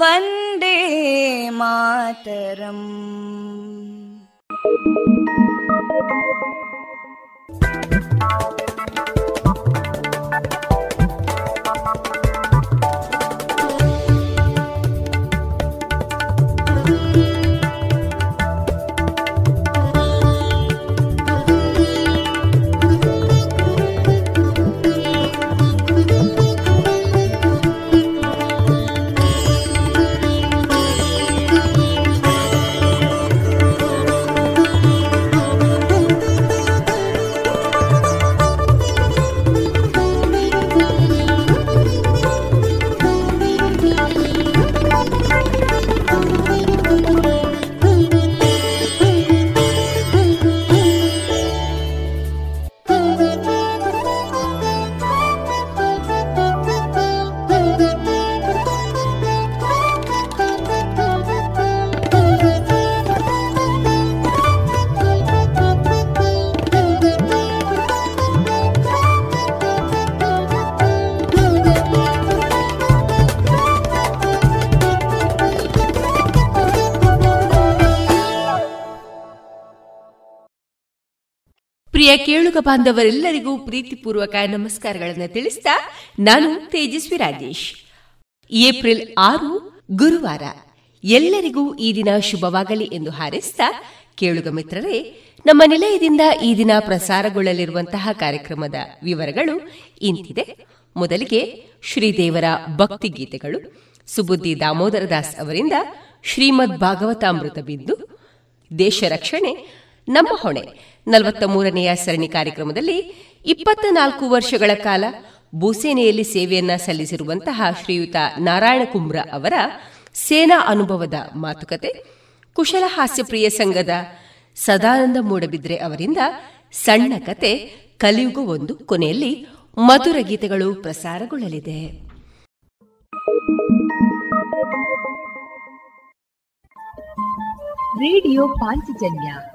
वन्दे मातरम् ಕೇಳುಗ ಬಾಂಧವರೆಲ್ಲರಿಗೂ ಪ್ರೀತಿಪೂರ್ವಕ ನಮಸ್ಕಾರಗಳನ್ನು ತಿಳಿಸಿದ ನಾನು ತೇಜಸ್ವಿ ರಾಜೇಶ್. ಏಪ್ರಿಲ್ ಆರು, ಗುರುವಾರ. ಎಲ್ಲರಿಗೂ ಈ ದಿನ ಶುಭವಾಗಲಿ ಎಂದು ಹಾರೈಸಿದ ಕೇಳುಗ ಮಿತ್ರರೇ, ನಮ್ಮ ನಿಲಯದಿಂದ ಈ ದಿನ ಪ್ರಸಾರಗೊಳ್ಳಲಿರುವಂತಹ ಕಾರ್ಯಕ್ರಮದ ವಿವರಗಳು ಇಂತಿದೆ. ಮೊದಲಿಗೆ ಶ್ರೀದೇವರ ಭಕ್ತಿ ಗೀತೆಗಳು. ಸುಬುದ್ದಿ ದಾಮೋದರ ದಾಸ್ ಅವರಿಂದ ಶ್ರೀಮದ್ ಭಾಗವತಾಮೃತ ಬಿಂದು. ದೇಶ ರಕ್ಷಣೆ, ನಮ್ಮ ಹೊಣೆ. ನಲವತ್ತ ಮೂರನೆಯ ಸರಣಿ ಕಾರ್ಯಕ್ರಮದಲ್ಲಿ ಇಪ್ಪತ್ತ ನಾಲ್ಕು ವರ್ಷಗಳ ಕಾಲ ಭೂಸೇನೆಯಲ್ಲಿ ಸೇವೆಯನ್ನ ಸಲ್ಲಿಸಿರುವಂತಹ ಶ್ರೀಯುತ ನಾರಾಯಣ ಕುಂಬ್ರ ಅವರ ಸೇನಾ ಅನುಭವದ ಮಾತುಕತೆ, ಕುಶಲ ಹಾಸ್ಯಪ್ರಿಯ ಸಂಘದ ಸದಾನಂದ ಮೂಡಬಿದ್ರೆ ಅವರಿಂದ ಸಣ್ಣ ಕತೆ, ಕಲಿಯುಗ ಒಂದು ಕೊನೆಯಲ್ಲಿ ಮಧುರ ಗೀತೆಗಳು ಪ್ರಸಾರಗೊಳ್ಳಲಿದೆ. ರೇಡಿಯೋ ಪಾಂಚಜನ್ಯ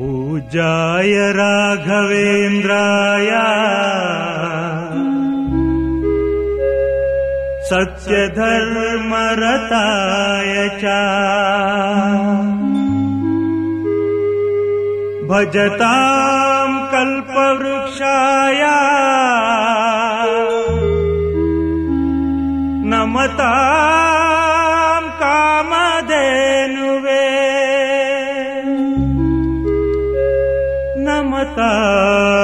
पूजाय राघवेन्द्राय। सत्यधर्मरताय च। भजताम् कल्पवृक्षाय। नमता love.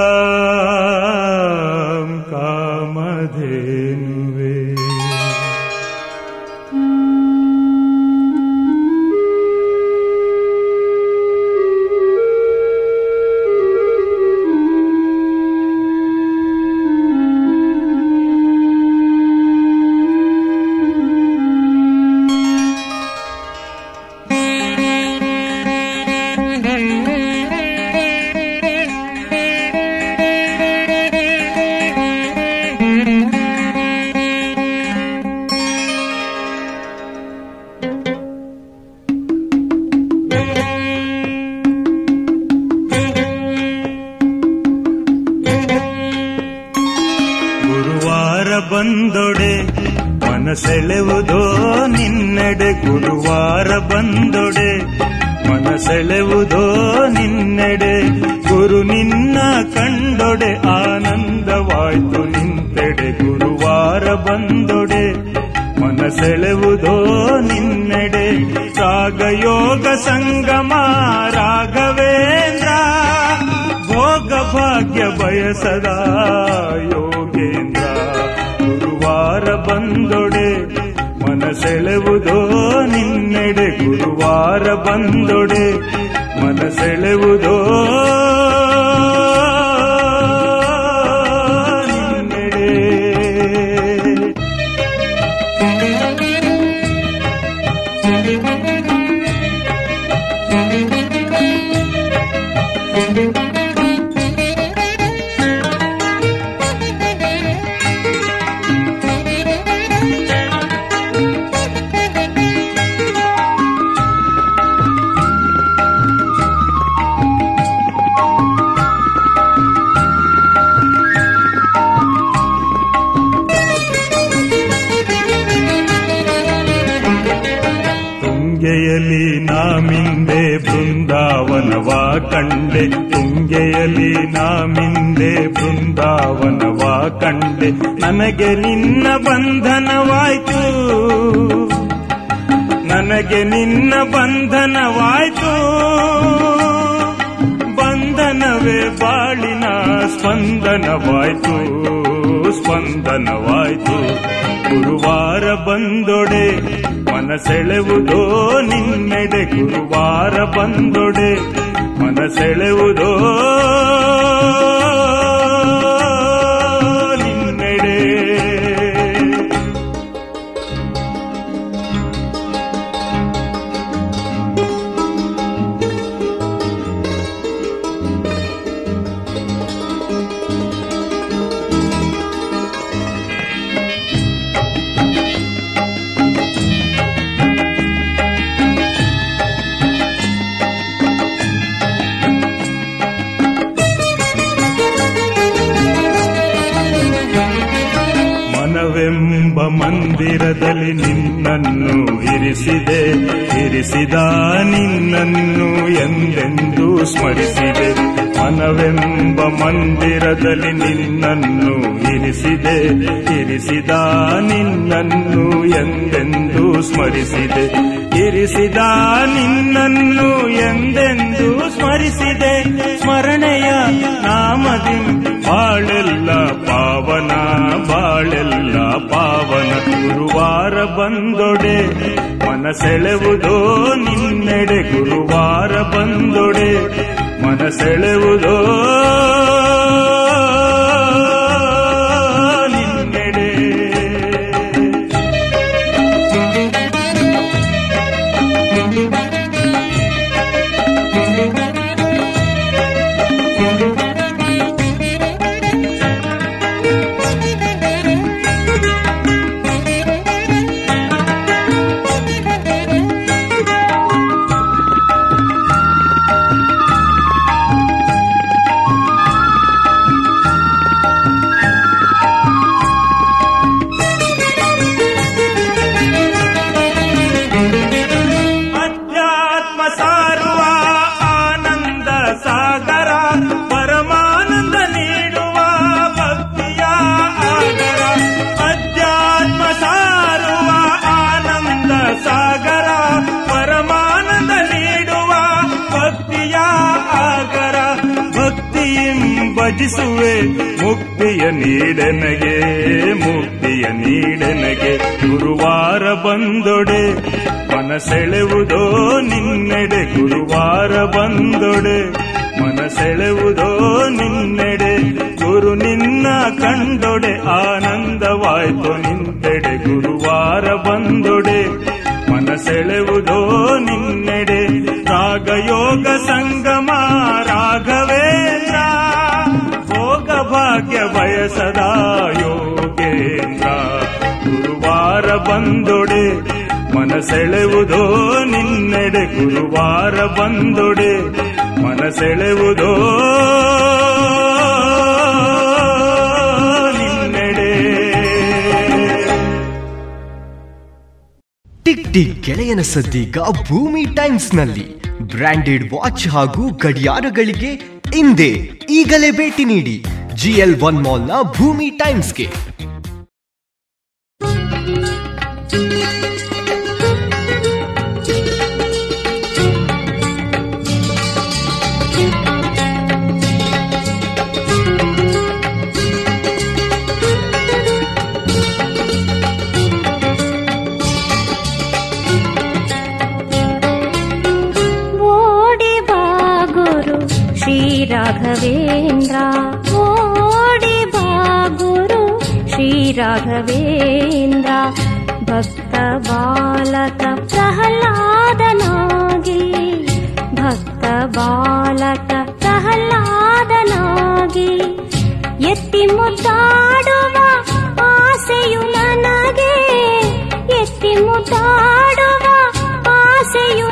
ಬಯಸದ ಯೋಗೇಂದ್ರ. ಗುರುವಾರ ಬಂದೊಡೆ ಮನಸೆಳೆವುದೋ ನಿನ್ನೆಡೆ. ಗುರುವಾರ ಬಂದೊಡೆ ಮನಸೆಳೆವುದೋ ಮನಸೆಳೆವುದೋ ಮನಸೆಳೆವುದೋ ಭಜಿಸುವೆ ಮುಕ್ತಿಯ ನೀಡನಗೆ ಮುಕ್ತಿಯ ನೀಡನಗೆ ಗುರುವಾರ ಬಂದೊಡೆ. ಮನಸೆಳೆವುದೋ ನಿನ್ನೆಡೆ, ಗುರುವಾರ ಬಂದೊಡೆ. ಮನಸೆಳೆವುದೋ ನಿನ್ನೆಡೆ, ಗುರು ನಿನ್ನ ಕಂಡೊಡೆ. ಆನಂದವಾಯ್ತು ನಿಂತೆಡೆ, ಗುರುವಾರ ಬಂದೊಡೆ. ಮನಸೆಳೆವುದೋ ನಿನ್ನೆಡೆ, ರಾಗಯೋಗ ಸಂಗಮ ಬಯಸದ ಯೋಗೇಂದ್ರ ಗುರುವಾರ ಬಂದೊಡೆ ಮನಸೆಳೆವುದೋ ನಿನ್ನೆಡೆ. ಗುರುವಾರ ಬಂದೊಡೆ ಮನಸೆಳೆವುದೋ ಟಿಕ್ ಟಿಕ್ ಗೆಳೆಯನ ಸದ್ದೀಗ ಭೂಮಿ ಟೈಮ್ಸ್ನಲ್ಲಿ ಬ್ರಾಂಡೆಡ್ ವಾಚ್ ಹಾಗೂ ಗಡಿಯಾರಗಳಿಗೆ ಹಿಂದೆ ಈಗಲೇ ಭೇಟಿ ನೀಡಿ. ಜಿಎಲ್ ಒನ್ ಮಾಲ್ನ ಭೂಮಿ ಟೈಮ್ಸ್ಗೆ ಓಡಿ ಶ್ರೀ ರಾಘವೇಂದ್ರ ಭಕ್ತ ಬಾಲಕ ಪ್ರಹ್ಲಾದನಾಗಿ ಭಕ್ತ ಬಾಲಕ ಪ್ರಹ್ಲಾದನಾಗಿ ಎತ್ತಿ ಮುದ್ದಾಡುವ ಆಸೆಯು ನನಗೆ ಎತ್ತಿ ಮುದ್ದಾಡುವ ಆಸೆಯು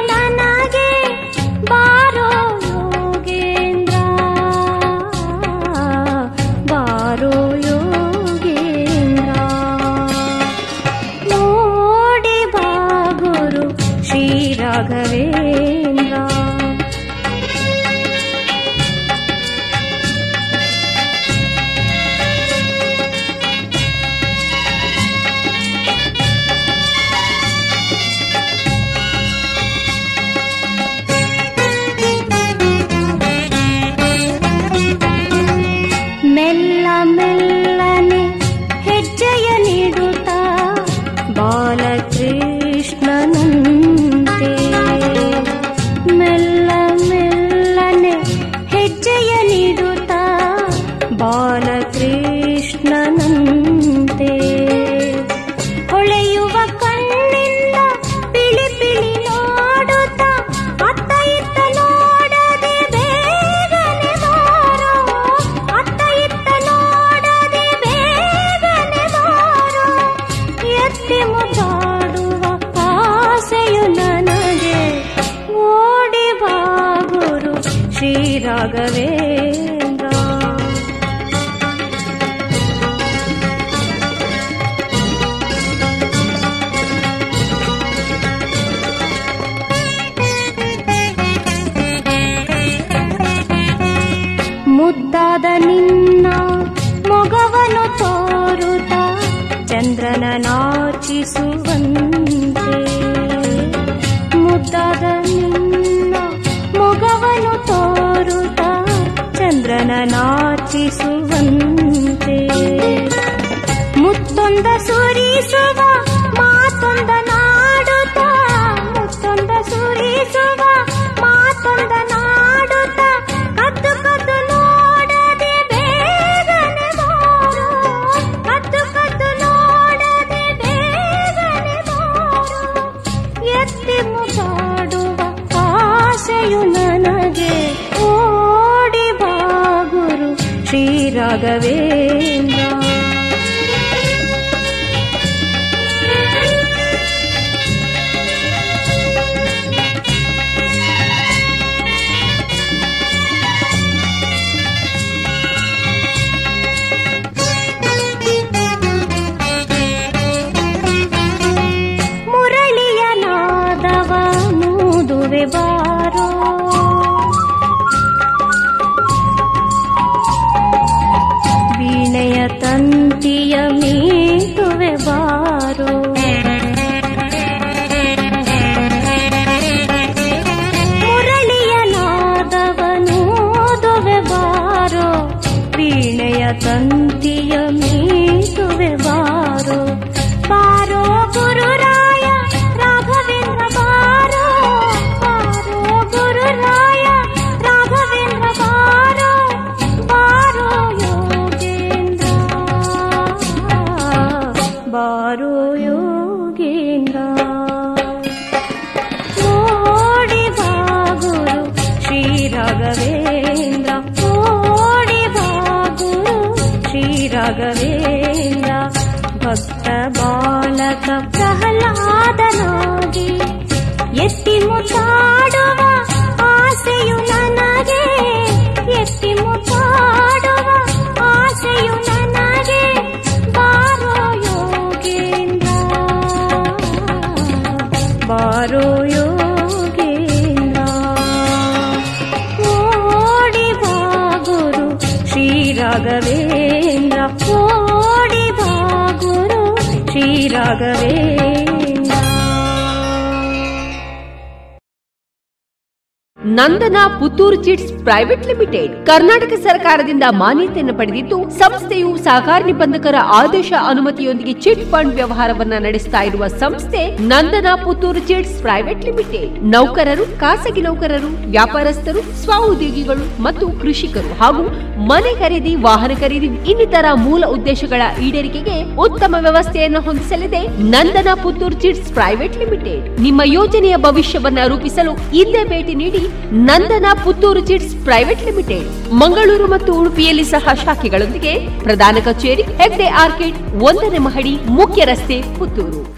ಪ್ರೈವೇಟ್ ಲಿಮಿಟೆಡ್. ಕರ್ನಾಟಕ ಸರ್ಕಾರದಿಂದ ಮಾನ್ಯತೆಯನ್ನು ಪಡೆದಿದ್ದು, ಸಂಸ್ಥೆಯು ಸಹಕಾರ ನಿಬಂಧಕರ ಆದೇಶ ಅನುಮತಿಯೊಂದಿಗೆ ಚಿಟ್ ಫಂಡ್ ವ್ಯವಹಾರವನ್ನ ನಡೆಸ್ತಾ ಇರುವ ಸಂಸ್ಥೆ Nandana Puttur chits private limited. ನೌಕರರು, ಖಾಸಗಿ ನೌಕರರು, ವ್ಯಾಪಾರಸ್ಥರು, ಸ್ವಉದ್ಯೋಗಿಗಳು ಮತ್ತು ಕೃಷಿಕರು ಹಾಗೂ ಮನೆ ಖರೀದಿ, ವಾಹನ ಖರೀದಿ, ಇನ್ನಿತರ ಮೂಲ ಉದ್ದೇಶಗಳ ಈಡೇರಿಕೆಗೆ ಉತ್ತಮ ವ್ಯವಸ್ಥೆಯನ್ನು ಹೊಂದಿಸಲಿದೆ Nandana Puttur chits private limited. ನಿಮ್ಮ ಯೋಜನೆಯ ಭವಿಷ್ಯವನ್ನ ರೂಪಿಸಲು ಇಲ್ಲೇ ಭೇಟಿ ನೀಡಿ Nandana Puttur chits private limited. Mangaluru ಮತ್ತು ಉಡುಪಿಯಲ್ಲಿ ಸಹ ಶಾಖೆಗಳೊಂದಿಗೆ ಪ್ರಧಾನ ಕಚೇರಿ, ಹೆಗ್ಡೆ ಆರ್ಕಿಡ್, ಒಂದನೇ ಮಹಡಿ, ಮುಖ್ಯ ರಸ್ತೆ, ಪುತ್ತೂರು.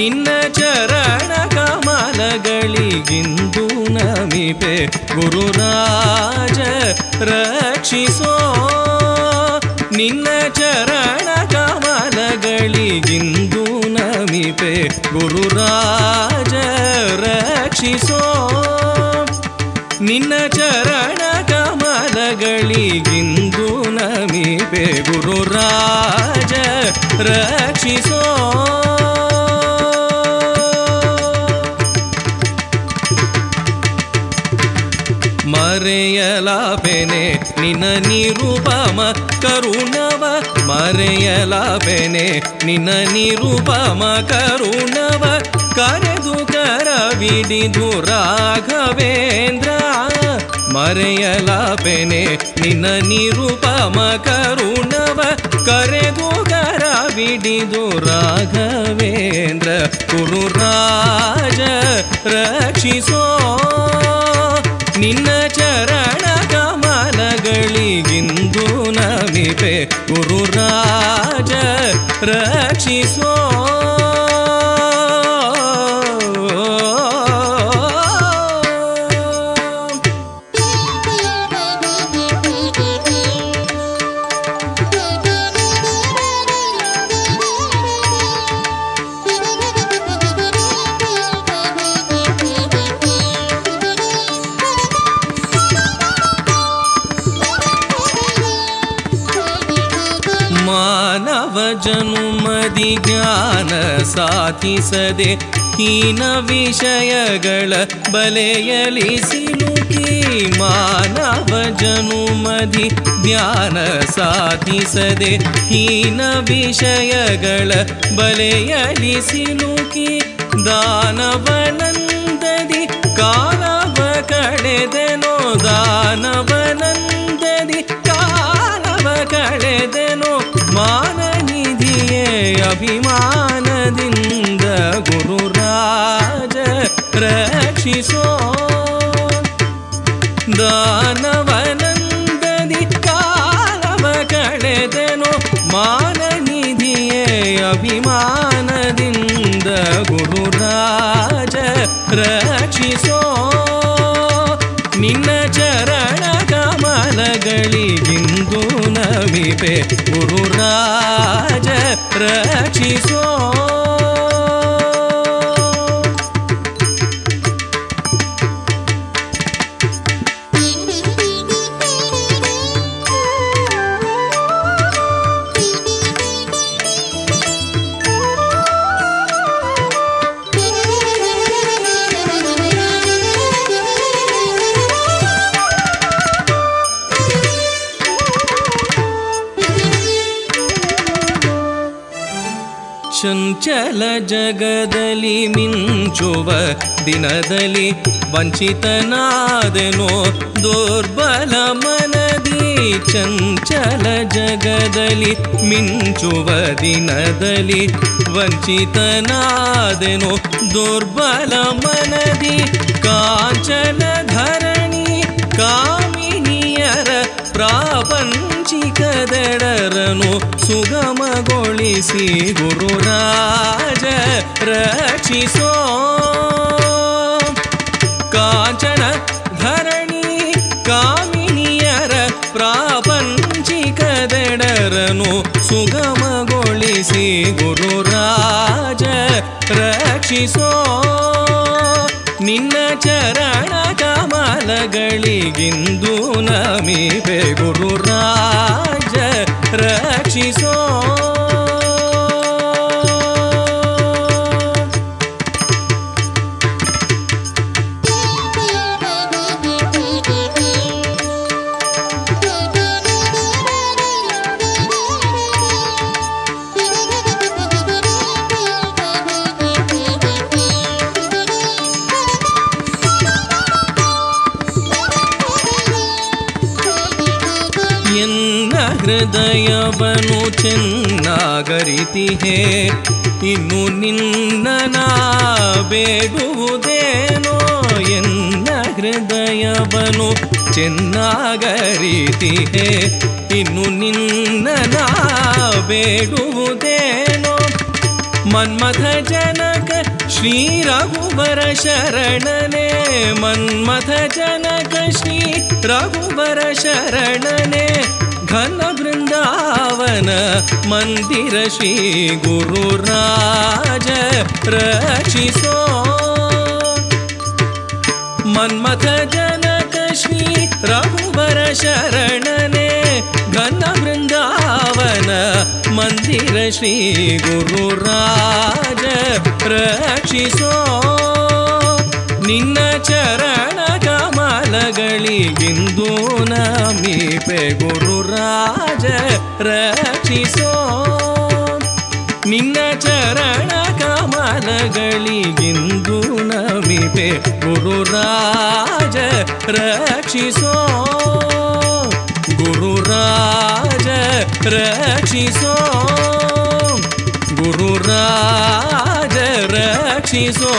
ನಿನ್ನ ಚರಣ ಕಮಲಗಳಿಗಿಂದು ನಮಿಪೆ ಗುರುರಾಜ ರಕ್ಷಿಸೋ ನಿನ್ನ ಚರಣ ಕಮಲಗಳಿಗಿಂದು ನಮಿಪೆ ಗುರುರಾಜ ರಕ್ಷಿಸೋ ನಿನ್ನ ಚರಣ ಕಮಲಗಳಿಗಿಂದು ನಮಿಪೆ ಗುರುರಾಜ ರಕ್ಷಿಸೋ ಮರೆಯಲಾಪೆನೆ ನಿನ್ನ ನಿರುಪಮ ಕರುಣವ ಮರೆಯಲಾಪೆನೆ ನಿನ್ನ ನಿರುಪಮ ಕರುಣವ ಕರೆದು ಕರವಿಡಿದು ರಾಘವೇಂದ್ರ ಮರೆಯಲಾಪೆನೆ ನಿನ್ನ ನಿರುಪಮ ಕರುಣವ ಕರೆದು ಕರವಿಡಿದು ರಾಘವೇಂದ್ರ ಕುರುರಾಜ ರಕ್ಷಿಸೋ ನಿನ್ನ ಚರಣ ಕಮಲಗಳಿಗಿಂದು ನಮಿಪೆ ಗುರುರಾಜ ರಕ್ಷಿಸೋ ಜ್ಞಾನ ಸಾಧಿಸದೆ ಹೀನ ವಿಷಯಗಳ ಬಲೆಯಲಿ ಸಿಲುಕಿ ಮಾನವ ಜನುಮದಿ ಜ್ಞಾನ ಸಾಧಿಸದೆ ಹೀನ ವಿಷಯಗಳ ಬಲೆಯಲಿ ಸಿಲುಕಿ ದಾನವನಂದದಿ ಕಾಲವ ಕಳೆದೆನೋ ದಾನವನಂದದಿ ಕಾಲವ ಕಳೆದೆನೋ ಮಾನನಿಧಿಯೇ ಅಭಿಮಾನದಿಂದ ಗುರುರಾಜ ರಕ್ಷಿಸೋ ದಾನವನಂದದಿ ಕಾಲವ ಕಳೆದೆನೋ ಮಾನನಿಧಿಯೇ ಅಭಿಮಾನದಿಂದ ಗುರುರಾಜ ರಕ್ಷಿಸೋ ನಿನ್ನ ಚರಣ ಕಮಲಗಳಿಗಿಂದು ನಮಿಪೆ ಗುರುರಾಜ ರಕ್ಷಿಸೋ ಚಂಚಲ ಜಗದಲ್ಲಿ ಮಿಂಚುವ ದಿನದಲ್ಲಿ ವಂಚಿತನಾದೆನೋ ದುರ್ಬಲ ಮನದಿ ಚಂಚಲ ಜಗದಲ್ಲಿ ಮಿಂಚುವ ದಿನದಲ್ಲಿ ವಂಚಿತನಾದೆನೋ ದುರ್ಬಲ ಮನದಿ ಕಾಂಚನ ಧರಣಿ ಕಾಮಿನಿಯರ ಪ್ರಾಪಂಚಿಕದೆಡರನು ಸುಗಮಗೊಳಿಸಿ ಗುರುರಾಜ ರಕ್ಷಿಸೋ ಕಾಂಚನ ಧರಣಿ ಕಾಮಿನಿಯರ ಪ್ರಾಪಂಚಿಕದೆಡರನು ಸುಗಮಗೊಳಿಸಿ ಗುರುರಾಜ ರಕ್ಷಿಸೋ ನಿನ್ನ ಚರಣ ಕಮಲಗಳಿಗಿಂದು ನಮಿಪೆ ಗುರುರಾಜ ರಕ್ಷಿಸೋ. ಚೆನ್ನಾಗರಿತಿಹೆ ಇನ್ನು ನಿನ್ನ ಬೇಡುವುದೇನೋ ಎನ್ನ ಹೃದಯವನು ಚೆನ್ನಾಗರಿತಿಹೆ ಇನ್ನು ನಿನ್ನ ಬೇಡುವುದೇನೋ ಮನ್ಮಥ ಜನಕ ಶ್ರೀ ರಘುವರ ಶರಣನೆ, ಮನ್ಮಥ ಜನಕ ಶ್ರೀ ರಘುವರ ಶರಣನೆ, ಘನ पावन मन्दिर श्री गुरुराज प्रचि मन्मथ जनक श्री रघुवर शरणने घन वृन्दावन मन्दिर श्री गुरुराज रक्षिसो निन्न चरण कमलगळि बिन्दू नमीपे गुरु ರಾಜ ರಕ್ಷಿಸೋ. ನಿನ್ನ ಚರಣ ಕಮಲಗಳಿಗಿಂದು ನಮಿತೆ ಗುರು ರಾಜ ರಕ್ಷಿಸೋ. ಗುರು ರಾಜ ರಕ್ಷಿಸೋ. ಗುರು ರಾಜ ರಕ್ಷಿಸೋ.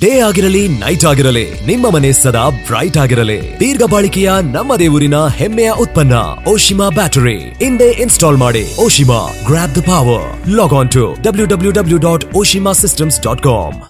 ಡೇ ಆಗಿರಲಿ, ನೈಟ್ ಆಗಿರಲಿ, ನಿಮ್ಮ ಮನೆ ಸದಾ ಬ್ರೈಟ್ ಆಗಿರಲಿ. ದೀರ್ಘ ಬಾಳಿಕೆಯ ನಮ್ಮ ದೇವರಿನ ಹೆಮ್ಮೆಯ ಉತ್ಪನ್ನ, ಓಶಿಮಾ ಬ್ಯಾಟರಿ. ಹಿಂದೆ ಇನ್ಸ್ಟಾಲ್ ಮಾಡಿ, Oshima grab the power log on to W W W dot Oshima systems dot com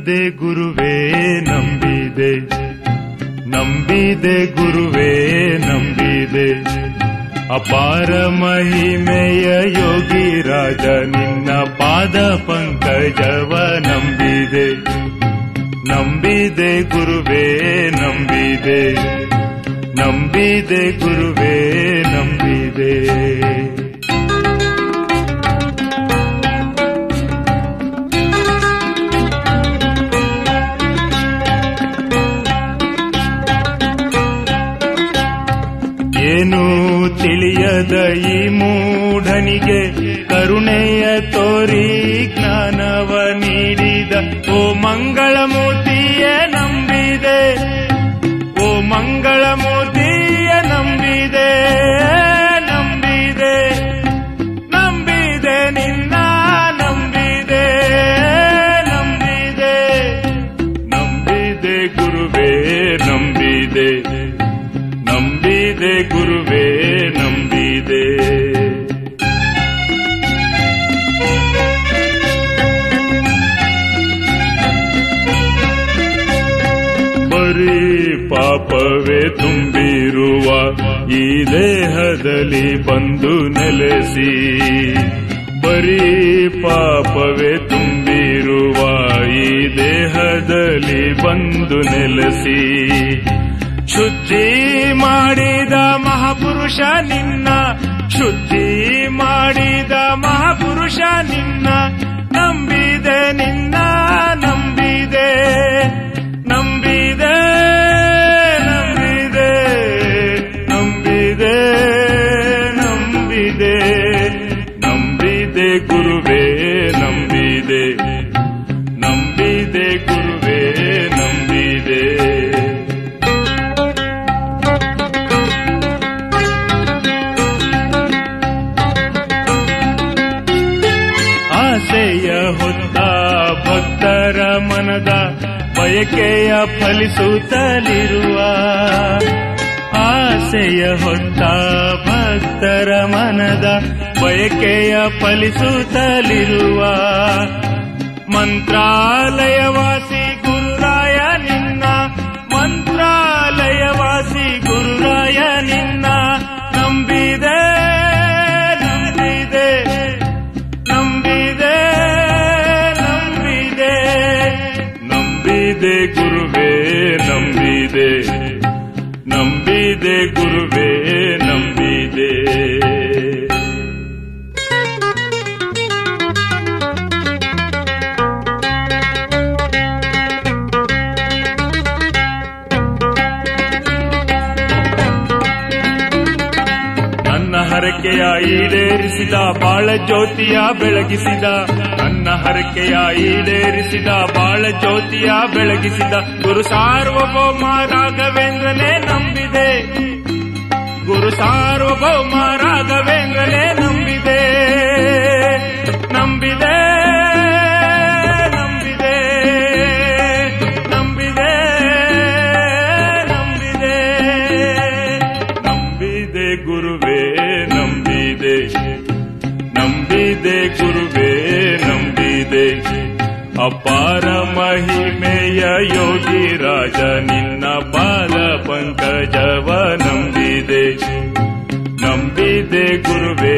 ನಂಬಿದೆ ಗುರುವೇ ನಂಬಿದೆ ನಂಬಿದೆ ಗುರುವೇ ನಂಬಿದೆ ಅಪಾರ ಮಹಿಮೆಯ ಯೋಗಿ ರಾಜ ನಿನ್ನ ಪಾದ ಪಂಕಜವ ನಂಬಿದೆ ನಂಬಿದೆ ಗುರುವೇ ನಂಬಿದೆ ನಂಬಿದೆ ಗುರುವೇ ನಂಬಿದೆ ತಿಳಿಯದ ಈ ಮೂಢನಿಗೆ ಕರುಣೆಯ ತೋರಿ ಜ್ಞಾನವ ನೀಡಿದ ಓ ಮಂಗಳ ಮಂಗಳಮೂರ್ತಿಯ ನಂಬಿದೆ. ಓ ಮಂಗಳಮೂರ್ತಿಯ ನಂಬಿದೆ ನಂಬಿದೆ ನಂಬಿದೆ, ನಿನ್ನ ನಂಬಿದೆ ನಂಬಿದೆ. ನಂಬಿದೆ ಗುರುವೇ, ನಂಬಿದೆ. ತುಂಬಿರುವ ಈ ದೇಹದಲ್ಲಿ ಬಂದು ನೆಲೆಸಿ, ಬರೀ ಪಾಪವೇ ತುಂಬಿರುವ ಈ ದೇಹದಲ್ಲಿ ಬಂದು ನೆಲೆಸಿ. ಶುದ್ಧಿ ಮಾಡಿದ ಮಹಾಪುರುಷ ನಿನ್ನ, ಶುದ್ಧಿ ಮಾಡಿದ ಮಹಾಪುರುಷ ನಿನ್ನ, ನಂಬಿದೆ ನಿನ್ನ, ನಂಬಿದೆ. ಫಲಿಸುತ್ತಲಿರುವ ಆಸೆಯ ಹೊತ್ತ ಭಕ್ತರ ಮನದ ಬಯಕೆಯ ಫಲಿಸುತ್ತಲಿರುವ ಮಂತ್ರಾಲಯವಾಸಿ ಈಡೇರಿಸಿದ ಬಾಳ ಜ್ಯೋತಿಯ ಬೆಳಗಿಸಿದ, ನನ್ನ ಹರಕೆಯ ಈಡೇರಿಸಿದ ಬಾಳ ಜ್ಯೋತಿಯ ಬೆಳಗಿಸಿದ ಗುರು ಸಾರ್ವಭೌಮ ರಾಘವೇಂದ್ರನೇ ನಂಬಿದೆ. ಗುರು ಸಾರ್ವಭೌಮ ಅಪಾರ ಮಹಿಮೆಯ ಯೋಗಿ ರಾಜ ನಿನ್ನ ಪಾದ ಪಂಕಜವ ನಂಬಿದೆ ನಂಬಿದೆ ಗುರುವೇ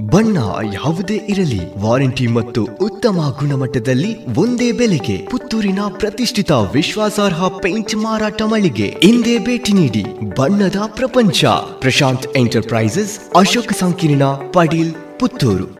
ಬಣ್ಣ ಯಾವುದೇ ಇರಲಿ ವಾರಂಟಿ ಮತ್ತು ಉತ್ತಮ ಗುಣಮಟ್ಟದಲ್ಲಿ ಒಂದೇ ಬೆಲೆಗೆ ಪುತ್ತೂರಿನ ಪ್ರತಿಷ್ಠಿತ ವಿಶ್ವಾಸಾರ್ಹ ಪೇಂಟ್ ಮಾರಾಟ ಮಳಿಗೆ ಹಿಂದೆ ಭೇಟಿ ನೀಡಿ ಬಣ್ಣದ ಪ್ರಪಂಚ. ಪ್ರಶಾಂತ್ ಎಂಟರ್ಪ್ರೈಸಸ್, ಅಶೋಕ ಸಂಕೀರ್ಣ Padil Puttur.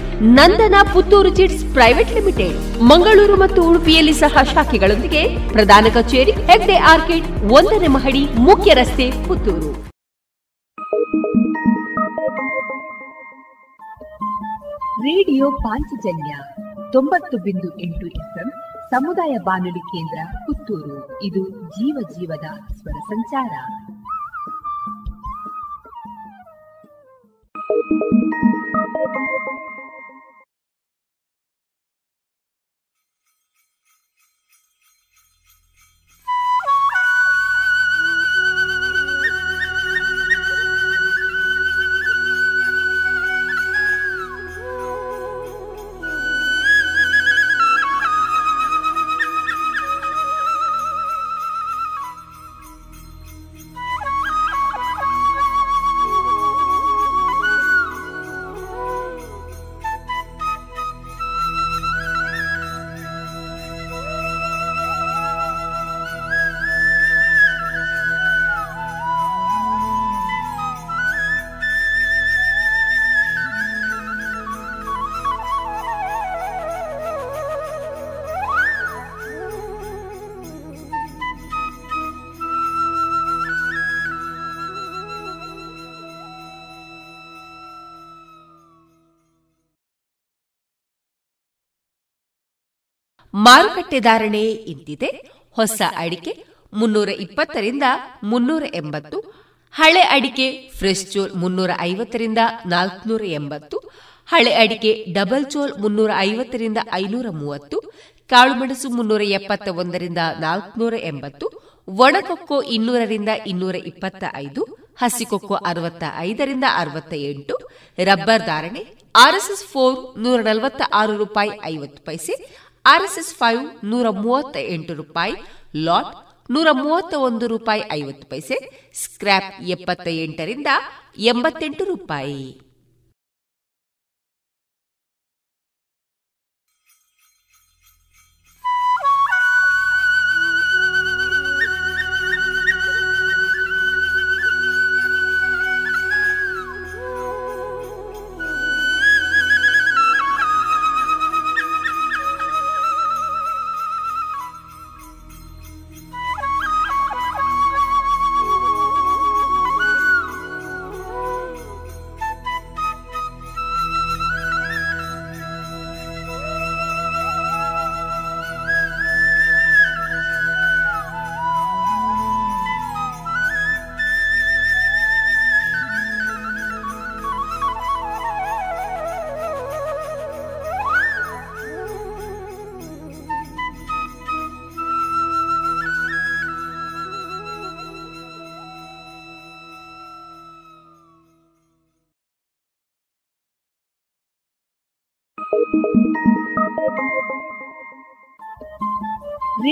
Nandana Puttur chits private limited, Mangaluru ಮತ್ತು ಉಡುಪಿಯಲ್ಲಿ ಸಹ ಶಾಖೆಗಳೊಂದಿಗೆ ಪ್ರಧಾನ ಕಚೇರಿ ಹೆಗ್ಡೆ ಆರ್ಕಿಡ್ ಒಂದನೇ ಮಹಡಿ ಮುಖ್ಯ ರಸ್ತೆ ಪುತ್ತೂರು ರೇಡಿಯೋ ಪಾಂಚಜನ್ಯ ತೊಂಬತ್ತು ಬಿಂದು ಎಂಟು ಎಫ್ಎಂ ಸಮುದಾಯ ಬಾನುಲಿ ಕೇಂದ್ರ ಪುತ್ತೂರು ಇದು ಜೀವ ಜೀವದ ಸ್ವರ ಸಂಚಾರ ಮಾರುಕಟ್ಟೆ ಧಾರಣೆ ಇಂತಿದೆ. ಹೊಸ ಅಡಿಕೆ ಮುನ್ನೂರ ಇಪ್ಪತ್ತರಿಂದ ಮುನ್ನೂರ ಎಂಬತ್ತು, ಹಳೆ ಅಡಿಕೆ ಫ್ರೆಶ್ ಚೋಲ್ ಮುನ್ನೂರ ಐವತ್ತರಿಂದ ನಾಲ್ಕುನೂರ ಎಂಬತ್ತು, ಹಳೆ ಅಡಿಕೆ ಡಬಲ್ ಚೋಲ್ ಮುನ್ನೂರ ಐವತ್ತರಿಂದ ಐನೂರ ಮೂವತ್ತು ಕಾಳುಮೆಣಸು ಮುನ್ನೂರ ಎಪ್ಪತ್ತ ಒಂದರಿಂದ ನಾಲ್ಕುನೂರ ಎಂಬತ್ತು, ಒಣಕೊಕ್ಕೋ ಇನ್ನೂರರಿಂದ ಇನ್ನೂರ ಇಪ್ಪತ್ತ ಐದು ಹಸಿಕೊಕ್ಕೋ ಅರವತ್ತ ಐದರಿಂದ ಅರವತ್ತ ಎಂಟು ರಬ್ಬರ್ ಧಾರಣೆ ಆರ್ಎಸ್ಎಸ್ ಫೋರ್ ನೂರ ನಲವತ್ತ ಆರು ರೂಪಾಯಿ ಐವತ್ತು ಪೈಸೆ ಆರ್ಎಸ್ಎಸ್ ಫೈವ್ ನೂರ ಮೂವತ್ತ ಎಂಟು ರೂಪಾಯಿ, ಲಾಟ್ ನೂರ ಮೂವತ್ತ ಒಂದು ರೂಪಾಯಿ ಐವತ್ತು ಪೈಸೆ, ಸ್ಕ್ರ್ಯಾಪ್ ಎಪ್ಪತ್ತ ಎಂಟರಿಂದ ಎಂಬತ್ತೆಂಟು ರೂಪಾಯಿ.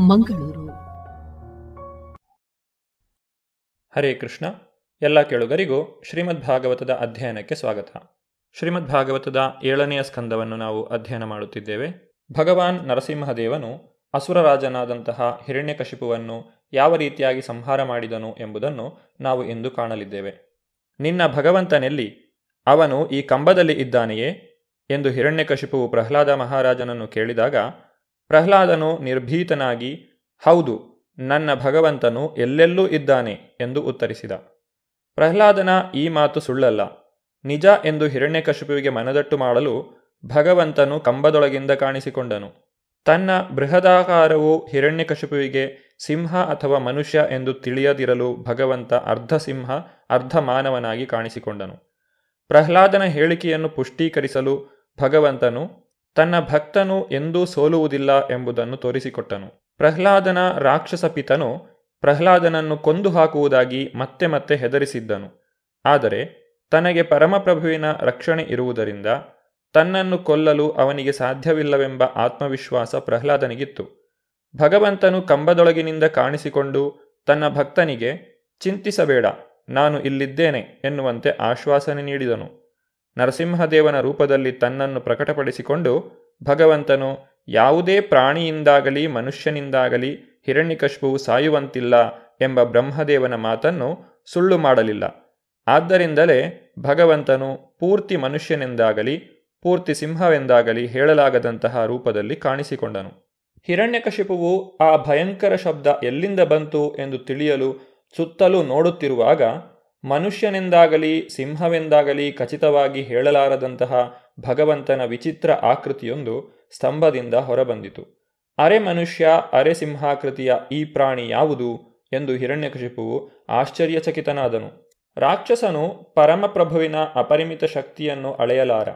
ಮಂಗಳೂರು. ಹರೇ ಕೃಷ್ಣ, ಎಲ್ಲ ಕೇಳುಗರಿಗೂ ಶ್ರೀಮದ್ ಭಾಗವತದ ಅಧ್ಯಯನಕ್ಕೆ ಸ್ವಾಗತ. ಶ್ರೀಮದ್ ಭಾಗವತದ ಏಳನೆಯ ಸ್ಕಂದವನ್ನು ನಾವು ಅಧ್ಯಯನ ಮಾಡುತ್ತಿದ್ದೇವೆ. ಭಗವಾನ್ ನರಸಿಂಹದೇವನು ಅಸುರರಾಜನಾದಂತಹ ಹಿರಣ್ಯಕಶಿಪುವನ್ನು ಯಾವ ರೀತಿಯಾಗಿ ಸಂಹಾರ ಮಾಡಿದನು ಎಂಬುದನ್ನು ನಾವು ಇಂದು ಕಾಣಲಿದ್ದೇವೆ. ನಿನ್ನ ಭಗವಂತನೆಲ್ಲಿ ಅವನು ಈ ಕಂಬದಲ್ಲಿ ಇದ್ದಾನೆಯೇ ಎಂದು ಹಿರಣ್ಯಕಶಿಪುವು ಪ್ರಹ್ಲಾದ ಮಹಾರಾಜನನ್ನು ಕೇಳಿದಾಗ ಪ್ರಹ್ಲಾದನು ನಿರ್ಭೀತನಾಗಿ, ಹೌದು, ನನ್ನ ಭಗವಂತನು ಎಲ್ಲೆಲ್ಲೂ ಇದ್ದಾನೆ ಎಂದು ಉತ್ತರಿಸಿದ. ಪ್ರಹ್ಲಾದನ ಈ ಮಾತು ಸುಳ್ಳಲ್ಲ. ನಿಜ ಎಂದು ಹಿರಣ್ಯಕಶಿಪುವಿಗೆ ಮನದಟ್ಟು ಮಾಡಲು ಭಗವಂತನು ಕಂಬದೊಳಗಿಂದ ಕಾಣಿಸಿಕೊಂಡನು. ತನ್ನ ಬೃಹದಾಕಾರವು ಹಿರಣ್ಯಕಶಿಪುವಿಗೆ ಸಿಂಹ ಅಥವಾ ಮನುಷ್ಯ ಎಂದು ತಿಳಿಯದಿರಲು ಭಗವಂತ ಅರ್ಧ ಸಿಂಹ, ಅರ್ಧ ಮಾನವನಾಗಿ ಕಾಣಿಸಿಕೊಂಡನು. ಪ್ರಹ್ಲಾದನ ಹೇಳಿಕೆಯನ್ನು ಪುಷ್ಟೀಕರಿಸಲು ಭಗವಂತನು ತನ್ನ ಭಕ್ತನು ಎಂದೂ ಸೋಲುವುದಿಲ್ಲ ಎಂಬುದನ್ನು ತೋರಿಸಿಕೊಟ್ಟನು. ಪ್ರಹ್ಲಾದನ ರಾಕ್ಷಸ ಪಿತನು ಪ್ರಹ್ಲಾದನನ್ನು ಕೊಂದು ಹಾಕುವುದಾಗಿ ಮತ್ತೆ ಮತ್ತೆ ಹೆದರಿಸಿದ್ದನು. ಆದರೆ ತನಗೆ ಪರಮಪ್ರಭುವಿನ ರಕ್ಷಣೆ ಇರುವುದರಿಂದ ತನ್ನನ್ನು ಕೊಲ್ಲಲು ಅವನಿಗೆ ಸಾಧ್ಯವಿಲ್ಲವೆಂಬ ಆತ್ಮವಿಶ್ವಾಸ ಪ್ರಹ್ಲಾದನಿಗಿತ್ತು. ಭಗವಂತನು ಕಂಬದೊಳಗಿನಿಂದ ಕಾಣಿಸಿಕೊಂಡು ತನ್ನ ಭಕ್ತನಿಗೆ, ಚಿಂತಿಸಬೇಡ, ನಾನು ಇಲ್ಲಿದ್ದೇನೆ ಎನ್ನುವಂತೆ ಆಶ್ವಾಸನೆ ನೀಡಿದನು. ನರಸಿಂಹದೇವನ ರೂಪದಲ್ಲಿ ತನ್ನನ್ನು ಪ್ರಕಟಪಡಿಸಿಕೊಂಡು ಭಗವಂತನು ಯಾವುದೇ ಪ್ರಾಣಿಯಿಂದಾಗಲಿ ಮನುಷ್ಯನಿಂದಾಗಲಿ ಹಿರಣ್ಯಕಶ್ಪುವು ಸಾಯುವಂತಿಲ್ಲ ಎಂಬ ಬ್ರಹ್ಮದೇವನ ಮಾತನ್ನು ಸುಳ್ಳು ಮಾಡಲಿಲ್ಲ. ಆದ್ದರಿಂದಲೇ ಭಗವಂತನು ಪೂರ್ತಿ ಮನುಷ್ಯನೆಂದಾಗಲಿ, ಪೂರ್ತಿ ಸಿಂಹವೆಂದಾಗಲಿ ಹೇಳಲಾಗದಂತಹ ರೂಪದಲ್ಲಿ ಕಾಣಿಸಿಕೊಂಡನು. ಹಿರಣ್ಯಕಶಿಪುವು ಆ ಭಯಂಕರ ಶಬ್ದ ಎಲ್ಲಿಂದ ಬಂತು ಎಂದು ತಿಳಿಯಲು ಸುತ್ತಲೂ ನೋಡುತ್ತಿರುವಾಗ ಮನುಷ್ಯನೆಂದಾಗಲಿ, ಸಿಂಹವೆಂದಾಗಲಿ ಖಚಿತವಾಗಿ ಹೇಳಲಾರದಂತಹ ಭಗವಂತನ ವಿಚಿತ್ರ ಆಕೃತಿಯೊಂದು ಸ್ತಂಭದಿಂದ ಹೊರಬಂದಿತು. ಅರೆ ಮನುಷ್ಯ, ಅರೆ ಸಿಂಹಾಕೃತಿಯ ಈ ಪ್ರಾಣಿ ಯಾವುದು ಎಂದು ಹಿರಣ್ಯಕಶಿಪುವು ಆಶ್ಚರ್ಯಚಕಿತನಾದನು. ರಾಕ್ಷಸನು ಪರಮಪ್ರಭುವಿನ ಅಪರಿಮಿತ ಶಕ್ತಿಯನ್ನು ಅಳೆಯಲಾರ.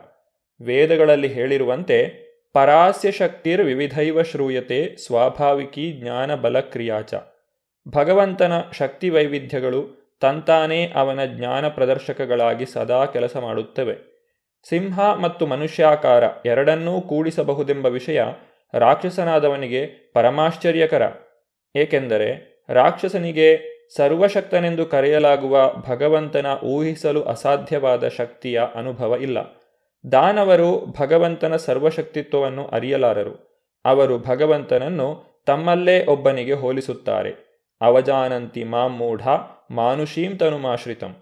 ವೇದಗಳಲ್ಲಿ ಹೇಳಿರುವಂತೆ, ಪರಾಸ್ಯ ಶಕ್ತಿರ್ ವಿವಿಧೈವ ಶ್ರೂಯತೆ ಸ್ವಾಭಾವಿಕಿ ಜ್ಞಾನ ಬಲಕ್ರಿಯಾಚ ಭಗವಂತನ ಶಕ್ತಿ ವೈವಿಧ್ಯಗಳು ತಂತಾನೇ ಅವನ ಜ್ಞಾನ ಪ್ರದರ್ಶಕಗಳಾಗಿ ಸದಾ ಕೆಲಸ ಮಾಡುತ್ತವೆ. ಸಿಂಹ ಮತ್ತು ಮನುಷ್ಯಾಕಾರ ಎರಡನ್ನೂ ಕೂಡಿಸಬಹುದೆಂಬ ವಿಷಯ ರಾಕ್ಷಸನಾದವನಿಗೆ ಪರಮಾಶ್ಚರ್ಯಕರ. ಏಕೆಂದರೆ ರಾಕ್ಷಸನಿಗೆ ಸರ್ವಶಕ್ತನೆಂದು ಕರೆಯಲಾಗುವ ಭಗವಂತನ ಊಹಿಸಲು ಅಸಾಧ್ಯವಾದ ಶಕ್ತಿಯ ಅನುಭವ ಇಲ್ಲ. ದಾನವರು ಭಗವಂತನ ಸರ್ವಶಕ್ತಿತ್ವವನ್ನು ಅರಿಯಲಾರರು. ಅವರು ಭಗವಂತನನ್ನು ತಮ್ಮಲ್ಲೇ ಒಬ್ಬನಿಗೆ ಹೋಲಿಸುತ್ತಾರೆ. ಅವಜಾನಂತಿ ಮಾಮೂಢ ಮಾನುಷೀಂ ತನುಮಾಶ್ರಿತಂ.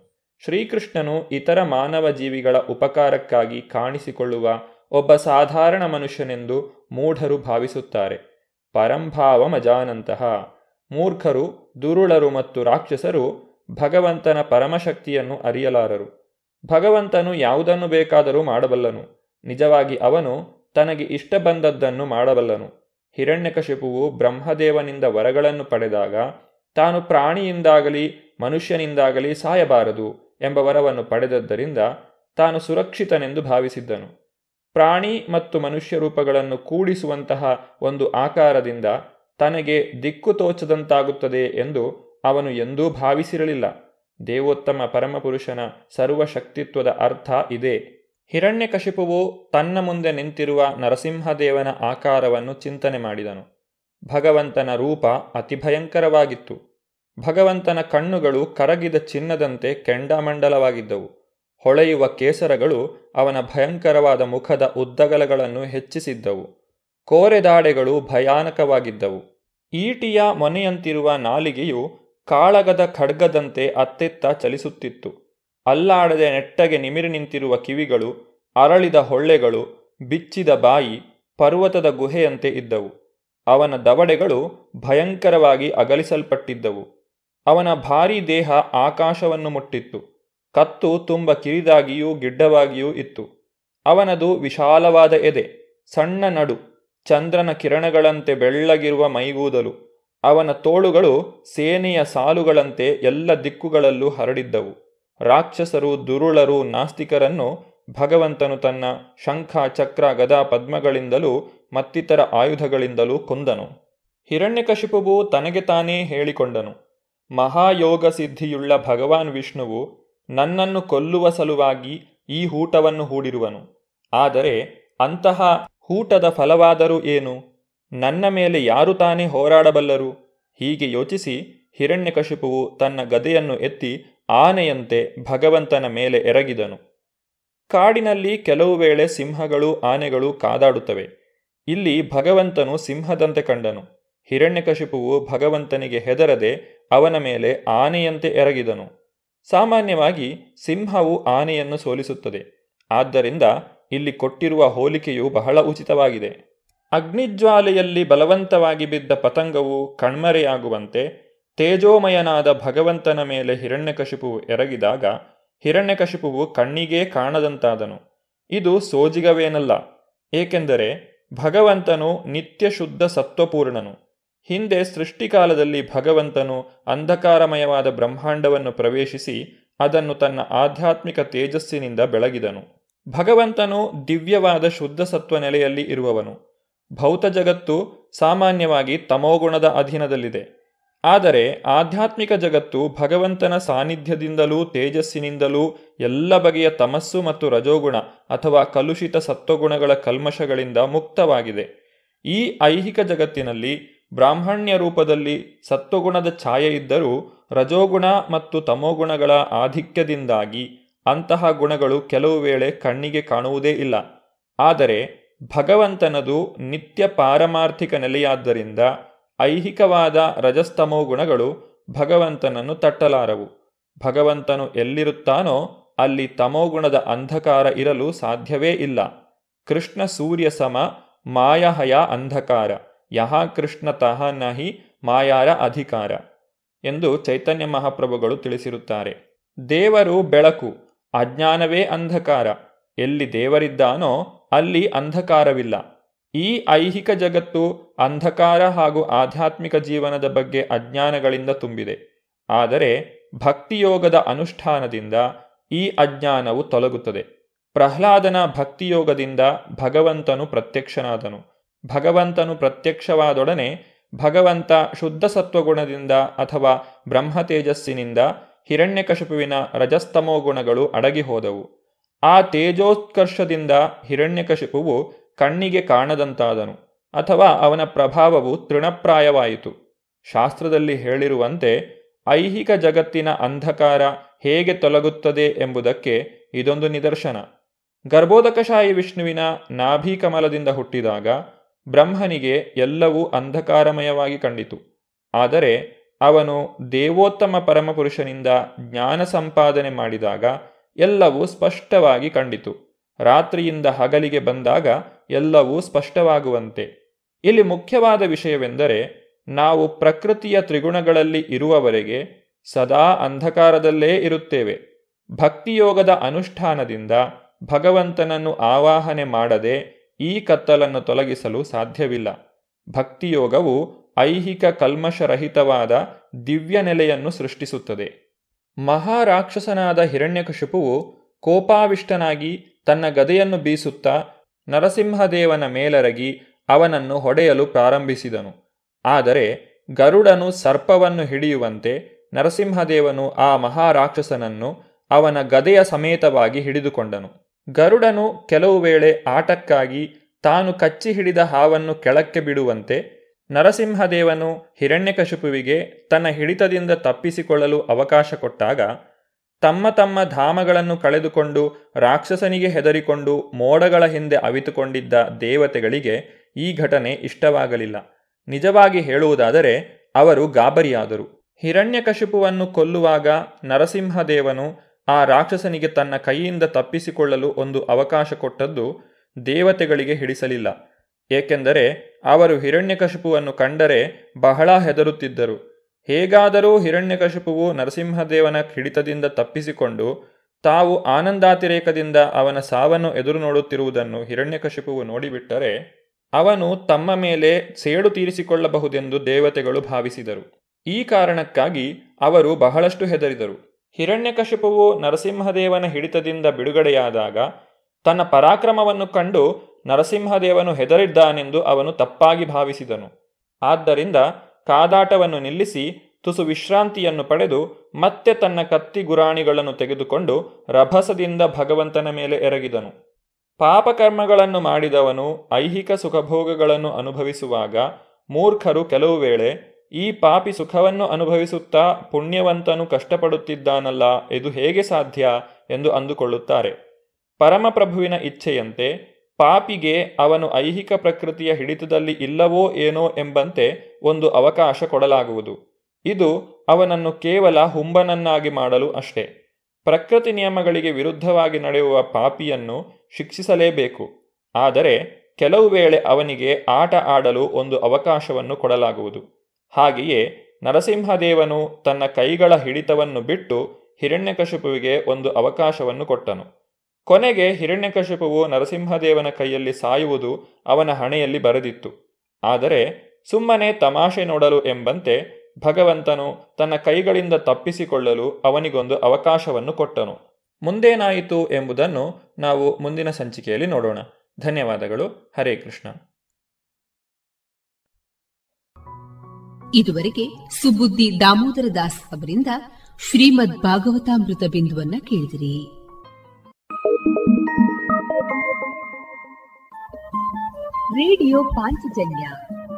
ಶ್ರೀಕೃಷ್ಣನು ಇತರ ಮಾನವ ಜೀವಿಗಳ ಉಪಕಾರಕ್ಕಾಗಿ ಕಾಣಿಸಿಕೊಳ್ಳುವ ಒಬ್ಬ ಸಾಧಾರಣ ಮನುಷ್ಯನೆಂದು ಮೂಢರು ಭಾವಿಸುತ್ತಾರೆ. ಪರಂಭಾವಮಜಾನಂತಹ ಮೂರ್ಖರು, ದುರುಳರು ಮತ್ತು ರಾಕ್ಷಸರು ಭಗವಂತನ ಪರಮಶಕ್ತಿಯನ್ನು ಅರಿಯಲಾರರು. ಭಗವಂತನು ಯಾವುದನ್ನು ಬೇಕಾದರೂ ಮಾಡಬಲ್ಲನು. ನಿಜವಾಗಿ ಅವನು ತನಗೆ ಇಷ್ಟ ಬಂದದ್ದನ್ನು ಮಾಡಬಲ್ಲನು. ಹಿರಣ್ಯಕಶಿಪುವು ಬ್ರಹ್ಮದೇವನಿಂದ ವರಗಳನ್ನು ಪಡೆದಾಗ ತಾನು ಪ್ರಾಣಿಯಿಂದಾಗಲಿ, ಮನುಷ್ಯನಿಂದಾಗಲಿ ಸಾಯಬಾರದು ಎಂಬ ವರವನ್ನು ಪಡೆದದ್ದರಿಂದ ತಾನು ಸುರಕ್ಷಿತನೆಂದು ಭಾವಿಸಿದ್ದನು. ಪ್ರಾಣಿ ಮತ್ತು ಮನುಷ್ಯ ರೂಪಗಳನ್ನು ಕೂಡಿಸುವಂತಹ ಒಂದು ಆಕಾರದಿಂದ ತನಗೆ ದಿಕ್ಕು ತೋಚದಂತಾಗುತ್ತದೆ ಎಂದು ಅವನು ಎಂದೂ ಭಾವಿಸಿರಲಿಲ್ಲ. ದೇವೋತ್ತಮ ಪರಮಪುರುಷನ ಸರ್ವಶಕ್ತಿತ್ವದ ಅರ್ಥ ಇದೆ. ಹಿರಣ್ಯಕಶಿಪುವು ತನ್ನ ಮುಂದೆ ನಿಂತಿರುವ ನರಸಿಂಹದೇವನ ಆಕಾರವನ್ನು ಚಿಂತನೆ ಮಾಡಿದನು. ಭಗವಂತನ ರೂಪ ಅತಿ ಭಯಂಕರವಾಗಿತ್ತು. ಭಗವಂತನ ಕಣ್ಣುಗಳು ಕರಗಿದ ಚಿನ್ನದಂತೆ ಕೆಂಡಾಮಂಡಲವಾಗಿದ್ದವು. ಹೊಳೆಯುವ ಕೇಸರಗಳು ಅವನ ಭಯಂಕರವಾದ ಮುಖದ ಉದ್ದಗಲಗಳನ್ನು ಹೆಚ್ಚಿಸಿದ್ದವು. ಕೋರೆದಾಡೆಗಳು ಭಯಾನಕವಾಗಿದ್ದವು. ಈಟಿಯ ಮೊನೆಯಂತಿರುವ ನಾಲಿಗೆಯು ಕಾಳಗದ ಖಡ್ಗದಂತೆ ಅತ್ತೆತ್ತ ಚಲಿಸುತ್ತಿತ್ತು. ಅಲ್ಲಾಡದೆ ನೆಟ್ಟಗೆ ನಿಮಿರಿ ನಿಂತಿರುವ ಕಿವಿಗಳು, ಅರಳಿದ ಹೊಳ್ಳೆಗಳು, ಬಿಚ್ಚಿದ ಬಾಯಿ, ಪರ್ವತದ ಗುಹೆಯಂತೆ ಇದ್ದವು. ಅವನ ದವಡೆಗಳು ಭಯಂಕರವಾಗಿ ಅಗಲಿಸಲ್ಪಟ್ಟಿದ್ದವು. ಅವನ ಭಾರೀ ದೇಹ ಆಕಾಶವನ್ನು ಮುಟ್ಟಿತ್ತು. ಕತ್ತು ತುಂಬ ಕಿರಿದಾಗಿಯೂ ಗಿಡ್ಡವಾಗಿಯೂ ಇತ್ತು. ಅವನದು ವಿಶಾಲವಾದ ಎದೆ, ಸಣ್ಣ ನಡು, ಚಂದ್ರನ ಕಿರಣಗಳಂತೆ ಬೆಳ್ಳಗಿರುವ ಮೈಗೂದಲು, ಅವನ ತೋಳುಗಳು ಸೇನೆಯ ಸಾಲುಗಳಂತೆ ಎಲ್ಲ ದಿಕ್ಕುಗಳಲ್ಲೂ ಹರಡಿದ್ದವು. ರಾಕ್ಷಸರು, ದುರುಳರು, ನಾಸ್ತಿಕರನ್ನು ಭಗವಂತನು ತನ್ನ ಶಂಖ, ಚಕ್ರ, ಗದಾ, ಪದ್ಮಗಳಿಂದಲೂ ಮತ್ತಿತರ ಆಯುಧಗಳಿಂದಲೂ ಕೊಂದನು. ಹಿರಣ್ಯಕಶಿಪುವು ತನಗೆ ತಾನೇ ಹೇಳಿಕೊಂಡನು. ಮಹಾಯೋಗ ಸಿದ್ಧಿಯುಳ್ಳ ಭಗವಾನ್ ವಿಷ್ಣುವು ನನ್ನನ್ನು ಕೊಲ್ಲುವ ಸಲುವಾಗಿ ಈ ಹೂಟವನ್ನು ಹೂಡಿರುವನು. ಆದರೆ ಅಂತಹ ಹೂಟದ ಫಲವಾದರೂ ಏನು? ನನ್ನ ಮೇಲೆ ಯಾರು ತಾನೇ ಹೋರಾಡಬಲ್ಲರು? ಹೀಗೆ ಯೋಚಿಸಿ ಹಿರಣ್ಯಕಶಿಪುವು ತನ್ನ ಗದೆಯನ್ನು ಎತ್ತಿ ಆನೆಯಂತೆ ಭಗವಂತನ ಮೇಲೆ ಎರಗಿದನು. ಕಾಡಿನಲ್ಲಿ ಕೆಲವು ವೇಳೆ ಸಿಂಹಗಳು, ಆನೆಗಳು ಕಾದಾಡುತ್ತವೆ. ಇಲ್ಲಿ ಭಗವಂತನು ಸಿಂಹದಂತೆ ಕಂಡನು. ಹಿರಣ್ಯಕಶಿಪುವು ಭಗವಂತನಿಗೆ ಹೆದರದೆ ಅವನ ಮೇಲೆ ಆನೆಯಂತೆ ಎರಗಿದನು. ಸಾಮಾನ್ಯವಾಗಿ ಸಿಂಹವು ಆನೆಯನ್ನು ಸೋಲಿಸುತ್ತದೆ. ಆದ್ದರಿಂದ ಇಲ್ಲಿ ಕೊಟ್ಟಿರುವ ಹೋಲಿಕೆಯು ಬಹಳ ಉಚಿತವಾಗಿದೆ. ಅಗ್ನಿಜ್ವಾಲೆಯಲ್ಲಿ ಬಲವಂತವಾಗಿ ಬಿದ್ದ ಪತಂಗವು ಕಣ್ಮರೆಯಾಗುವಂತೆ ತೇಜೋಮಯನಾದ ಭಗವಂತನ ಮೇಲೆ ಹಿರಣ್ಯಕಶಿಪುವು ಎರಗಿದಾಗ ಹಿರಣ್ಯಕಶಿಪುವು ಕಣ್ಣಿಗೇ ಕಾಣದಂತಾದನು. ಇದು ಸೋಜಿಗವೇನಲ್ಲ, ಏಕೆಂದರೆ ಭಗವಂತನು ನಿತ್ಯ ಶುದ್ಧ ಸತ್ವಪೂರ್ಣನು. ಹಿಂದೆ ಸೃಷ್ಟಿಕಾಲದಲ್ಲಿ ಭಗವಂತನು ಅಂಧಕಾರಮಯವಾದ ಬ್ರಹ್ಮಾಂಡವನ್ನು ಪ್ರವೇಶಿಸಿ ಅದನ್ನು ತನ್ನ ಆಧ್ಯಾತ್ಮಿಕ ತೇಜಸ್ಸಿನಿಂದ ಬೆಳಗಿದನು. ಭಗವಂತನು ದಿವ್ಯವಾದ ಶುದ್ಧ ಸತ್ವ ನೆಲೆಯಲ್ಲಿ ಇರುವವನು. ಭೌತ ಜಗತ್ತು ಸಾಮಾನ್ಯವಾಗಿ ತಮೋಗುಣದ ಅಧೀನದಲ್ಲಿದೆ. ಆದರೆ ಆಧ್ಯಾತ್ಮಿಕ ಜಗತ್ತು ಭಗವಂತನ ಸಾನ್ನಿಧ್ಯದಿಂದಲೂ ತೇಜಸ್ಸಿನಿಂದಲೂ ಎಲ್ಲ ಬಗೆಯ ತಮಸ್ಸು ಮತ್ತು ರಜೋಗುಣ ಅಥವಾ ಕಲುಷಿತ ಸತ್ವಗುಣಗಳ ಕಲ್ಮಶಗಳಿಂದ ಮುಕ್ತವಾಗಿದೆ. ಈ ಐಹಿಕ ಜಗತ್ತಿನಲ್ಲಿ ಬ್ರಾಹ್ಮಣ್ಯ ರೂಪದಲ್ಲಿ ಸತ್ವಗುಣದ ಛಾಯೆ ಇದ್ದರೂ ರಜೋಗುಣ ಮತ್ತು ತಮೋಗುಣಗಳ ಆಧಿಕ್ಯದಿಂದಾಗಿ ಅಂತಹ ಗುಣಗಳು ಕೆಲವು ವೇಳೆ ಕಣ್ಣಿಗೆ ಕಾಣುವುದೇ ಇಲ್ಲ. ಆದರೆ ಭಗವಂತನದು ನಿತ್ಯ ಪಾರಮಾರ್ಥಿಕ ನೆಲೆಯಾದ್ದರಿಂದ ಐಹಿಕವಾದ ರಜಸ್ತಮೋ ಗುಣಗಳು ಭಗವಂತನನ್ನು ತಟ್ಟಲಾರವು. ಭಗವಂತನು ಎಲ್ಲಿರುತ್ತಾನೋ ಅಲ್ಲಿ ತಮೋಗುಣದ ಅಂಧಕಾರ ಇರಲು ಸಾಧ್ಯವೇ ಇಲ್ಲ. ಕೃಷ್ಣ ಸೂರ್ಯ ಸಮ ಮಾಯಹಯ ಅಂಧಕಾರ. ಯಹ ಕೃಷ್ಣ ತಹ ನಹಿ ಮಾಯಾರ ಅಧಿಕಾರ ಎಂದು ಚೈತನ್ಯ ಮಹಾಪ್ರಭುಗಳು ತಿಳಿಸಿರುತ್ತಾರೆ. ದೇವರು ಬೆಳಕು, ಅಜ್ಞಾನವೇ ಅಂಧಕಾರ. ಎಲ್ಲಿ ದೇವರಿದ್ದಾನೋ ಅಲ್ಲಿ ಅಂಧಕಾರವಿಲ್ಲ. ಈ ಐಹಿಕ ಜಗತ್ತು ಅಂಧಕಾರ ಹಾಗೂ ಆಧ್ಯಾತ್ಮಿಕ ಜೀವನದ ಬಗ್ಗೆ ಅಜ್ಞಾನಗಳಿಂದ ತುಂಬಿದೆ. ಆದರೆ ಭಕ್ತಿಯೋಗದ ಅನುಷ್ಠಾನದಿಂದ ಈ ಅಜ್ಞಾನವು ತೊಲಗುತ್ತದೆ. ಪ್ರಹ್ಲಾದನ ಭಕ್ತಿಯೋಗದಿಂದ ಭಗವಂತನು ಪ್ರತ್ಯಕ್ಷನಾದನು. ಭಗವಂತನು ಪ್ರತ್ಯಕ್ಷವಾದೊಡನೆ ಭಗವಂತ ಶುದ್ಧ ಸತ್ವಗುಣದಿಂದ ಅಥವಾ ಬ್ರಹ್ಮ ತೇಜಸ್ಸಿನಿಂದ ಹಿರಣ್ಯಕಶಪುವಿನ ರಜಸ್ತಮೋ ಗುಣಗಳು ಅಡಗಿ ಹೋದವು. ಆ ತೇಜೋತ್ಕರ್ಷದಿಂದ ಹಿರಣ್ಯಕಶಿಪುವು ಕಣ್ಣಿಗೆ ಕಾಣದಂತಾದನು. ಅಥವಾ ಅವನ ಪ್ರಭಾವವು ತೃಣಪ್ರಾಯವಾಯಿತು. ಶಾಸ್ತ್ರದಲ್ಲಿ ಹೇಳಿರುವಂತೆ, ಐಹಿಕ ಜಗತ್ತಿನ ಅಂಧಕಾರ ಹೇಗೆ ತೊಲಗುತ್ತದೆ ಎಂಬುದಕ್ಕೆ ಇದೊಂದು ನಿದರ್ಶನ. ಗರ್ಭೋದಕಶಾಹಿ ವಿಷ್ಣುವಿನ ನಾಭೀಕಮಲದಿಂದ ಹುಟ್ಟಿದಾಗ ಬ್ರಹ್ಮನಿಗೆ ಎಲ್ಲವೂ ಅಂಧಕಾರಮಯವಾಗಿ ಕಂಡಿತು. ಆದರೆ ಅವನು ದೇವೋತ್ತಮ ಪರಮಪುರುಷನಿಂದ ಜ್ಞಾನ ಸಂಪಾದನೆ ಮಾಡಿದಾಗ ಎಲ್ಲವೂ ಸ್ಪಷ್ಟವಾಗಿ ಕಂಡಿತು. ರಾತ್ರಿಯಿಂದ ಹಗಲಿಗೆ ಬಂದಾಗ ಎಲ್ಲವೂ ಸ್ಪಷ್ಟವಾಗುವಂತೆ. ಇಲ್ಲಿ ಮುಖ್ಯವಾದ ವಿಷಯವೆಂದರೆ ನಾವು ಪ್ರಕೃತಿಯ ತ್ರಿಗುಣಗಳಲ್ಲಿ ಇರುವವರೆಗೆ ಸದಾ ಅಂಧಕಾರದಲ್ಲೇ ಇರುತ್ತೇವೆ. ಭಕ್ತಿಯೋಗದ ಅನುಷ್ಠಾನದಿಂದ ಭಗವಂತನನ್ನು ಆವಾಹನೆ ಮಾಡದೆ ಈ ಕತ್ತಲನ್ನು ತೊಲಗಿಸಲು ಸಾಧ್ಯವಿಲ್ಲ. ಭಕ್ತಿಯೋಗವು ಐಹಿಕ ಕಲ್ಮಶರಹಿತವಾದ ದಿವ್ಯ ನೆಲೆಯನ್ನು ಸೃಷ್ಟಿಸುತ್ತದೆ. ಮಹಾರಾಕ್ಷಸನಾದ ಹಿರಣ್ಯಕಶಿಪುವು ಕೋಪಾವಿಷ್ಟನಾಗಿ ತನ್ನ ಗದೆಯನ್ನು ಬೀಸುತ್ತಾ ನರಸಿಂಹದೇವನ ಮೇಲರಗಿ ಅವನನ್ನು ಹೊಡೆಯಲು ಪ್ರಾರಂಭಿಸಿದನು. ಆದರೆ ಗರುಡನು ಸರ್ಪವನ್ನು ಹಿಡಿಯುವಂತೆ ನರಸಿಂಹದೇವನು ಆ ಮಹಾರಾಕ್ಷಸನನ್ನು ಅವನ ಗದೆಯ ಸಮೇತವಾಗಿ ಹಿಡಿದುಕೊಂಡನು. ಗರುಡನು ಕೆಲವು ವೇಳೆ ಆಟಕ್ಕಾಗಿ ತಾನು ಕಚ್ಚಿ ಹಿಡಿದ ಹಾವನ್ನು ಕೆಳಕ್ಕೆ ಬಿಡುವಂತೆ ನರಸಿಂಹದೇವನು ಹಿರಣ್ಯಕಶಿಪುವಿಗೆ ತನ್ನ ಹಿಡಿತದಿಂದ ತಪ್ಪಿಸಿಕೊಳ್ಳಲು ಅವಕಾಶ ಕೊಟ್ಟಾಗ ತಮ್ಮ ತಮ್ಮ ಧಾಮಗಳನ್ನು ಕಳೆದುಕೊಂಡು ರಾಕ್ಷಸನಿಗೆ ಹೆದರಿಕೊಂಡು ಮೋಡಗಳ ಹಿಂದೆ ಅವಿತುಕೊಂಡಿದ್ದ ದೇವತೆಗಳಿಗೆ ಈ ಘಟನೆ ಇಷ್ಟವಾಗಲಿಲ್ಲ. ನಿಜವಾಗಿ ಹೇಳುವುದಾದರೆ, ಅವರು ಗಾಬರಿಯಾದರು. ಹಿರಣ್ಯಕಶಿಪುವನ್ನು ಕೊಲ್ಲುವಾಗ ನರಸಿಂಹದೇವನು ಆ ರಾಕ್ಷಸನಿಗೆ ತನ್ನ ಕೈಯಿಂದ ತಪ್ಪಿಸಿಕೊಳ್ಳಲು ಒಂದು ಅವಕಾಶ ಕೊಟ್ಟದ್ದು ದೇವತೆಗಳಿಗೆ ಹಿಡಿಸಲಿಲ್ಲ. ಏಕೆಂದರೆ, ಅವರು ಹಿರಣ್ಯಕಶಿಪುವನ್ನು ಕಂಡರೆ ಬಹಳ ಹೆದರುತ್ತಿದ್ದರು. ಹೇಗಾದರೂ ಹಿರಣ್ಯಕಶಿಪುವು ನರಸಿಂಹದೇವನ ಹಿಡಿತದಿಂದ ತಪ್ಪಿಸಿಕೊಂಡು, ತಾವು ಆನಂದಾತಿರೇಕದಿಂದ ಅವನ ಸಾವನ್ನು ಎದುರು ನೋಡುತ್ತಿರುವುದನ್ನು ಹಿರಣ್ಯಕಶಿಪುವು ನೋಡಿಬಿಟ್ಟರೆ ಅವನು ತಮ್ಮ ಮೇಲೆ ಸೇಡು ತೀರಿಸಿಕೊಳ್ಳಬಹುದೆಂದು ದೇವತೆಗಳು ಭಾವಿಸಿದರು. ಈ ಕಾರಣಕ್ಕಾಗಿ ಅವರು ಬಹಳಷ್ಟು ಹೆದರಿದರು. ಹಿರಣ್ಯಕಶಿಪುವು ನರಸಿಂಹದೇವನ ಹಿಡಿತದಿಂದ ಬಿಡುಗಡೆಯಾದಾಗ ತನ್ನ ಪರಾಕ್ರಮವನ್ನು ಕಂಡು ನರಸಿಂಹದೇವನು ಹೆದರಿದ್ದಾನೆಂದು ಅವನು ತಪ್ಪಾಗಿ ಭಾವಿಸಿದನು. ಆದ್ದರಿಂದ ಕಾದಾಟವನ್ನು ನಿಲ್ಲಿಸಿ ತುಸು ವಿಶ್ರಾಂತಿಯನ್ನು ಪಡೆದು ಮತ್ತೆ ತನ್ನ ಕತ್ತಿ ಗುರಾಣಿಗಳನ್ನು ತೆಗೆದುಕೊಂಡು ರಭಸದಿಂದ ಭಗವಂತನ ಮೇಲೆ ಎರಗಿದನು. ಪಾಪಕರ್ಮಗಳನ್ನು ಮಾಡಿದವನು ಐಹಿಕ ಸುಖಭೋಗಗಳನ್ನು ಅನುಭವಿಸುವಾಗ ಮೂರ್ಖರು ಕೆಲವು ವೇಳೆ ಈ ಪಾಪಿ ಸುಖವನ್ನು ಅನುಭವಿಸುತ್ತಾ ಪುಣ್ಯವಂತನು ಕಷ್ಟಪಡುತ್ತಿದ್ದಾನಲ್ಲ ಇದು ಹೇಗೆ ಸಾಧ್ಯ ಎಂದು ಅಂದುಕೊಳ್ಳುತ್ತಾರೆ. ಪರಮಪ್ರಭುವಿನ ಇಚ್ಛೆಯಂತೆ ಪಾಪಿಗೆ ಅವನು ಐಹಿಕ ಪ್ರಕೃತಿಯ ಹಿಡಿತದಲ್ಲಿ ಇಲ್ಲವೋ ಏನೋ ಎಂಬಂತೆ ಒಂದು ಅವಕಾಶ ಕೊಡಲಾಗುವುದು. ಇದು ಅವನನ್ನು ಕೇವಲ ಹುಂಬನನ್ನಾಗಿ ಮಾಡಲು ಅಷ್ಟೇ. ಪ್ರಕೃತಿ ನಿಯಮಗಳಿಗೆ ವಿರುದ್ಧವಾಗಿ ನಡೆಯುವ ಪಾಪಿಯನ್ನು ಶಿಕ್ಷಿಸಲೇಬೇಕು. ಆದರೆ ಕೆಲವು ವೇಳೆ ಅವನಿಗೆ ಆಟ ಆಡಲು ಒಂದು ಅವಕಾಶವನ್ನು ಕೊಡಲಾಗುವುದು. ಹಾಗೆಯೇ ನರಸಿಂಹದೇವನು ತನ್ನ ಕೈಗಳ ಹಿಡಿತವನ್ನು ಬಿಟ್ಟು ಹಿರಣ್ಯಕಶಿಪುವಿಗೆ ಒಂದು ಅವಕಾಶವನ್ನು ಕೊಟ್ಟನು. ಕೊನೆಗೆ ಹಿರಣ್ಯಕಶಿಪುವು ನರಸಿಂಹದೇವನ ಕೈಯಲ್ಲಿ ಸಾಯುವುದು ಅವನ ಹಣೆಯಲ್ಲಿ ಬರೆದಿತ್ತು. ಆದರೆ ಸುಮ್ಮನೆ ತಮಾಷೆ ನೋಡಲು ಎಂಬಂತೆ ಭಗವಂತನು ತನ್ನ ಕೈಗಳಿಂದ ತಪ್ಪಿಸಿಕೊಳ್ಳಲು ಅವನಿಗೊಂದು ಅವಕಾಶವನ್ನು ಕೊಟ್ಟನು. ಮುಂದೇನಾಯಿತು ಎಂಬುದನ್ನು ನಾವು ಮುಂದಿನ ಸಂಚಿಕೆಯಲ್ಲಿ ನೋಡೋಣ. ಧನ್ಯವಾದಗಳು. ಹರೇ ಕೃಷ್ಣ. ಇದುವರೆಗೆ ಸುಬುದ್ದಿ ದಾಮೋದರ ದಾಸ್ ಅವರಿಂದ ಶ್ರೀಮದ್ ಭಾಗವತಾಮೃತ ಬಿಂದುವನ್ನ ಕೇಳಿದಿರಿ. ರೇಡಿಯೋ ಪಾಂಚಜನ್ಯ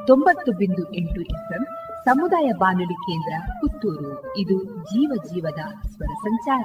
ತೊಂಬತ್ತು ಬಿಂದು ಎಂಟು ಎಫ್ಎಂ ಸಮುದಾಯ ಬಾನುಲಿ ಕೇಂದ್ರ ಪುತ್ತೂರು. ಇದು ಜೀವ ಜೀವದ ಸ್ವರ ಸಂಚಾರ.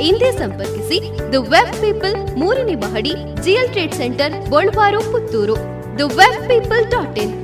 ಹಿಂದೆ ಸಂಪರ್ಕಿಸಿ ದ ವೆಬ್ ಪೀಪಲ್ ಮೂರನೇ ಮಹಡಿ GL trade centre, Bolwar, Puttur. The web people dot in.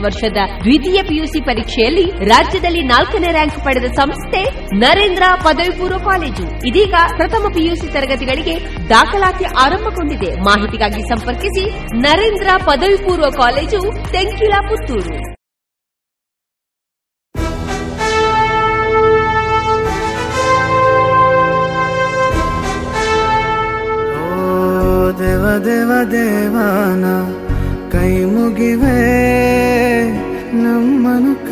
ವರ್ಷದ ದ್ವಿತೀಯ ಪಿಯುಸಿ ಪರೀಕ್ಷೆಯಲ್ಲಿ ರಾಜ್ಯದಲ್ಲಿ ನಾಲ್ಕನೇ ರ್ಯಾಂಕ್ ಪಡೆದ ಸಂಸ್ಥೆ ನರೇಂದ್ರ ಪದವಿ ಪೂರ್ವ ಕಾಲೇಜು. ಇದೀಗ ಪ್ರಥಮ ಪಿಯುಸಿ ತರಗತಿಗಳಿಗೆ ದಾಖಲಾತಿ ಆರಂಭಗೊಂಡಿದೆ. ಮಾಹಿತಿಗಾಗಿ ಸಂಪರ್ಕಿಸಿ ನರೇಂದ್ರ ಪದವಿ ಪೂರ್ವ ಕಾಲೇಜು ತೆಂಕಿಲ ಪುತ್ತೂರು ದೇವ ದೇವ ದೇವಾನ, ಕೈ ಮುಗಿವೆ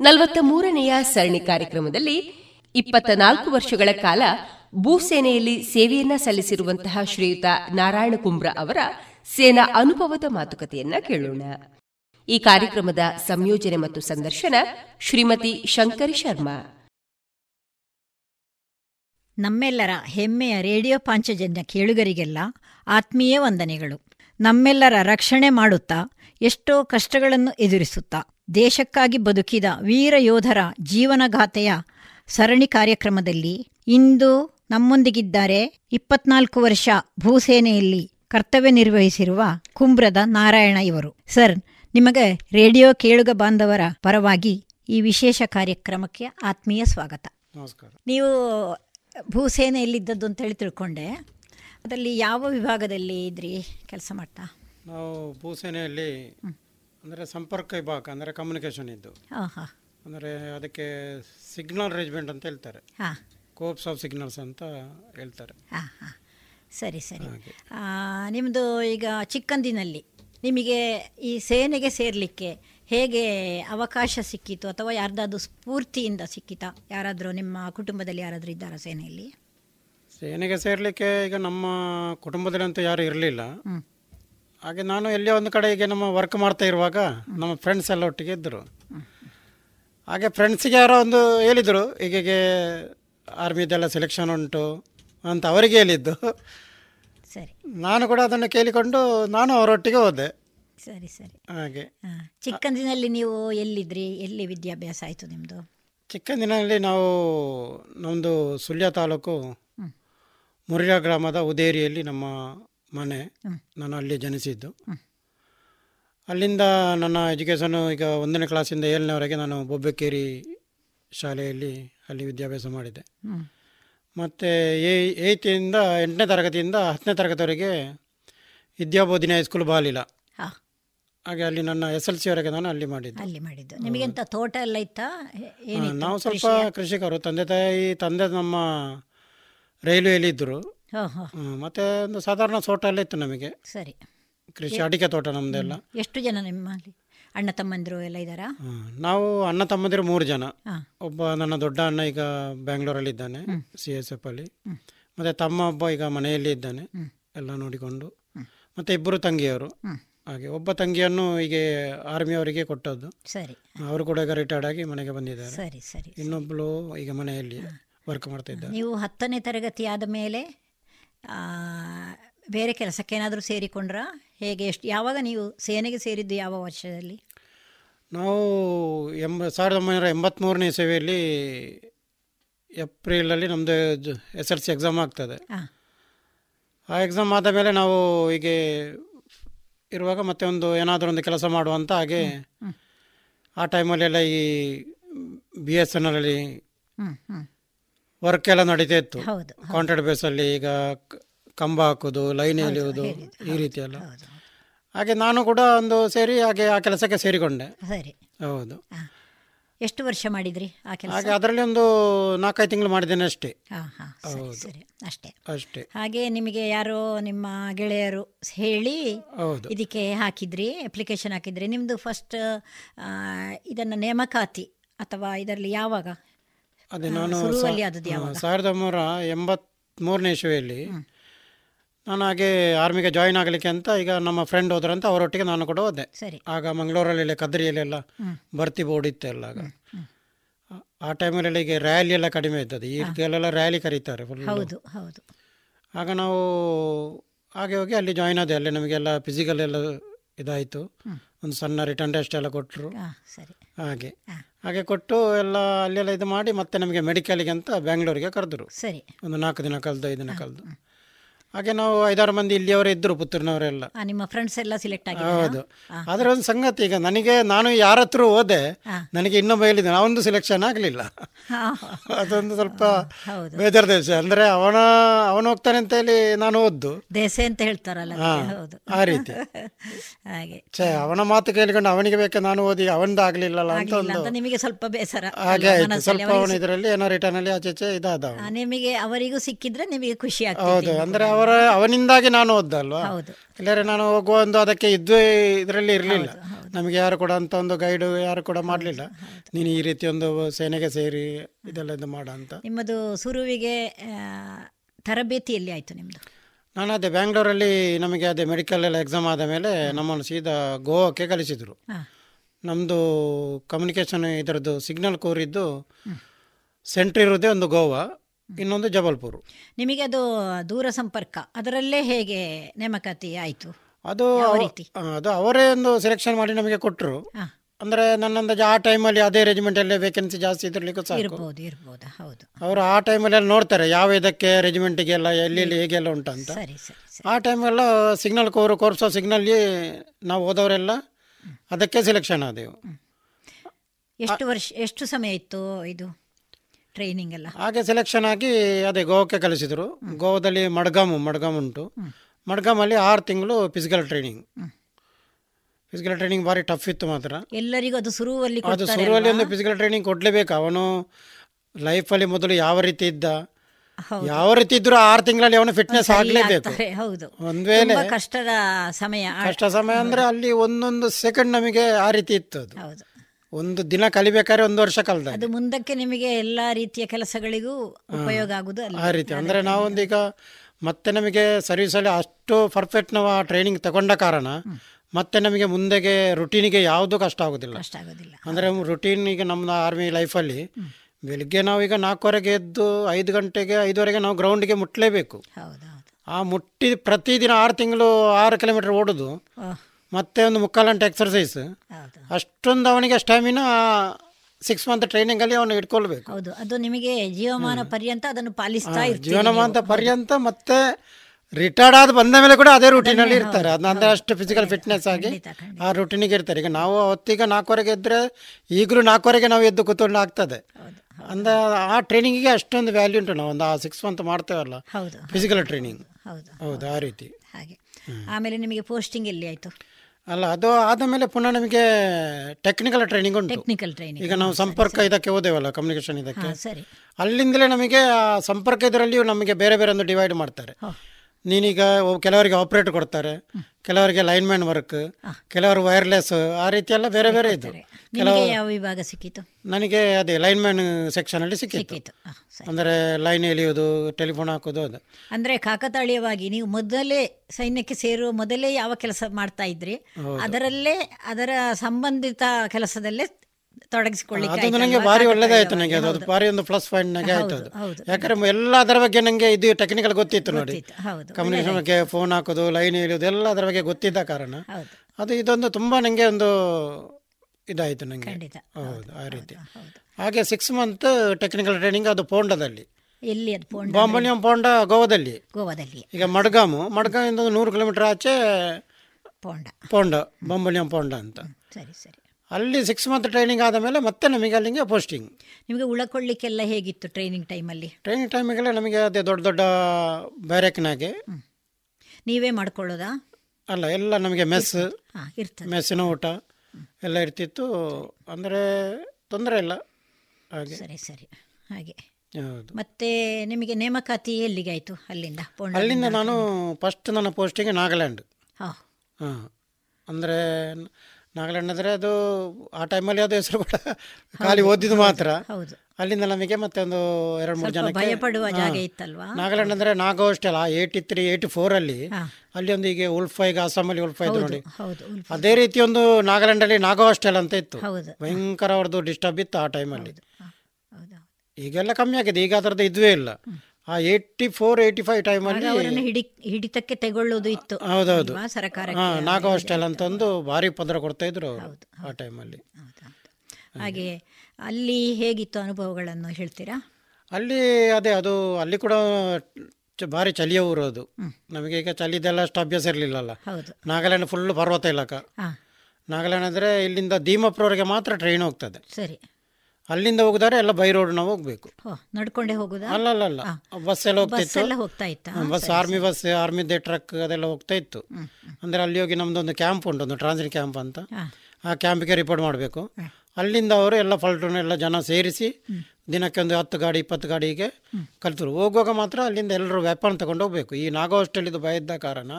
ನಲವತ್ತ ಮೂರನೆಯ ಸರಣಿ ಕಾರ್ಯಕ್ರಮದಲ್ಲಿ ಇಪ್ಪತ್ತ ನಾಲ್ಕು ವರ್ಷಗಳ ಕಾಲ ಭೂಸೇನೆಯಲ್ಲಿ ಸೇವೆಯನ್ನ ಸಲ್ಲಿಸಿರುವಂತಹ ಶ್ರೀಯುತ ನಾರಾಯಣ ಕುಂಬ್ರ ಅವರ ಸೇನಾ ಅನುಭವದ ಮಾತುಕತೆಯನ್ನ ಕೇಳೋಣ. ಈ ಕಾರ್ಯಕ್ರಮದ ಸಂಯೋಜನೆ ಮತ್ತು ಸಂದರ್ಶನ ಶ್ರೀಮತಿ ಶಂಕರಿ ಶರ್ಮಾ. ನಮ್ಮೆಲ್ಲರ ಹೆಮ್ಮೆಯ ರೇಡಿಯೋ ಪಾಂಚಜನ್ಯ ಕೇಳುಗರಿಗೆಲ್ಲ ಆತ್ಮೀಯ ವಂದನೆಗಳು. ನಮ್ಮೆಲ್ಲರ ರಕ್ಷಣೆ ಮಾಡುತ್ತಾ, ಎಷ್ಟೋ ಕಷ್ಟಗಳನ್ನು ಎದುರಿಸುತ್ತಾ ದೇಶಕ್ಕಾಗಿ ಬದುಕಿದ ವೀರ ಯೋಧರ ಜೀವನಗಾಥೆಯ ಸರಣಿ ಕಾರ್ಯಕ್ರಮದಲ್ಲಿ ಇಂದು ನಮ್ಮೊಂದಿಗಿದ್ದಾರೆ ಇಪ್ಪತ್ನಾಲ್ಕು ವರ್ಷ ಭೂಸೇನೆಯಲ್ಲಿ ಕರ್ತವ್ಯ ನಿರ್ವಹಿಸಿರುವ ಕುಂಬ್ರದ ನಾರಾಯಣ ಇವರು. ಸರ್ ನಿಮಗೆ ರೇಡಿಯೋ ಕೇಳುಗ ಬಾಂಧವರ ಪರವಾಗಿ ಈ ವಿಶೇಷ ಕಾರ್ಯಕ್ರಮಕ್ಕೆ ಆತ್ಮೀಯ ಸ್ವಾಗತ. ನಮಸ್ಕಾರ. ನೀವು ಭೂಸೇನೆಯಲ್ಲಿದ್ದದ್ದು ಅಂತೇಳಿ ತಿಳ್ಕೊಂಡೆ. ಅದರಲ್ಲಿ ಯಾವ ವಿಭಾಗದಲ್ಲಿ ಇದ್ರಿ? ಕೆಲಸ ಮಾಡ್ತಾ? ನಾವು ಭೂಸೇನೆಯಲ್ಲಿ ಅಂದರೆ ಸಂಪರ್ಕ ವಿಭಾಗ ಅಂದರೆ ಕಮ್ಯುನಿಕೇಷನ್ ಇದ್ದು. ಅಂದರೆ ಅದಕ್ಕೆ ಸಿಗ್ನಲ್ ಅರೇಂಜ್ಮೆಂಟ್ ಅಂತ ಹೇಳ್ತಾರೆ. ಕೋಪ್ಸ್ ಆಫ್ ಸಿಗ್ನಲ್ಸ್ ಅಂತ ಹೇಳ್ತಾರೆ. ಹಾಂ ಹಾಂ. ಸರಿ ಸರಿ. ನಿಮ್ಮದು ಈಗ ಚಿಕ್ಕಂದಿನಲ್ಲಿ ನಿಮಗೆ ಈ ಸೇನೆಗೆ ಸೇರಲಿಕ್ಕೆ ಹೇಗೆ ಅವಕಾಶ ಸಿಕ್ಕಿತು ಅಥವಾ ಯಾರ್ದಾದ್ರು ಸ್ಫೂರ್ತಿಯಿಂದ ಸಿಕ್ಕಿತಾ? ಯಾರಾದರೂ ನಿಮ್ಮ ಕುಟುಂಬದಲ್ಲಿ ಯಾರಾದರೂ ಇದ್ದಾರಾ ಸೇನೆಯಲ್ಲಿ? ಸೇನೆಗೆ ಸೇರಲಿಕ್ಕೆ ಈಗ ನಮ್ಮ ಕುಟುಂಬದಲ್ಲಿ ಅಂತೂ ಯಾರು ಇರಲಿಲ್ಲ. ಹಾಗೆ ನಾನು ಎಲ್ಲೇ ಒಂದು ಕಡೆ ಈಗ ನಮ್ಮ ವರ್ಕ್ ಮಾಡ್ತಾ ಇರುವಾಗ ನಮ್ಮ ಫ್ರೆಂಡ್ಸ್ ಎಲ್ಲ ಒಟ್ಟಿಗೆ ಇದ್ದರು. ಹಾಗೆ ಫ್ರೆಂಡ್ಸಿಗೆ ಯಾರೋ ಒಂದು ಹೇಳಿದರು ಹೀಗೆ ಆರ್ಮಿದೆಲ್ಲ ಸೆಲೆಕ್ಷನ್ ಉಂಟು ಅಂತ ಅವರಿಗೆ ಹೇಳಿದ್ದು. ಸರಿ. ನಾನು ಕೂಡ ಅದನ್ನು ಕೇಳಿಕೊಂಡು ನಾನು ಅವರೊಟ್ಟಿಗೆ ಹೋದೆ. ಸರಿ ಸರಿ. ಹಾಗೆ. ಚಿಕ್ಕಂದಿನಲ್ಲಿ ನೀವು ಎಲ್ಲಿದ್ರಿ? ಎಲ್ಲಿ ವಿದ್ಯಾಭ್ಯಾಸ ಆಯಿತು ನಿಮ್ಮದು ಚಿಕ್ಕಂದಿನಲ್ಲಿ ನಾವು ನಮ್ಮದು ಸುಳ್ಯ ತಾಲೂಕು ಮುರಿಯ ಗ್ರಾಮದ ಉದೇರಿಯಲ್ಲಿ ನಮ್ಮ ಮನೆ ನಾನು ಅಲ್ಲಿ ಜನಿಸಿದ್ದು. ಅಲ್ಲಿಂದ ನನ್ನ ಎಜುಕೇಷನು ಈಗ ಒಂದನೇ ಕ್ಲಾಸಿಂದ ಏಳನೇವರೆಗೆ ನಾನು ಬೊಬ್ಬೆಕೇರಿ ಶಾಲೆಯಲ್ಲಿ ಅಲ್ಲಿ ವಿದ್ಯಾಭ್ಯಾಸ ಮಾಡಿದ್ದೆ. ಮತ್ತು ಏಯ್ತಿಂದ ಎಂಟನೇ ತರಗತಿಯಿಂದ ಹತ್ತನೇ ತರಗತಿವರೆಗೆ ವಿದ್ಯಾಬೋಧಿನಿ ಹೈಸ್ಕೂಲ್ ಬಾಲಿಲ್ಲ ಹಾಗೆ ಅಲ್ಲಿ ನನ್ನ ಎಸ್ ಎಲ್ ಸಿವರೆಗೆ ನಾನು ಅಲ್ಲಿ ಮಾಡಿದ್ದೆ. ಅಲ್ಲಿ ಮಾಡಿದ್ದು. ನಿಮಗೆಂತ ತೋಟ ಎಲ್ಲ ಇತ್ತಾ? ನಾವು ಸ್ವಲ್ಪ ಕೃಷಿಕರು. ತಂದೆ ತಾಯಿ ತಂದೆ ನಮ್ಮ ರೈಲ್ವೆಯಲ್ಲಿ ಇದ್ದರು. ಮತ್ತೆ ಒಂದು ಸಾಧಾರಣ ತೋಟ ಎಲ್ಲ ಇತ್ತು ನಮಗೆ. ಸರಿ. ಕೃಷಿ ಅಡಿಕೆ ತೋಟ ನಮ್ದೆಲ್ಲ ಎಷ್ಟು ಜನ ನಿಮ್ಮಲ್ಲಿ ಅಣ್ಣ ತಮ್ಮಂದಿರು ಎಲ್ಲ ಇದ್ದಾರಾ? ನಾವು ಅಣ್ಣ ತಮ್ಮಂದಿರು ಮೂರು ಜನ. ಒಬ್ಬ ನನ್ನ ದೊಡ್ಡ ಅಣ್ಣ ಈಗ ಬ್ಯಾಂಗ್ಳೂರಲ್ಲಿ ಇದ್ದಾನೆ ಸಿ ಎಸ್ ಎಫ್ ಅಲ್ಲಿ. ಮತ್ತೆ ತಮ್ಮ ಒಬ್ಬ ಈಗ ಮನೆಯಲ್ಲಿ ಇದ್ದಾನೆ. ಎಲ್ಲ ನೋಡಿಕೊಂಡು. ಮತ್ತೆ ಇಬ್ಬರು ತಂಗಿಯವರು. ಹಾಗೆ ಒಬ್ಬ ತಂಗಿಯನ್ನು ಈಗ ಆರ್ಮಿ ಅವರಿಗೆ ಕೊಟ್ಟದ್ದು. ಸರಿ. ಅವರು ಕೂಡ ಈಗ ರಿಟೈರ್ಡ್ ಆಗಿ ಮನೆಗೆ ಬಂದಿದ್ದಾರೆ. ಸರಿ ಸರಿ ಇನ್ನೊಬ್ಬಳು ಈಗ ಮನೆಯಲ್ಲಿ ವರ್ಕ್ ಮಾಡ್ತಾ ಇದ್ದಾರೆ. ನೀವು ಹತ್ತನೇ ತರಗತಿ ಆದ ಮೇಲೆ ಬೇರೆ ಕೆಲಸಕ್ಕೆ ಏನಾದರೂ ಸೇರಿಕೊಂಡ್ರಾ? ಹೇಗೆ ಎಷ್ಟು ಯಾವಾಗ ನೀವು ಸೇನೆಗೆ ಸೇರಿದ್ದು ಯಾವ ವರ್ಷದಲ್ಲಿ? ನಾವು ಎಂಬ ಸಾವಿರದ ಒಂಬೈನೂರ ಎಂಬತ್ತ್ಮೂರನೇ ಇಸವಿಯಲ್ಲಿ ಏಪ್ರಿಲಲ್ಲಿ ನಮ್ಮದು ಎಸ್ ಎಲ್ ಸಿ ಎಕ್ಸಾಮ್ ಆಗ್ತದೆ. ಆ ಎಕ್ಸಾಮ್ ಆದ ಮೇಲೆ ನಾವು ಹೀಗೆ ಇರುವಾಗ ಮತ್ತೆ ಒಂದು ಏನಾದರೂ ಒಂದು ಕೆಲಸ ಮಾಡುವಂತ ಹಾಗೆ ಆ ಟೈಮಲ್ಲೆಲ್ಲ ಈ ಬಿ ಎಸ್ ಎನ್ ಅಲ್ಲಿ ವರ್ಕ್ ಎಲ್ಲ ನಡೀತಾ ಇತ್ತು. ಕಾಂಟ್ರಾಕ್ಟ್ ಬೇಸಲ್ಲಿ ಈಗ ಕಂಬ ಹಾಕೋದು ಲೈನ್ ಎಳೆಯುವುದು ಈ ರೀತಿ ಎಲ್ಲ. ಹಾಗೆ ನಾನು ಕೂಡ ಒಂದು ಸೇರಿ ಹಾಗೆ ಆ ಕೆಲಸಕ್ಕೆ ಸೇರಿಕೊಂಡೆ. ಸರಿ. ಹೌದು. ಎಷ್ಟು ವರ್ಷ ಮಾಡಿದ್ರಿ ಆ ಕೆಲಸ? ಹಾಗೆ ಅದರಲ್ಲಿ ಒಂದು ನಾಲ್ಕೈದು ತಿಂಗಳು ಮಾಡಿದ್ದೇನೆ ಅಷ್ಟೇ. ಹಾ ಹಾ ಸರಿ ಅಷ್ಟೇ. ಅಷ್ಟೇ. ಹಾಗೆ ನಿಮಗೆ ಯಾರು ನಿಮ್ಮ ಗೆಳೆಯರು ಹೇಳಿ ಹೌದು. ಇದಕ್ಕೆ ಹಾಕಿದ್ರಿ ಅಪ್ಲಿಕೇಶನ್ ಹಾಕಿದ್ರಿ. ನಿಮ್ಮದು ಫಸ್ಟ್ ಇದನ್ನು ನೇಮಕಾತಿ ಅಥವಾ ಇದರಲ್ಲಿ ಯಾವಾಗ? ಅದೇ ನಾನು ಸಾವಿರದ ಒಂಬೈನೂರ ಎಂಬತ್ತ್ಮೂರನೇ ಇಶುವೆಯಲ್ಲಿ ನಾನು ಹಾಗೆ ಆರ್ಮಿಗೆ ಜಾಯಿನ್ ಆಗಲಿಕ್ಕೆ ಅಂತ ಈಗ ನಮ್ಮ ಫ್ರೆಂಡ್ ಹೋದ್ರಂತ ಅವರೊಟ್ಟಿಗೆ ನಾನು ಕೂಡ ಹೋದೆ. ಆಗ ಮಂಗಳೂರಲ್ಲೆಲ್ಲ ಕದ್ರಿಯಲ್ಲೆಲ್ಲ ಎಲ್ಲ ಭರ್ತಿ ಬೋರ್ಡ್ ಇತ್ತೆಲ್ಲ ಆಗ. ಆ- ಟೈಮಲ್ಲಿ ಈಗ ರ್ಯಾಲಿ ಎಲ್ಲ ಕಡಿಮೆ ಇದ್ದದ್ದು. ಈಗೆಲ್ಲ ರ್ಯಾಲಿ ಕರೀತಾರೆ ಫುಲ್ ಆಗ ನಾವು ಹಾಗೆ ಹೋಗಿ ಅಲ್ಲಿ ಜಾಯಿನ್ ಆದೆ. ಅಲ್ಲಿ ನಮಗೆಲ್ಲ ಫಿಸಿಕಲ್ ಎಲ್ಲ ಇದಾಯಿತು. ಒಂದು ಸಣ್ಣ ರಿಟರ್ನ್ ಟೆಸ್ಟ್ ಎಲ್ಲ ಕೊಟ್ಟರು ಹಾಗೆ. ಹಾಗೆ ಕೊಟ್ಟು ಎಲ್ಲ ಅಲ್ಲೆಲ್ಲ ಇದು ಮಾಡಿ ಮತ್ತೆ ನಮಗೆ ಮೆಡಿಕಲ್ಗೆ ಅಂತ ಬ್ಯಾಂಗ್ಳೂರಿಗೆ ಕರೆದ್ರು. ಸರಿ. ಒಂದು ನಾಲ್ಕು ದಿನ ಕಳೆದು ಐದು ದಿನ ಕಳೆದು ಹಾಗೆ ನಾವು ಐದಾರು ಮಂದಿ ಇಲ್ಲಿಯವರೇ ಇದ್ದರು ಪುತ್ತೂರಿನವರೆಲ್ಲ. ಆ, ನಿಮ್ಮ ಫ್ರೆಂಡ್ಸ್ ಎಲ್ಲ ಸಿಲೆಕ್ಟ್ ಹೌದು. ಆದ್ರೆ ಆದರೆ ಒಂದು ಸಂಗತಿ ಈಗ ನನಗೆ ನಾನು ಯಾರ ಹತ್ರ ಹೋದೆ ನನಗೆ ಇನ್ನೊಬ್ಬ ಹೇಳಿದ್ದೆ ಅವನದು ಸೆಲೆಕ್ಷನ್ ಆಗಲಿಲ್ಲ. ಅದೊಂದು ಸ್ವಲ್ಪ ಹೌದು. ಬೇಜಾರ್ ದೇಶ. ಅಂದ್ರೆ ಅವನ ಅವನು ಹೋಗ್ತಾನೆ ಅಂತ ಹೇಳಿ ನಾನು ಓದ್ದು ದೇಸೆ ಅಂತ ಹೇಳ್ತಾರಲ್ಲ ಅದಕ್ಕೆ, ಹೌದು. ಆ ರೀತಿ. ಹಾಗೆ. ಛೇ ಅವನ ಮಾತು ಕೇಳಿಕೊಂಡು ಅವನಿಗೆ ಬೇಕಾ ನಾನು ಓದಿ ಅವನದು ಆಗ್ಲಿಲ್ಲಲ್ಲ ಅಂತ ಆಗ್ಲಿಲ್ಲ ಒಂದು ಅಂತ ನಿಮಗೆ ಸ್ವಲ್ಪ ಬೇಸರ. ಹಾಗೆ ಅಲ್ವಾ? ಆಯ್ತು. ಮನಸ್ಸಲ್ಲಿ ಸ್ವಲ್ಪ ಅವನ ಇದರಲ್ಲಿ ಏನೋ ರಿಟರ್ನ್ ಅಲ್ಲಿ ಆಚೆ ಈಚೆ ಇದಾದ ಅವನು. ಆ, ನಿಮಗೆ ಅವರಿಗೂ ಸಿಕ್ಕಿದ್ರೆ ನಿಮಗೆ ಖುಷಿ ಹೌದು. ಅಂದ್ರೆ ಅವರ ಅವನಿಂದಾಗಿ ನಾನು ಓದ್ದಲ್ವಾ ಹೌದು. ಇಲ್ಲರೆ ನಾನು ಹೋಗುವ ಒಂದು ಅದಕ್ಕೆ ಇದ್ದೇ ಇದರಲ್ಲಿ ಇರಲಿಲ್ಲ. ನಮಗೆ ಯಾರು ಕೂಡ ಅಂತ ಒಂದು ಗೈಡು ಯಾರು ಕೂಡ ಮಾಡಲಿಲ್ಲ. ನೀನು ಈ ರೀತಿ ಒಂದು ಸೇನೆಗೆ ಸೇರಿ ಇದೆಲ್ಲ ಇದು ಮಾಡ ಅಂತ. ನಿಮ್ಮದು ಸುರುವಿಗೆ ತರಬೇತಿಯಲ್ಲಿ ತರಬೇತಿ ಎಲ್ಲಿ ಆಯಿತು ನಿಮ್ಮದು ನಾನು ಅದೇ ಬ್ಯಾಂಗ್ಳೂರಲ್ಲಿ ನಮಗೆ ಅದೇ ಮೆಡಿಕಲ್ ಎಲ್ಲ ಎಕ್ಸಾಮ್ ಆದ ಮೇಲೆ ನಮ್ಮನ್ನು ಸೀದಾ ಗೋವಾಕ್ಕೆ ಕಲಿಸಿದರು. ನಮ್ಮದು ಕಮ್ಯುನಿಕೇಷನ್ ಇದರದ್ದು ಸಿಗ್ನಲ್ ಕೋರಿದ್ದು ಸೆಂಟ್ರ್ ಇರೋದೇ ಒಂದು ಗೋವಾ. ಇನ್ನೊಂದು ಜಬಲ್ಪುರ್. ನಿಮಗೆ ಅದು ದೂರ ಸಂಪರ್ಕ ಅದರಲ್ಲೇ ಹೇಗೆ ನೇಮಕಾತಿ ಆಯಿತು? ಅದು ಅದು ಅವರೇ ಒಂದು ಸೆಲೆಕ್ಷನ್ ಮಾಡಿ ನಮಗೆ ಕೊಟ್ಟರು ಅಂದ್ರೆ ನನ್ನಂದಾಜು ಆ ಟೈಮಲ್ಲಿ ಅದೇ ರೆಜಿಮೆಂಟಲ್ಲೇ ವೇಕೆನ್ಸಿ ಜಾಸ್ತಿ ಇದ್ರಲಿಕ್ಕೂ ಸಾಕು. ಇರ್ಬೋದು ಇರ್ಬೋದು ಹೌದು. ಅವರು ಆ ಟೈಮಲ್ಲಿ ಎಲ್ಲ ನೋಡ್ತಾರೆ ಯಾವ ಇದಕ್ಕೆ ರೆಜಿಮೆಂಟಿಗೆಲ್ಲ ಎಲ್ಲಿ ಎಲ್ಲಿ ಹೇಗೆಲ್ಲ ಉಂಟಂತ ಆ ಟೈಮೆಲ್ಲ ಸಿಗ್ನಲ್ ಕೋರ್ ಕೋರ್ಸ್ ಸಿಗ್ನಲ್ಲಿ ನಾವು ಹೋದವರೆಲ್ಲ ಅದಕ್ಕೆ ಸೆಲೆಕ್ಷನ್ ಆದೆವು. ಎಷ್ಟು ವರ್ಷ ಎಷ್ಟು ಸಮಯ ಇತ್ತು ಇದು? ಟ್ರೈನಿಂಗ್ ಎಲ್ಲ. ಹಾಗೆ ಸೆಲೆಕ್ಷನ್ ಆಗಿ ಅದೇ ಗೋವಾಕ್ಕೆ ಕಲಿಸಿದ್ರು ಗೋವಾದಲ್ಲಿ ಮಡ್ಗಾಮು ಮಡ್ಗಾಮ್ ಉಂಟು. ಮಡ್ಗಾಮಲ್ಲಿ ಆರು ತಿಂಗಳು ಫಿಸಿಕಲ್ ಟ್ರೈನಿಂಗ್ ಫಿಸಿಕಲ್ ಟ್ರೈನಿಂಗ್ ಭಾರಿ ಟಫ್ ಇತ್ತು ಮಾತ್ರ. ಎಲ್ಲರಿಗೂ ಅದು ಶುರುವಲ್ಲಿ ಅದು ಶುರುವಲ್ಲಿ ಒಂದು? ಫಿಸಿಕಲ್ ಟ್ರೈನಿಂಗ್ ಕೊಡಲೇಬೇಕು. ಅವನು ಲೈಫಲ್ಲಿ ಮೊದಲು ಯಾವ ರೀತಿ ಇದ್ದ ಯಾವ ರೀತಿ ಇದ್ರೂ ಆರು ತಿಂಗಳಲ್ಲಿ ಅವನು ಫಿಟ್ನೆಸ್ ಆಗಲೇಬೇಕು. ಹೌದು. ಒಂದ್ ವೇಳೆ ಕಷ್ಟದ ಸಮಯ. ಕಷ್ಟ ಸಮಯ ಅಂದ್ರೆ ಅಲ್ಲಿ ಒಂದೊಂದು ಸೆಕೆಂಡ್ ನಮಗೆ ಆ ರೀತಿ ಇತ್ತು ಅದು. ಒಂದು ದಿನ ಕಲಿಬೇಕಾದ್ರೆ ಒಂದು ವರ್ಷ ಕಲ್ದ ಅದು ಮುಂದಕ್ಕೆ ನಿಮಗೆ ಎಲ್ಲಾ ರೀತಿಯ ಕೆಲಸಗಳಿಗೂ ಉಪಯೋಗ ಆಗುದು ಅಲ್ಲಿ ಆ ರೀತಿ. ಅಂದ್ರೆ ನಾವೊಂದೀಗ ಮತ್ತೆ ನಮಗೆ ಸರ್ವಿಸಲ್ಲಿ ಅಷ್ಟು ಪರ್ಫೆಕ್ಟ್ ನಾವು ಆ ಟ್ರೈನಿಂಗ್ ತಗೊಂಡ ಕಾರಣ ಮತ್ತೆ ನಮಗೆ ಮುಂದೆಗೆ ರುಟೀನಿಗೆ ಯಾವುದೂ ಕಷ್ಟ ಆಗೋದಿಲ್ಲ. ಕಷ್ಟ ಆಗೋದಿಲ್ಲ. ಅಂದರೆ ರುಟೀನ್ ಈಗ ನಮ್ಮ ಆರ್ಮಿ ಲೈಫಲ್ಲಿ ಬೆಳಿಗ್ಗೆ ನಾವೀಗ ನಾಲ್ಕುವರೆಗೆ ಎದ್ದು ಐದು ಗಂಟೆಗೆ ಐದುವರೆಗೆ ನಾವು ಗ್ರೌಂಡ್ಗೆ ಮುಟ್ಟಲೇಬೇಕು ಹೌದು ಆ ಮುಟ್ಟಿ ಪ್ರತಿದಿನ ಆರು ತಿಂಗಳು ಆರು ಕಿಲೋಮೀಟರ್ ಓಡೋದು. ಮತ್ತೆ ಒಂದು ಮುಕ್ಕಾಲು ಗಂಟೆ ಎಕ್ಸರ್ಸೈಸ್ ಅಷ್ಟೊಂದು ಅವನಿಗೆ ಸ್ಟ್ಯಾಮಿನಾ ಸಿಕ್ಸ್ ಮಂತ್ ಟ್ರೈನಿಂಗ್ ಅಲ್ಲಿ ಅವನು ಇಟ್ಕೊಳ್ಬೇಕು. ಹೌದು ಅದು ನಿಮಗೆ ಜೀವಮಾನ ಪರ್ಯಂತ ಅದನ್ನು ಪಾಲಿಸ್ತಾ ಜೀವನಮಾನ ಪರ್ಯಂತ ಮತ್ತೆ ರಿಟೈರ್ಡ್ ಆದ ಬಂದ ಮೇಲೆ ಕೂಡ ಅದೇ ರೂಟೀನಲ್ಲಿ ಇರ್ತಾರೆ. ಅದನ್ನ ಅಷ್ಟು ಫಿಸಿಕಲ್ ಫಿಟ್ನೆಸ್ ಆಗಿ ಆ ರೂಟೀನಿಗೆ ಇರ್ತಾರೆ. ಈಗ ನಾವು ಅವತ್ತೀಗ ನಾಲ್ಕುವರೆಗೆ ಇದ್ರೆ ಈಗಲೂ ನಾಲ್ಕುವರೆಗೆ ನಾವು ಎದ್ದು ಕೂತ್ಕೊಂಡು ಆಗ್ತದೆ. ಅಂದ ಆ ಟ್ರೈನಿಂಗಿಗೆ ಅಷ್ಟೊಂದು ವ್ಯಾಲ್ಯೂ ಉಂಟು. ನಾವು ಒಂದು ಆ ಸಿಕ್ಸ್ ಮಂತ್ ಮಾಡ್ತೇವಲ್ಲ. ಫಿಸಿಕಲ್ ಟ್ರೈನಿಂಗ್ ಹೌದು ಹೌದು ಆ ರೀತಿ. ಹಾಗೆ. ಆಮೇಲೆ ನಿಮಗೆ ಪೋಸ್ಟಿಂಗ್ ಎಲ್ಲಿ ಆಯ್ತು? ಅಲ್ಲ ಅದು ಆದಮೇಲೆ ಪುನಃ ನಮಗೆ ಟೆಕ್ನಿಕಲ್ ಟ್ರೈನಿಂಗ್ ಉಂಟು. ಟೆಕ್ನಿಕಲ್ ಟ್ರೈನಿಂಗ್ ಈಗ ನಾವು ಸಂಪರ್ಕ ಇದಕ್ಕೆ ಹೋದೆವಲ್ಲ ಕಮ್ಯುನಿಕೇಶನ್ ಇದಕ್ಕೆ? ಸರಿ. ಅಲ್ಲಿಂದಲೇ ನಮಗೆ ಆ ಸಂಪರ್ಕ ಇದರಲ್ಲಿಯೂ ನಮಗೆ ಬೇರೆ ಬೇರೆ ಒಂದು ಡಿವೈಡ್ ಮಾಡ್ತಾರೆ. ನೀನೀಗ ಕೆಲವರಿಗೆ ಆಪರೇಟರ್ ಕೊಡ್ತಾರೆ ಕೆಲವರಿಗೆ ಲೈನ್ ಮ್ಯಾನ್ ವರ್ಕ್ ಕೆಲವರು ವೈರ್ಲೆಸ್ ಆ ರೀತಿ ಎಲ್ಲ ಬೇರೆ ಬೇರೆ ಇದ್ದು. ಕೆಲವು ಯಾವ ವಿಭಾಗ ಸಿಕ್ಕಿತು ನನಗೆ ಅದೇ ಲೈನ್ ಮ್ಯಾನ್ ಸೆಕ್ಷನ್ ಅಲ್ಲಿ ಸಿಕ್ಕಿತ್ತು. ಅಂದ್ರೆ ಅಂದರೆ ಲೈನ್ ಎಳಿಯೋದು ಟೆಲಿಫೋನ್ ಹಾಕೋದು ಅದು. ಅಂದ್ರೆ ಕಾಕತಾಳೀಯವಾಗಿ ನೀವು ಮೊದಲೇ ಸೈನ್ಯಕ್ಕೆ ಸೇರುವ ಮೊದಲೇ ಯಾವ ಕೆಲಸ ಮಾಡ್ತಾ ಇದ್ರಿ? ಅದರಲ್ಲೇ ಅದರ ಸಂಬಂಧಿತ ಕೆಲಸದಲ್ಲೇ ಆಯ್ತಲ್ವಾ? ನನಗೆ ಭಾರಿ ಒಳ್ಳೇದಾಯ್ತು ನನಗೆ ಅದು. ಭಾರಿ ಒಂದು ಪ್ಲಸ್ ಪಾಯಿಂಟ್ ನನಗೆ ಆಯ್ತು ಅದು. ಯಾಕಂದ್ರೆ ಎಲ್ಲ ಅದರ ಬಗ್ಗೆ ನನಗೆ ಇದು ಟೆಕ್ನಿಕಲ್ ಗೊತ್ತಿತ್ತು ನೋಡಿ. ಕಮ್ಯುನಿಕೇಶನ್ ಬಗ್ಗೆ ಫೋನ್ ಹಾಕೋದು ಲೈನ್ ಇರೋದು ಎಲ್ಲ ಅದರ ಬಗ್ಗೆ ಗೊತ್ತಿದ್ದ ಕಾರಣ ಅದು ಇದೊಂದು ತುಂಬಾ ನನಗೆ ಒಂದು ಇದಾಯಿತು ನನಗೆ. ಹೌದು ಆ ರೀತಿ. ಹಾಗೆ ಸಿಕ್ಸ್ ಮಂತ್ ಟೆಕ್ನಿಕಲ್ ಟ್ರೈನಿಂಗ್ ಅದು ಪೋಂಡದಲ್ಲಿ. ಎಲ್ಲಿ ಅದು ಪೋಂಡ ಬಾಂಬನಿಯಂ ಪೋಂಡ ಗೋವಾದಲ್ಲಿ. ಗೋವಾದಲ್ಲಿ. ಈಗ ಮಡ್ಗಾಮು ಮಡ್ಗಾಮಿಂದ ನೂರು ಕಿಲೋಮೀಟರ್ ಆಚೆ ಪೋಂಡ. ಪೋಂಡ ಬಾಂಬನಿಯಂ ಪೋಂಡ ಅಂತ. ಸರಿ ಸರಿ. ಅಲ್ಲಿ ಸಿಕ್ಸ್ ಮಂತ್ ಟ್ರೈನಿಂಗ್ ಆದ ಮೇಲೆ ಮತ್ತೆ ನಮಗೆ ಅಲ್ಲಿಗೆ ಪೋಸ್ಟಿಂಗ್ ನಿಮಗೆ ಉಳ್ಕೊಳ್ಳಿಕ್ಕೆಲ್ಲ ಹೇಗಿತ್ತು ಟ್ರೈನಿಂಗ್ ಟೈಮಲ್ಲಿ ಟ್ರೈನಿಂಗ್ ಟೈಮಿಗೆಲ್ಲ ನಮಗೆ ಅದೇ ದೊಡ್ಡ ದೊಡ್ಡ ಬ್ಯಾರೆಕ್ನಾಗೆ ನೀವೇ ಮಾಡ್ಕೊಳ್ಳೋದಾ? ಅಲ್ಲ ಎಲ್ಲ ನಮಗೆ ಮೆಸ್ ಮೆಸ್ಸಿನ ಊಟ ಎಲ್ಲ ಇರ್ತಿತ್ತು. ಅಂದರೆ ತೊಂದರೆ ಇಲ್ಲ. ಹಾಗೆ. ಸರಿ ಸರಿ. ಹಾಗೆ. ಹೌದು. ಮತ್ತೆ ನಿಮಗೆ ನೇಮಕಾತಿ ಎಲ್ಲಿಗೆ ಆಯಿತು? ಅಲ್ಲಿಂದ ಅಲ್ಲಿಂದ ನಾನು ಫಸ್ಟ್ ನನ್ನ ಪೋಸ್ಟಿಂಗ್ ನಾಗಾಲ್ಯಾಂಡ್. ಹಾಂ. ಅಂದರೆ ನಾಗಾಲ್ಯಾಂಡ್ ಅಂದರೆ ಅದು ಆ ಟೈಮಲ್ಲಿ ಅದು ಹೆಸರು ಕೂಡ ಖಾಲಿ ಓದಿದ್ದು ಮಾತ್ರ. ಅಲ್ಲಿಂದ ನಮಗೆ ಮತ್ತೆ ಒಂದು ಎರಡು ಮೂರು ಜನ ಜನಕ್ಕೆ ಭಯಪಡುವ. ಜಾಗ ಇತ್ತಲ್ವಾ? ನಾಗಾಲ್ಯಾಂಡ್ ಅಂದರೆ ನಾಗೋ ಹೋಸ್ಟೆಲ್ ಏಯ್ಟಿ ತ್ರೀ ಏಯ್ಟಿ ಫೋರಲ್ಲಿ ಅಲ್ಲಿ ಒಂದು ಈಗ ಉಲ್ಫಾ ಈಗ ಅಸ್ಸಾಮಲ್ಲಿ ಉಲ್ಫಾ ಹೌದು ನೋಡಿ. ಅದೇ ರೀತಿ ಒಂದು ನಾಗಾಲ್ಯಾಂಡಲ್ಲಿ ನಾಗೋ ಹಾಸ್ಟೆಲ್ ಅಂತ ಇತ್ತು. ಭಯಂಕರ ಅವ್ರದ್ದು ಡಿಸ್ಟರ್ಬ್ ಇತ್ತು ಆ ಟೈಮಲ್ಲಿ ಈಗೆಲ್ಲ ಕಮ್ಮಿ ಆಗಿದೆ ಈಗ ಅದರದ್ದು ಇದುವೇ ಇಲ್ಲ. ಆ ಏಯ್ಟಿ ಫೋರ್ ಏಯ್ಟಿ ಫೈವ್ ಟೈಮಲ್ಲಿ ಹಿಡಿ ಹಿಡಿತಕ್ಕೆ ತಗೊಳ್ಳೋದು ಇತ್ತು. ಹೌದೌದು. ಹಾಂ ನಾಗೋ ಹಾಸ್ಟೆಲ್ ಅಂತಂದು ಭಾರಿ ಪದರ ಕೊಡ್ತಾ ಇದ್ರು ಆ ಟೈಮಲ್ಲಿ ಹಾಗೆ. ಅಲ್ಲಿ ಹೇಗಿತ್ತು ಅನುಭವಗಳನ್ನು ಹೇಳ್ತೀರಾ? ಅಲ್ಲಿ ಅದೇ ಅದು ಅಲ್ಲಿ ಕೂಡ ಭಾರಿ ಚಳಿಯ ಊರು ಅದು. ನಮಗೆ ಈಗ ಚಳಿದೆಲ್ಲ ಅಷ್ಟು ಅಭ್ಯಾಸ ಇರಲಿಲ್ಲಲ್ಲ. ಹೌದು. ನಾಗಾಲ್ಯಾಂಡ್ ಫುಲ್ ಪರ್ವತ ಇಲಾಖ. ನಾಗಾಲ್ಯಾಂಡ್ ಅಂದರೆ ಇಲ್ಲಿಂದ ದೀಮಪುರವರೆಗೆ ಮಾತ್ರ ಟ್ರೈನ್ ಹೋಗ್ತದೆ. ಸರಿ. ಅಲ್ಲಿಂದ ಹೋಗಿದಾರೆ ಎಲ್ಲ ಬೈ ರೋಡ್ ನಾವು ಹೋಗ್ಬೇಕು ನಡ್ಕೊಂಡೇ ಹೋಗುದಾ? ಅಲ್ಲ ಅಲ್ಲ ಅಲ್ಲ ಬಸ್ ಎಲ್ಲ ಹೋಗ್ತಾ ಇತ್ತು. ಹೋಗ್ತಾ ಇತ್ತಾ? ಬಸ್ ಆರ್ಮಿ ಬಸ್ ಆರ್ಮಿದೆ ಟ್ರಕ್ ಅದೆಲ್ಲ ಹೋಗ್ತಾ ಇತ್ತು. ಅಂದ್ರೆ ಅಲ್ಲಿ ಹೋಗಿ ನಮ್ದು ಒಂದು ಕ್ಯಾಂಪ್ ಉಂಟು ಒಂದು ಟ್ರಾನ್ಸಿಟ್ ಕ್ಯಾಂಪ್ ಅಂತ. ಆ ಕ್ಯಾಂಪಿಗೆ ರಿಪೋರ್ಟ್ ಮಾಡಬೇಕು. ಅಲ್ಲಿಂದ ಅವರು ಎಲ್ಲ ಫಲ್ಟೂನ್ ಎಲ್ಲ ಜನ ಸೇರಿಸಿ ದಿನಕ್ಕೆ ಒಂದು ಹತ್ತು ಗಾಡಿ ಇಪ್ಪತ್ತು ಗಾಡಿಗೆ ಕಲ್ತರು. ಹೋಗುವಾಗ ಮಾತ್ರ ಅಲ್ಲಿಂದ ಎಲ್ಲರೂ ವ್ಯಾಪನ್ ತಗೊಂಡು ಹೋಗ್ಬೇಕು. ಈ ನಾಗೋ ಇದು ಭಯ ಇದ್ದ ಕಾರಣ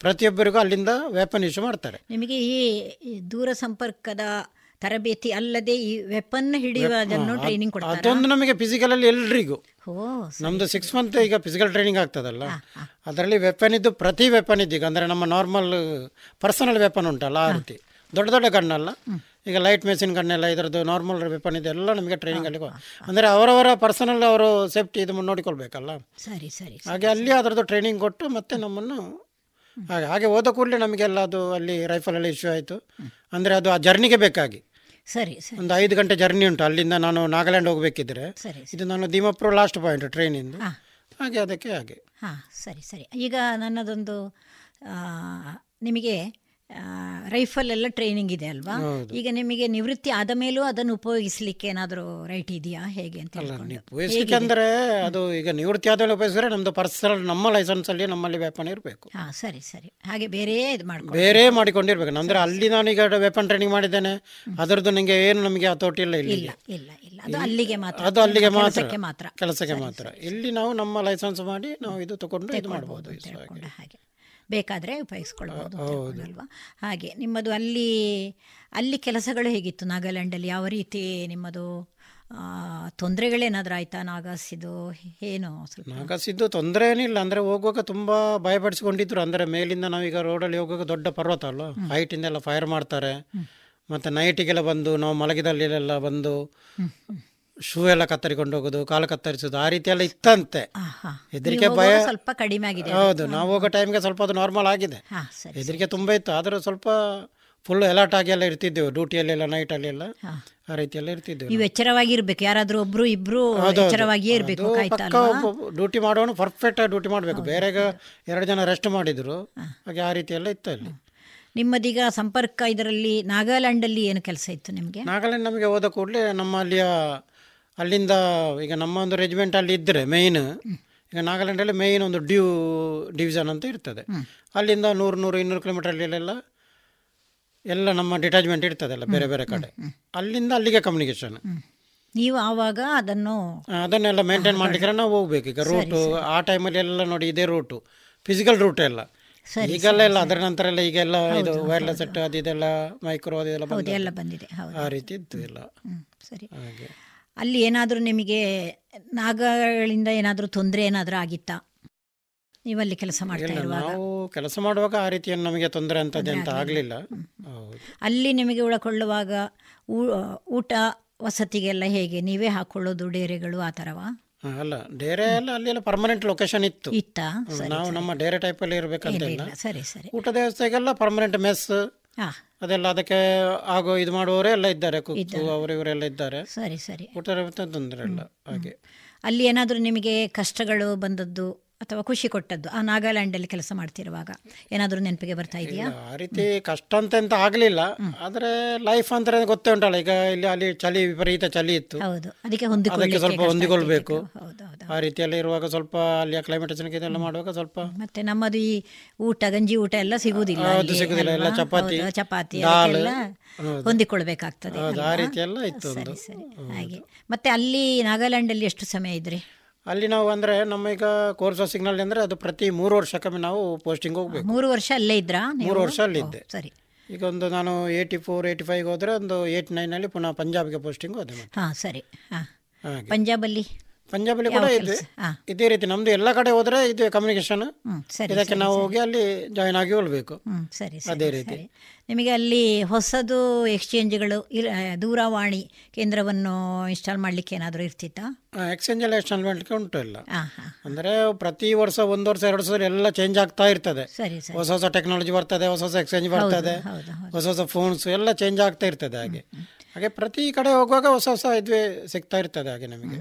ಪ್ರತಿಯೊಬ್ಬರಿಗೂ ಅಲ್ಲಿಂದ ವ್ಯಾಪನ್ ಇಶ್ಯೂ ಮಾಡ್ತಾರೆ. ನಿಮಗೆ ಈ ದೂರ ಸಂಪರ್ಕದ ತರಬೇತಿ ಅಲ್ಲದೆ ಈ ವೆಪನ್ ಹಿಡಿಯುವುದನ್ನು ಹಾ, ಟ್ರೈನಿಂಗ್ ಕೊಡ್ತಾರೆ? ಅದೊಂದು ನಮಗೆ ಫಿಸಿಕಲ್ ಅಲ್ಲಿ ಎಲ್ರಿಗೂ. ನಮ್ದು ಸಿಕ್ಸ್ ಮಂತ್ ಈಗ ಫಿಸಿಕಲ್ ಟ್ರೈನಿಂಗ್ ಆಗ್ತದಲ್ಲ. ಅದರಲ್ಲಿ ವೆಪನ್ ಇದ್ದು ಪ್ರತಿ ವೆಪನ್ ಇದ್ದೀಗ ಅಂದರೆ ನಮ್ಮ ನಾರ್ಮಲ್ ಪರ್ಸನಲ್ ವೆಪನ್ ಉಂಟಲ್ಲ ಆ ರೀತಿ. ದೊಡ್ಡ ದೊಡ್ಡ ಗಣ್ಣಲ್ಲ. ಈಗ ಲೈಟ್ ಮೆಷಿನ್ ಗನ್ನೆಲ್ಲ ಇದರದ್ದು ನಾರ್ಮಲ್ ವೆಪನ್ ಇದೆಲ್ಲ ನಮಗೆ ಟ್ರೈನಿಂಗಲ್ಲಿ ಅಂದರೆ ಅವರವರ ಪರ್ಸನಲ್ ಅವರು ಸೇಫ್ಟಿ ಇದು ನೋಡಿಕೊಳ್ಬೇಕಲ್ಲ. ಸರಿ ಸರಿ ಹಾಗೆ ಅಲ್ಲಿ ಅದರದ್ದು ಟ್ರೈನಿಂಗ್ ಕೊಟ್ಟು ಮತ್ತೆ ನಮ್ಮನ್ನು ಹಾಗೆ ಹಾಗೆ ಹೋದ ಕೂಡಲೇ ನಮಗೆಲ್ಲ ಅದು ಅಲ್ಲಿ ರೈಫಲ್ ಎಲ್ಲ ಇಶ್ಯೂ ಆಯಿತು. ಅಂದರೆ ಅದು ಆ ಜರ್ನಿಗೆ ಬೇಕಾಗಿ. ಸರಿ ಸರಿ. ಒಂದು ಐದು ಗಂಟೆ ಜರ್ನಿ ಉಂಟು. ಅಲ್ಲಿಂದ ನಾನು ನಾಗಾಲ್ಯಾಂಡ್ ಹೋಗಬೇಕಿದ್ರೆ ಸರಿ ಇದು ನಾನು ದಿಮಾಪುರ ಲಾಸ್ಟ್ ಪಾಯಿಂಟ್ ಟ್ರೈನಿಂದ ಹಾಗೆ ಅದಕ್ಕೆ ಹಾಗೆ. ಹಾಂ ಸರಿ ಸರಿ. ಈಗ ನನ್ನದೊಂದು ನಿಮಗೆ ರೈಫಲ್ ಎಲ್ಲ ಟ್ರೈನಿಂಗ್ ಇದೆ ಅಲ್ವಾ? ಈಗ ನಿಮಗೆ ನಿವೃತ್ತಿ ಆದ ಮೇಲೂ ಅದನ್ನು ಉಪಯೋಗಿಸ್ಲಿಕ್ಕೆ ಏನಾದರೂ ರೈಟ್ ಇದೆಯಾ? ಹೇಗೆ ಅಂತ? ಉಪಯೋಗಿಸ್ಲಿಕ್ಕೆ? ಅಂದರೆ ಅದು ಈಗ ನಿವೃತ್ತಿ ಆದಮೇಲೆ ಉಪಯೋಗಿಸಿದ್ರೆ ನಮ್ಮದು ಪರ್ಸನಲ್ ನಮ್ಮ ಲೈಸೆನ್ಸ್ ಅಲ್ಲಿ ನಮ್ಮಲ್ಲಿ ವೆಪನ್ ಇರಬೇಕು. ಹಾ ಸರಿ ಸರಿ. ಹಾಗೆ ಬೇರೆ ಇದು ಮಾಡಿ ಬೇರೆ ಮಾಡಿಕೊಂಡಿರ್ಬೇಕು. ಅಂದ್ರೆ ಅಲ್ಲಿ ನಾನು ಈಗ ವೆಪನ್ ಟ್ರೈನಿಂಗ್ ಮಾಡಿದ್ದೇನೆ. ಅದರದ್ದು ನಿಮಗೆ ಏನು ನಮಗೆ ಹತೋಟಿ ಇಲ್ಲ ಇಲ್ಲಿ ಇಲ್ಲ ಇಲ್ಲ. ಅದು ಅಲ್ಲಿಗೆ ಮಾತ್ರ. ಅದು ಅಲ್ಲಿಗೆ ಮಾತ್ರ. ಕೆಲಸಕ್ಕೆ ಮಾತ್ರ. ಕೆಲಸಕ್ಕೆ ಮಾತ್ರ. ಇಲ್ಲಿ ನಾವು ನಮ್ಮ ಲೈಸೆನ್ಸ್ ಮಾಡಿ ನಾವು ಇದು ತಗೊಂಡು ಇದು ಮಾಡ್ಬೋದು ಹಾಗೆ. ಬೇಕಾದರೆ ಉಪಯೋಗಿಸ್ಕೊಳ್ಬೋದು ಅಲ್ವಾ ಹಾಗೆ ನಿಮ್ಮದು ಅಲ್ಲಿ ಅಲ್ಲಿ ಕೆಲಸಗಳು ಹೇಗಿತ್ತು? ನಾಗಾಲ್ಯಾಂಡಲ್ಲಿ ಯಾವ ರೀತಿ ನಿಮ್ಮದು ತೊಂದರೆಗಳೇನಾದರೂ ಆಯ್ತಾ? ನಾಗಾಸಿದು ಏನು ಸ್ವಲ್ಪ? ನಾಗಾಸಿದ್ದು ತೊಂದರೆ ಏನಿಲ್ಲ. ಅಂದರೆ ಹೋಗುವಾಗ ತುಂಬ ಭಯಪಡಿಸಿಕೊಂಡಿದ್ರು. ಅಂದರೆ ಮೇಲಿಂದ ನಾವೀಗ ರೋಡಲ್ಲಿ ಹೋಗುವಾಗ ದೊಡ್ಡ ಪರ್ವತ ಅಲ್ಲ ಹೈಟಿಂದ ಎಲ್ಲ ಫೈರ್ ಮಾಡ್ತಾರೆ. ಮತ್ತು ನೈಟಿಗೆಲ್ಲ ಬಂದು ನಾವು ಮಲಗಿದಲ್ಲಿ ಬಂದು ಶೂ ಎಲ್ಲ ಕತ್ತರಿಕೊಂಡು ಹೋಗೋದು ಕಾಲು ಕತ್ತರಿಸೋದು ಆ ರೀತಿ ಎಲ್ಲ ಇತ್ತಂತೆ ಹೆದರಿಕೆ ಭಯ ಸ್ವಲ್ಪ ಕಡಿಮೆ ಆಗಿದೆ ಹೌದು ನಾವು ಹೋಗೋ ಟೈಮ್ಗೆ ಸ್ವಲ್ಪ ಅದು ನಾರ್ಮಲ್ ಆಗಿದೆ. ಹೆದರಿಕೆ ತುಂಬ ಇತ್ತು ಆದರೂ ಸ್ವಲ್ಪ ಫುಲ್ ಅಲರ್ಟ್ ಆಗಿ ಎಲ್ಲ ಇರ್ತಿದ್ದೆವು ಅಲ್ಲಿ ನೈಟಲ್ಲೆಲ್ಲ ಆ ರೀತಿ ಎಲ್ಲ ಇರ್ತಿದ್ದೆವು ನೀವು ಎಚ್ಚರವಾಗಿರ್ಬೇಕು ಯಾರಾದ್ರೂ ಒಬ್ರು ಇಬ್ರು. ಎಚ್ಚರವಾಗಿಯೇ ಇರಬೇಕು ಡ್ಯೂಟಿ ಮಾಡೋನು ಪರ್ಫೆಕ್ಟ್ ಆಗಿ ಡ್ಯೂಟಿ ಮಾಡಬೇಕು. ಬೇರೆ ಎರಡು ಜನ ರೆಸ್ಟ್ ಮಾಡಿದ್ರು ಹಾಗೆ ಆ ರೀತಿ ಎಲ್ಲ ಇತ್ತು ಅಲ್ಲಿ. ನಿಮ್ಮದೀಗ ಸಂಪರ್ಕ ಇದರಲ್ಲಿ ನಾಗಾಲ್ಯಾಂಡಲ್ಲಿ ಏನು ಕೆಲಸ ಇತ್ತು ನಿಮಗೆ? ನಾಗಾಲ್ಯಾಂಡ್ ನಮಗೆ ಹೋದ ಕೂಡಲೇ ನಮ್ಮ ಅಲ್ಲಿಯ ಅಲ್ಲಿಂದ ಈಗ ನಮ್ಮ ಒಂದು ರೆಜಿಮೆಂಟ್ ಅಲ್ಲಿ ಇದ್ದರೆ ಮೇಯ್ನ್ ಈಗ ನಾಗಾಲ್ಯಾಂಡಲ್ಲಿ ಮೇಯ್ನ್ ಒಂದು ಡ್ಯೂ ಡಿವಿಷನ್ ಅಂತ ಇರ್ತದೆ. ಅಲ್ಲಿಂದ ನೂರು ನೂರು ಇನ್ನೂರು ಕಿಲೋಮೀಟರ್ಲೆಲ್ಲ ಎಲ್ಲ ನಮ್ಮ ಡಿಟ್ಯಾಚ್ಮೆಂಟ್ ಇರ್ತದಲ್ಲ ಬೇರೆ ಬೇರೆ ಕಡೆ. ಅಲ್ಲಿಂದ ಅಲ್ಲಿಗೆ ಕಮ್ಯುನಿಕೇಶನ್ ನೀವು ಆವಾಗ ಅದನ್ನು ಅದನ್ನೆಲ್ಲ ಮೇಂಟೈನ್ ಮಾಡ್ಲಿಕ್ಕೆ ನಾವು ಹೋಗ್ಬೇಕು. ಈಗ ರೂಟು ಆ ಟೈಮಲ್ಲಿ ಎಲ್ಲ ನೋಡಿ ಇದೇ ರೂಟು ಫಿಸಿಕಲ್ ರೂಟ್ ಎಲ್ಲ. ಈಗೆಲ್ಲ ಎಲ್ಲ ಅದರ ನಂತರ ಎಲ್ಲ ಈಗೆಲ್ಲ ಇದು ವೈರ್ಲೆಸ್ ಸೆಟ್ ಅದು ಇದೆಲ್ಲ ಮೈಕ್ರೋ ಅದೆಲ್ಲ ಬಂದಿದೆ ಆ ರೀತಿ ಇತ್ತು ಎಲ್ಲ. ಸರಿ. ಹಾಗೆ. ಅಲ್ಲಿ ಏನಾದರೂ ನಿಮಗೆ ನಾಗಗಳಿಂದ ಏನಾದರೂ ತೊಂದರೆ ಏನಾದರೂ ಆಗಿತ್ತಾ? ನೀವಲ್ಲಿ ಕೆಲಸ ಮಾಡ್ತಾ ಇರುವಾಗ? ನಾವು ಕೆಲಸ ಮಾಡುವಾಗ ಆ ರೀತಿಯ ನಮಗೆ ತೊಂದರೆ ಅಂತದ್ದು ಅಂತ ಆಗಲಿಲ್ಲ. ಅಲ್ಲಿ ನಿಮಗೆ ಉಳ್ಕೊಳ್ಳುವಾಗ ಊಟ ವಸತಿಗೆಲ್ಲ ಹೇಗೆ? ನೀವೇ ಹಾಕೊಳ್ಳೋದು ಡೇರೆಗಳು ಆ ಥರವಾ? ಅಲ್ಲ ಡೇರೆ ಎಲ್ಲ ಅಲ್ಲಿ ಎಲ್ಲ ಪರ್ಮನೆಂಟ್ ಲೊಕೇಶನ್ ಇತ್ತು? ಇತ್ತಾ ನಾವು ನಮ್ಮ ಡೇರೆ ಇರಬೇಕಂತ ಇಲ್ಲ, ಇಲ್ಲ. ಇಲ್ಲ, ಸರಿ ಸರಿ. ಊಟದ ವ್ಯವಸ್ಥೆಗೆಲ್ಲ ಪರ್ಮನೆಂಟ್ ಮೆಸ್. ಅದೆಲ್ಲ ಅದಕ್ಕೆ ಆಗೋ ಇದು ಮಾಡುವವರೇ ಎಲ್ಲ ಇದ್ದಾರೆ ಕುಕ್ಕು ಅವರು ಇವರೆಲ್ಲ ಇದ್ದಾರೆ. ಸರಿ ಸರಿ. ಊಟ ತೊಂದರೆ ಇಲ್ಲ ಹಾಗೆ. ಅಲ್ಲಿ ಏನಾದರೂ ನಿಮಗೆ ಕಷ್ಟಗಳು ಬಂದದ್ದು ಅಥವಾ ಖುಷಿ ಕೊಟ್ಟದ್ದು ಆ ನಾಗಾಲ್ಯಾಂಡಲ್ಲಿ ಕೆಲಸ ಮಾಡ್ತಿರುವಾಗ? ಏನಾದರೂ ನೆನಪಿಗೆ ಬರ್ತಾ ಇದೆಯಾ? ಆ ರೀತಿ ಕಷ್ಟ ಅಂತ ಎಂತ ಆಗಲಿಲ್ಲ. ಆದರೆ ಲೈಫ್ ಅಂತ ಗೊತ್ತೇ ಉಂಟಲ್ಲ ಈಗ ಇಲ್ಲಿ ಅಲ್ಲಿ ಚಳಿ ವಿಪರೀತ ಚಳಿ ಇತ್ತು. ಹೌದು. ಅದಕ್ಕೆ ಹೊಂದಿಕೊಳ್ಳಿ ಸ್ವಲ್ಪ ಹೊಂದಿಕೊಳ್ಬೇಕು. ಆ ರೀತಿಯಲ್ಲಿ ಇರುವಾಗ ಸ್ವಲ್ಪ ಅಲ್ಲಿ ಕ್ಲೈಮೇಟ್ ಇದೆಲ್ಲ ಮಾಡುವಾಗ ಸ್ವಲ್ಪ ಮತ್ತೆ ನಮ್ಮದು ಈ ಊಟ ಗಂಜಿ ಊಟ ಎಲ್ಲ ಸಿಗುವುದಿಲ್ಲ ಹೌದು, ಅಲ್ಲಿ, ಸಿಗುವುದಿಲ್ಲ. ಎಲ್ಲ ಚಪಾತಿ, ಚಪಾತಿ. ಹೊಂದಿಕೊಳ್ಬೇಕಾಗ್ತದೆ ಹೌದು, ಆ? ರೀತಿ ಎಲ್ಲ ಇತ್ತು ಸರಿ ಸರಿ. ಹಾಗೆ. ಮತ್ತೆ ಅಲ್ಲಿ ನಾಗಾಲ್ಯಾಂಡಲ್ಲಿ ಎಷ್ಟು ಸಮಯ ಇದ್ರಿ? ಅಲ್ಲಿ ನಾವು ಅಂದರೆ ನಮ್ಮ ಈಗ ಕೋರ್ಸ್ ಸಿಗ್ನಲ್ ಅಂದರೆ ಅದು ಪ್ರತಿ ಮೂರು ವರ್ಷಕ್ಕೊಮ್ಮೆ ನಾವು ಪೋಸ್ಟಿಂಗ್ ಹೋಗ್ಬೇಕು. ಮೂರು ವರ್ಷ ಅಲ್ಲೇ ಇದ್ರಾ ನೀವು? ಮೂರು ವರ್ಷ ಅಲ್ಲಿದ್ದೆ ಓ, ಸರಿ. ಈಗ ಒಂದು ನಾನು ಏಯ್ಟಿ ಫೋರ್ ಏಯ್ಟಿ ಫೈವ್ ಹೋದ್ರೆ ಒಂದು ಏಯ್ಟಿ ನೈನಲ್ಲಿ ಪುನಃ ಪಂಜಾಬ್ಗೆ ಪೋಸ್ಟಿಂಗ್ ಹೋದೆ ಮತ್ತೆ. ಹಾ ಸರಿ. ಹಾಂ. ಹಾಗೆ. ಪಂಜಾಬಲ್ಲಿ ಪಂಜಾಬಲ್ಲಿ ಕೂಡ? ಇದೆ. ಇದೇ ರೀತಿ ನಮ್ದು ಎಲ್ಲ ಕಡೆ ಹೋದ್ರೆ ಇದು ಕಮ್ಯುನಿಕೇಶನ್ ಇದಕ್ಕೆ ನಾವು ಹೋಗಿ ಅಲ್ಲಿ ಜಾಯಿನ್ ಆಗಿ ಹೋಗ್ಬೇಕು. ಸರಿ ಅದೇ ರೀತಿ. ನಿಮಗೆ ಅಲ್ಲಿ ಹೊಸದು ಎಕ್ಸ್ಚೇಂಜ್ಗಳು ದೂರವಾಣಿ ಕೇಂದ್ರವನ್ನು ಇನ್ಸ್ಟಾಲ್ ಮಾಡಲಿಕ್ಕೆ ಏನಾದರೂ ಇರ್ತಿತ್ತಾ? ಎಕ್ಸ್ಚೇಂಜ್ ಎಲ್ಲ ಇನ್ಸ್ಟಾಲ್ ಮಾಡ್ಲಿಕ್ಕೆ ಉಂಟು ಇಲ್ಲ ಅಂದರೆ ಪ್ರತಿ ವರ್ಷ ಒಂದು ವರ್ಷ ಎರಡು ವರ್ಷ ಎಲ್ಲ ಚೇಂಜ್ ಆಗ್ತಾ ಇರ್ತದೆ. ಹೊಸ ಹೊಸ ಟೆಕ್ನಾಲಜಿ ಬರ್ತದೆ ಹೊಸ ಹೊಸ ಎಕ್ಸ್ಚೇಂಜ್ ಬರ್ತದೆ. ಹೊಸ ಹೊಸ ಫೋನ್ಸ್ ಎಲ್ಲ ಚೇಂಜ್ ಆಗ್ತಾ ಇರ್ತದೆ ಹಾಗೆ. ಹಾಗೆ ಪ್ರತಿ ಕಡೆ ಹೋಗುವಾಗ ಹೊಸ ಹೊಸ ಇದುವೆ ಸಿಗ್ತಾ ಇರ್ತದೆ ಹಾಗೆ ನಮಗೆ.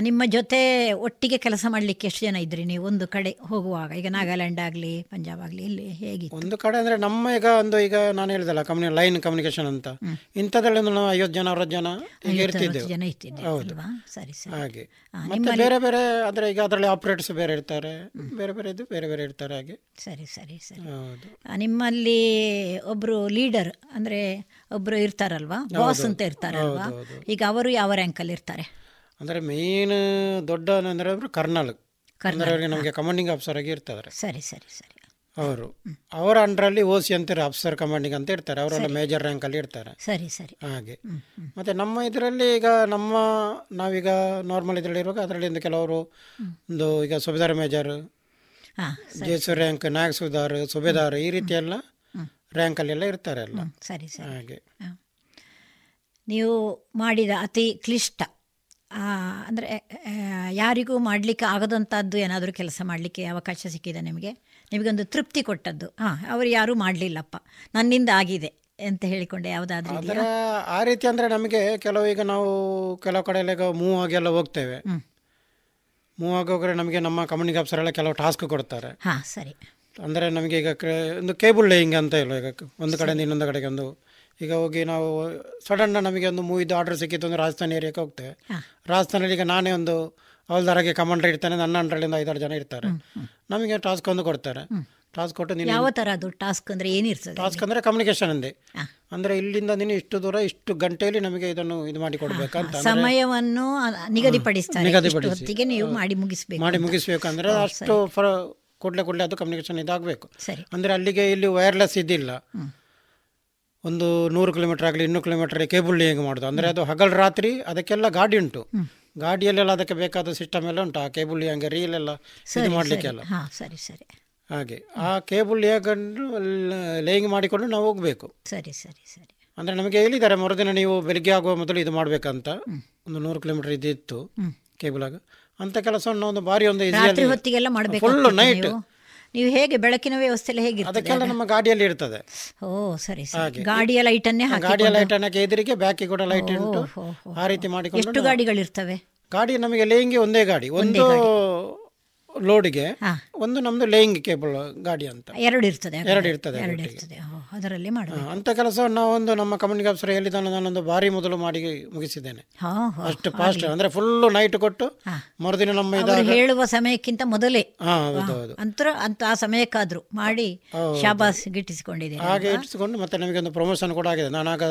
ನಿಮ್ಮ ಜೊತೆ ಒಟ್ಟಿಗೆ ಕೆಲಸ ಮಾಡ್ಲಿಕ್ಕೆ ಎಷ್ಟು ಜನ ಇದ್ರಿ ನೀವು? ಒಂದು ಕಡೆ ಹೋಗುವಾಗ ಈಗ ನಾಗಾಲ್ಯಾಂಡ್ ಆಗಲಿ ಪಂಜಾಬ್ ಆಗಲಿ ಇಲ್ಲಿ ಹೇಗೆ ಒಂದು ಕಡೆ ಅಂದ್ರೆ ನಮ್ಮ ಈಗ ಒಂದು ಈಗ ನಾನು ಹೇಳಿದಲ್ಲ ಕಮ್ಯುನಿ ಲೈನ್ ಕಮ್ಯುನಿಕೇಶನ್ ಅಂತ. ಇಂಥದ್ರಲ್ಲಿ ನಾವು ಐವತ್ತು ಜನ ಅವರ ಜನ ಈಗ ಜನ ಅಲ್ವಾ? ಸರಿ ಸರಿ. ಹಾಗೆ. ಮತ್ತೆ ಬೇರೆ ಬೇರೆ ಅಂದ್ರೆ ಈಗ ಅದರಲ್ಲಿ ಆಪರೇಟರ್ಸ್ ಬೇರೆ ಇರ್ತಾರೆ. ಬೇರೆ ಬೇರೆ ಇದು ಬೇರೆ ಬೇರೆ ಇರ್ತಾರೆ ಹಾಗೆ. ಸರಿ ಸರಿ ಸರಿ. ಹೌದು. ನಿಮ್ಮಲ್ಲಿ ಒಬ್ರು ಲೀಡರ್ ಅಂದ್ರೆ ಒಬ್ರು ಇರ್ತಾರಲ್ವಾ? ಬಾಸ್ ಅಂತ ಇರ್ತಾರಲ್ವಾ. ಈಗ ಅವರು ಯಾವ ರ್ಯಾಂಕಲ್ಲಿ ಇರ್ತಾರೆ? ಅಂದರೆ ಮೇನ್ ದೊಡ್ಡ ಅಂದರೆ ಅವರು ಕರ್ನಲ್. ಕರ್ನಲ್ಗೆ ನಮಗೆ ಕಮಾಂಡಿಂಗ್ ಆಫೀಸರ್ ಆಗಿ ಇರ್ತಾರೆ. ಸರಿ ಸರಿ ಸರಿ. ಅವರು. ಅವರ ಅಂಡರಲ್ಲಿ ಓ ಸಿ ಅಂತಾರೆ ಆಫೀಸರ್ ಕಮಾಂಡಿಂಗ್ ಅಂತ ಇರ್ತಾರೆ. ಅವರೆಲ್ಲ ಮೇಜರ್ ರ್ಯಾಂಕಲ್ಲಿ ಇರ್ತಾರೆ. ಸರಿ ಸರಿ. ಹಾಗೆ. ಮತ್ತೆ ನಮ್ಮ ಇದರಲ್ಲಿ ಈಗ ನಮ್ಮ ನಾವೀಗ ನಾರ್ಮಲ್ ಇದರಲ್ಲಿ ಇರುವಾಗ ಅದರಲ್ಲಿ ಒಂದು ಕೆಲವರು ಒಂದು ಈಗ ಸುಬೇದಾರ್ ಮೇಜರ್ ಜೇಸು ರ್ಯಾಂಕ್ ನಾಯಕ್ ಸುಬೇದಾರ್ ಸುಬೇದಾರ್ ಈ ರೀತಿ ಎಲ್ಲ ರ್ಯಾಂಕಲ್ಲೆಲ್ಲ ಇರ್ತಾರೆ ಎಲ್ಲ. ಸರಿ ಸರಿ. ಹಾಗೆ. ನೀವು ಮಾಡಿದ ಅತಿ ಕ್ಲಿಷ್ಟ ಅಂದ್ರೆ ಯಾರಿಗೂ ಮಾಡಲಿಕ್ಕೆ ಆಗದಂಥದ್ದು ಏನಾದರೂ ಕೆಲಸ ಮಾಡಲಿಕ್ಕೆ ಅವಕಾಶ ಸಿಕ್ಕಿದೆ ನಿಮಗೆ? ನಿಮಗೊಂದು ತೃಪ್ತಿ ಕೊಟ್ಟದ್ದು. ಹಾಂ ಅವರು ಯಾರೂ ಮಾಡಲಿಲ್ಲಪ್ಪ. ನನ್ನಿಂದ ಆಗಿದೆ ಅಂತ ಹೇಳಿಕೊಂಡೆ ಯಾವುದಾದ್ರೂ ಆ ರೀತಿ ಅಂದರೆ ನಮಗೆ ಕೆಲವು ಈಗ ನಾವು ಕೆಲವು ಕಡೆ ಮೂವ್ ಆಗಿ ಎಲ್ಲ ಹೋಗ್ತೇವೆ. ಮೂವ್ ಆಗಿ ಹೋಗ್ರೆ ನಮಗೆ ನಮ್ಮ ಕಮ್ಯುನಿಟಿ ಆಫೀಸರ್ ಎಲ್ಲ ಕೆಲವು ಟಾಸ್ಕ್ ಕೊಡ್ತಾರೆ. ಹಾಂ ಸರಿ. ಅಂದರೆ ನಮಗೆ ಈಗ ಒಂದು ಕೇಬಲ್ ಲೇಯಿಂಗ್ ಅಂತ ಇಲ್ಲ ಈಗ ಒಂದು ಕಡೆಯಿಂದ ಇನ್ನೊಂದು ಕಡೆಗೆ ಒಂದು ಈಗ ಹೋಗಿ ನಾವು ಸಡನ್ ನಮಗೆ ಒಂದು ಮೂವಿದು ಆರ್ಡರ್ ಸಿಕ್ಕಿತ್ತು ಅಂದ್ರೆ ರಾಜಸ್ಥಾನ ಏರಿಯಾಕ್ಕೆ ಹೋಗ್ತೇವೆ ರಾಜಸ್ಥಾನಲ್ಲಿ ಈಗ ನಾನೇ ಒಂದು ಅವಲ್ದಾರಾಗೆ ಕಮಾಂಡರ್ ಇರ್ತಾನೆ ನನ್ನ ಅಂಡರಲ್ಲಿಂದ ಐದಾರು ಜನ ಇರ್ತಾರೆ. ನಮಗೆ ಟಾಸ್ಕ್ ಒಂದು ಕೊಡ್ತಾರೆ. ಟಾಸ್ಕ್ ಕೊಟ್ಟು ನೀನು ಯಾವ ಥರ ಅದು ಟಾಸ್ಕ್ ಅಂದರೆ ಏನಿರ್ತದೆ ಟಾಸ್ಕ್ ಅಂದರೆ ಕಮ್ಯುನಿಕೇಶನ್ ಅಂದೆ. ಅಂದರೆ ಇಲ್ಲಿಂದ ನೀನು ಇಷ್ಟು ದೂರ ಇಷ್ಟು ಗಂಟೆಯಲ್ಲಿ ನಮಗೆ ಇದನ್ನು ಇದು ಮಾಡಿ ಕೊಡ್ಬೇಕು ಅಂದ್ರೆ ಸಮಯವನ್ನು ನಿಗದಿಪಡಿಸ್ತಾರೆ. ನಿಗದಿಪಡಿಸಿ. ನೀವು ಮಾಡಿ ಮುಗಿಸಬೇಕು ಮಾಡಿ ಮುಗಿಸಬೇಕು ಮುಗಿಸ್ಬೇಕಂದ್ರೆ ಅಷ್ಟು ಫರ್ ಕೂಡಲೇ ಕೂಡಲೇ ಅದು ಕಮ್ಯುನಿಕೇಶನ್ ಇದಾಗಬೇಕು. ಅಂದರೆ ಅಲ್ಲಿಗೆ ಇಲ್ಲಿ ವೈರ್ಲೆಸ್ ಇದ್ದಿಲ್ಲ ಒಂದು ನೂರು ಕಿಲೋಮೀಟರ್ ಆಗಲಿ ಇನ್ನೂರು ಕಿಲೋಮೀಟರ್ ಕೇಬಲ್ ಲೇಯಿಂಗ್ ಮಾಡೋದು? ಅಂದರೆ ಅದು ಹಗಲು ರಾತ್ರಿ ಅದಕ್ಕೆಲ್ಲ ಗಾಡಿ ಉಂಟು. ಗಾಡಿಯಲ್ಲೆಲ್ಲ ಅದಕ್ಕೆ ಬೇಕಾದ ಸಿಸ್ಟಮ್ ಎಲ್ಲ ಉಂಟು. ಆ ಕೇಬಲ್ ಹಂಗೆ ರೀಲ್ ಎಲ್ಲ ಇದು ಸರಿ ಮಾಡಲಿಕ್ಕೆಲ್ಲ. ಸರಿ ಸರಿ ಸರಿ. ಹಾಗೆ. ಆ ಕೇಬಲ್ ಹೇಗಂಡು ಲೇಯಿಂಗ್ ಮಾಡಿಕೊಂಡು ನಾವು ಹೋಗಬೇಕು. ಸರಿ ಸರಿ ಸರಿ. ಅಂದರೆ ನಮಗೆ ಹೇಳಿದ್ದಾರೆ ಮರುದಿನ ನೀವು ಬೆಳಿಗ್ಗೆ ಆಗುವ ಮೊದಲು ಇದು ಮಾಡಬೇಕಂತ. ಒಂದು ನೂರು ಕಿಲೋಮೀಟರ್ ಇದಿತ್ತು ಕೇಬಲ್ ಆಗ. ಅಂತ ಕೆಲಸವನ್ನು ಒಂದು ಬಾರಿ ಒಂದು ಫುಲ್ ನೈಟ್ ನೀವು ಹೇಗೆ ಬೆಳಕಿನ ವ್ಯವಸ್ಥೆ ಹೇಗೆ ಅದಕ್ಕೆಲ್ಲ ನಮ್ಮ ಗಾಡಿಯಲ್ಲಿ ಇರ್ತದೆ. ಓ ಸರಿ ಸರಿ. ಗಾಡಿಯ ಲೈಟನ್ನೇ ಹಾಕಿ ಗಾಡಿಯ ಲೈಟ್ ಅನ್ನಕ್ಕೆ ಎದುರಿಗೆ ಬ್ಯಾಕಿಗೆ ಕೂಡ ಲೈಟ್ ಉಂಟು. ಆ ರೀತಿ ಮಾಡಿಕೊಂಡು ಎಷ್ಟು ಗಾಡಿಗಳು ಗಾಡಿಗಳಿರ್ತವೆ? ಗಾಡಿ ನಮಗೆ ಲೇಂಗಿ ಒಂದೇ ಗಾಡಿ. ಒಂದು ಲೋಡ್ಗೆ ಒಂದು ನಮ್ದು ಲೇಯಿಂಗ್ ಕೇಬಲ್ ಗಾಡಿ ಅಂತ. ಎರಡು ಇರ್ತದೆ ಎರಡು ಇರ್ತದೆ ಎರಡು ಇರ್ತದೆ. ಅದರಲ್ಲಿ ಮಾಡಬೇಕು ಅಂತ ಕೆಲಸವನ್ನು ನಾವು ಒಂದು ನಮ್ಮ ಕಮ್ಯುನಿಟಿ ಆಫೀಸರ್ ಹೇಳಿದ ನಾನೊಂದು ಬಾರಿ ಮೊದಲು ಮಾಡಿ ಮುಗಿಸಿದ್ದೇನೆ. ಅಷ್ಟು ಫಾಸ್ಟ್ ಅಂದ್ರೆ ಫುಲ್ ನೈಟ್ ಕೊಟ್ಟು ಮರುದಿನ ನಮ್ಮ ಹೇಳುವ ಸಮಯಕ್ಕಿಂತ ಮೊದಲೇ. ಅಂತರ ಅಂತ ಆ ಸಮಯಕ್ಕಾದ್ರು ಮಾಡಿ. ಶಾಬಾಸ್ ಗಿಟ್ಟಿಸಿಕೊಂಡಿದೆ ಹಾಗೆ ಇಟ್ಟಿಸಿಕೊಂಡು ಮತ್ತೆ ನಮಗೆ ಒಂದು ಪ್ರಮೋಷನ್ ಕೂಡ ಆಗಿದೆ. ನಾನು ಆಗ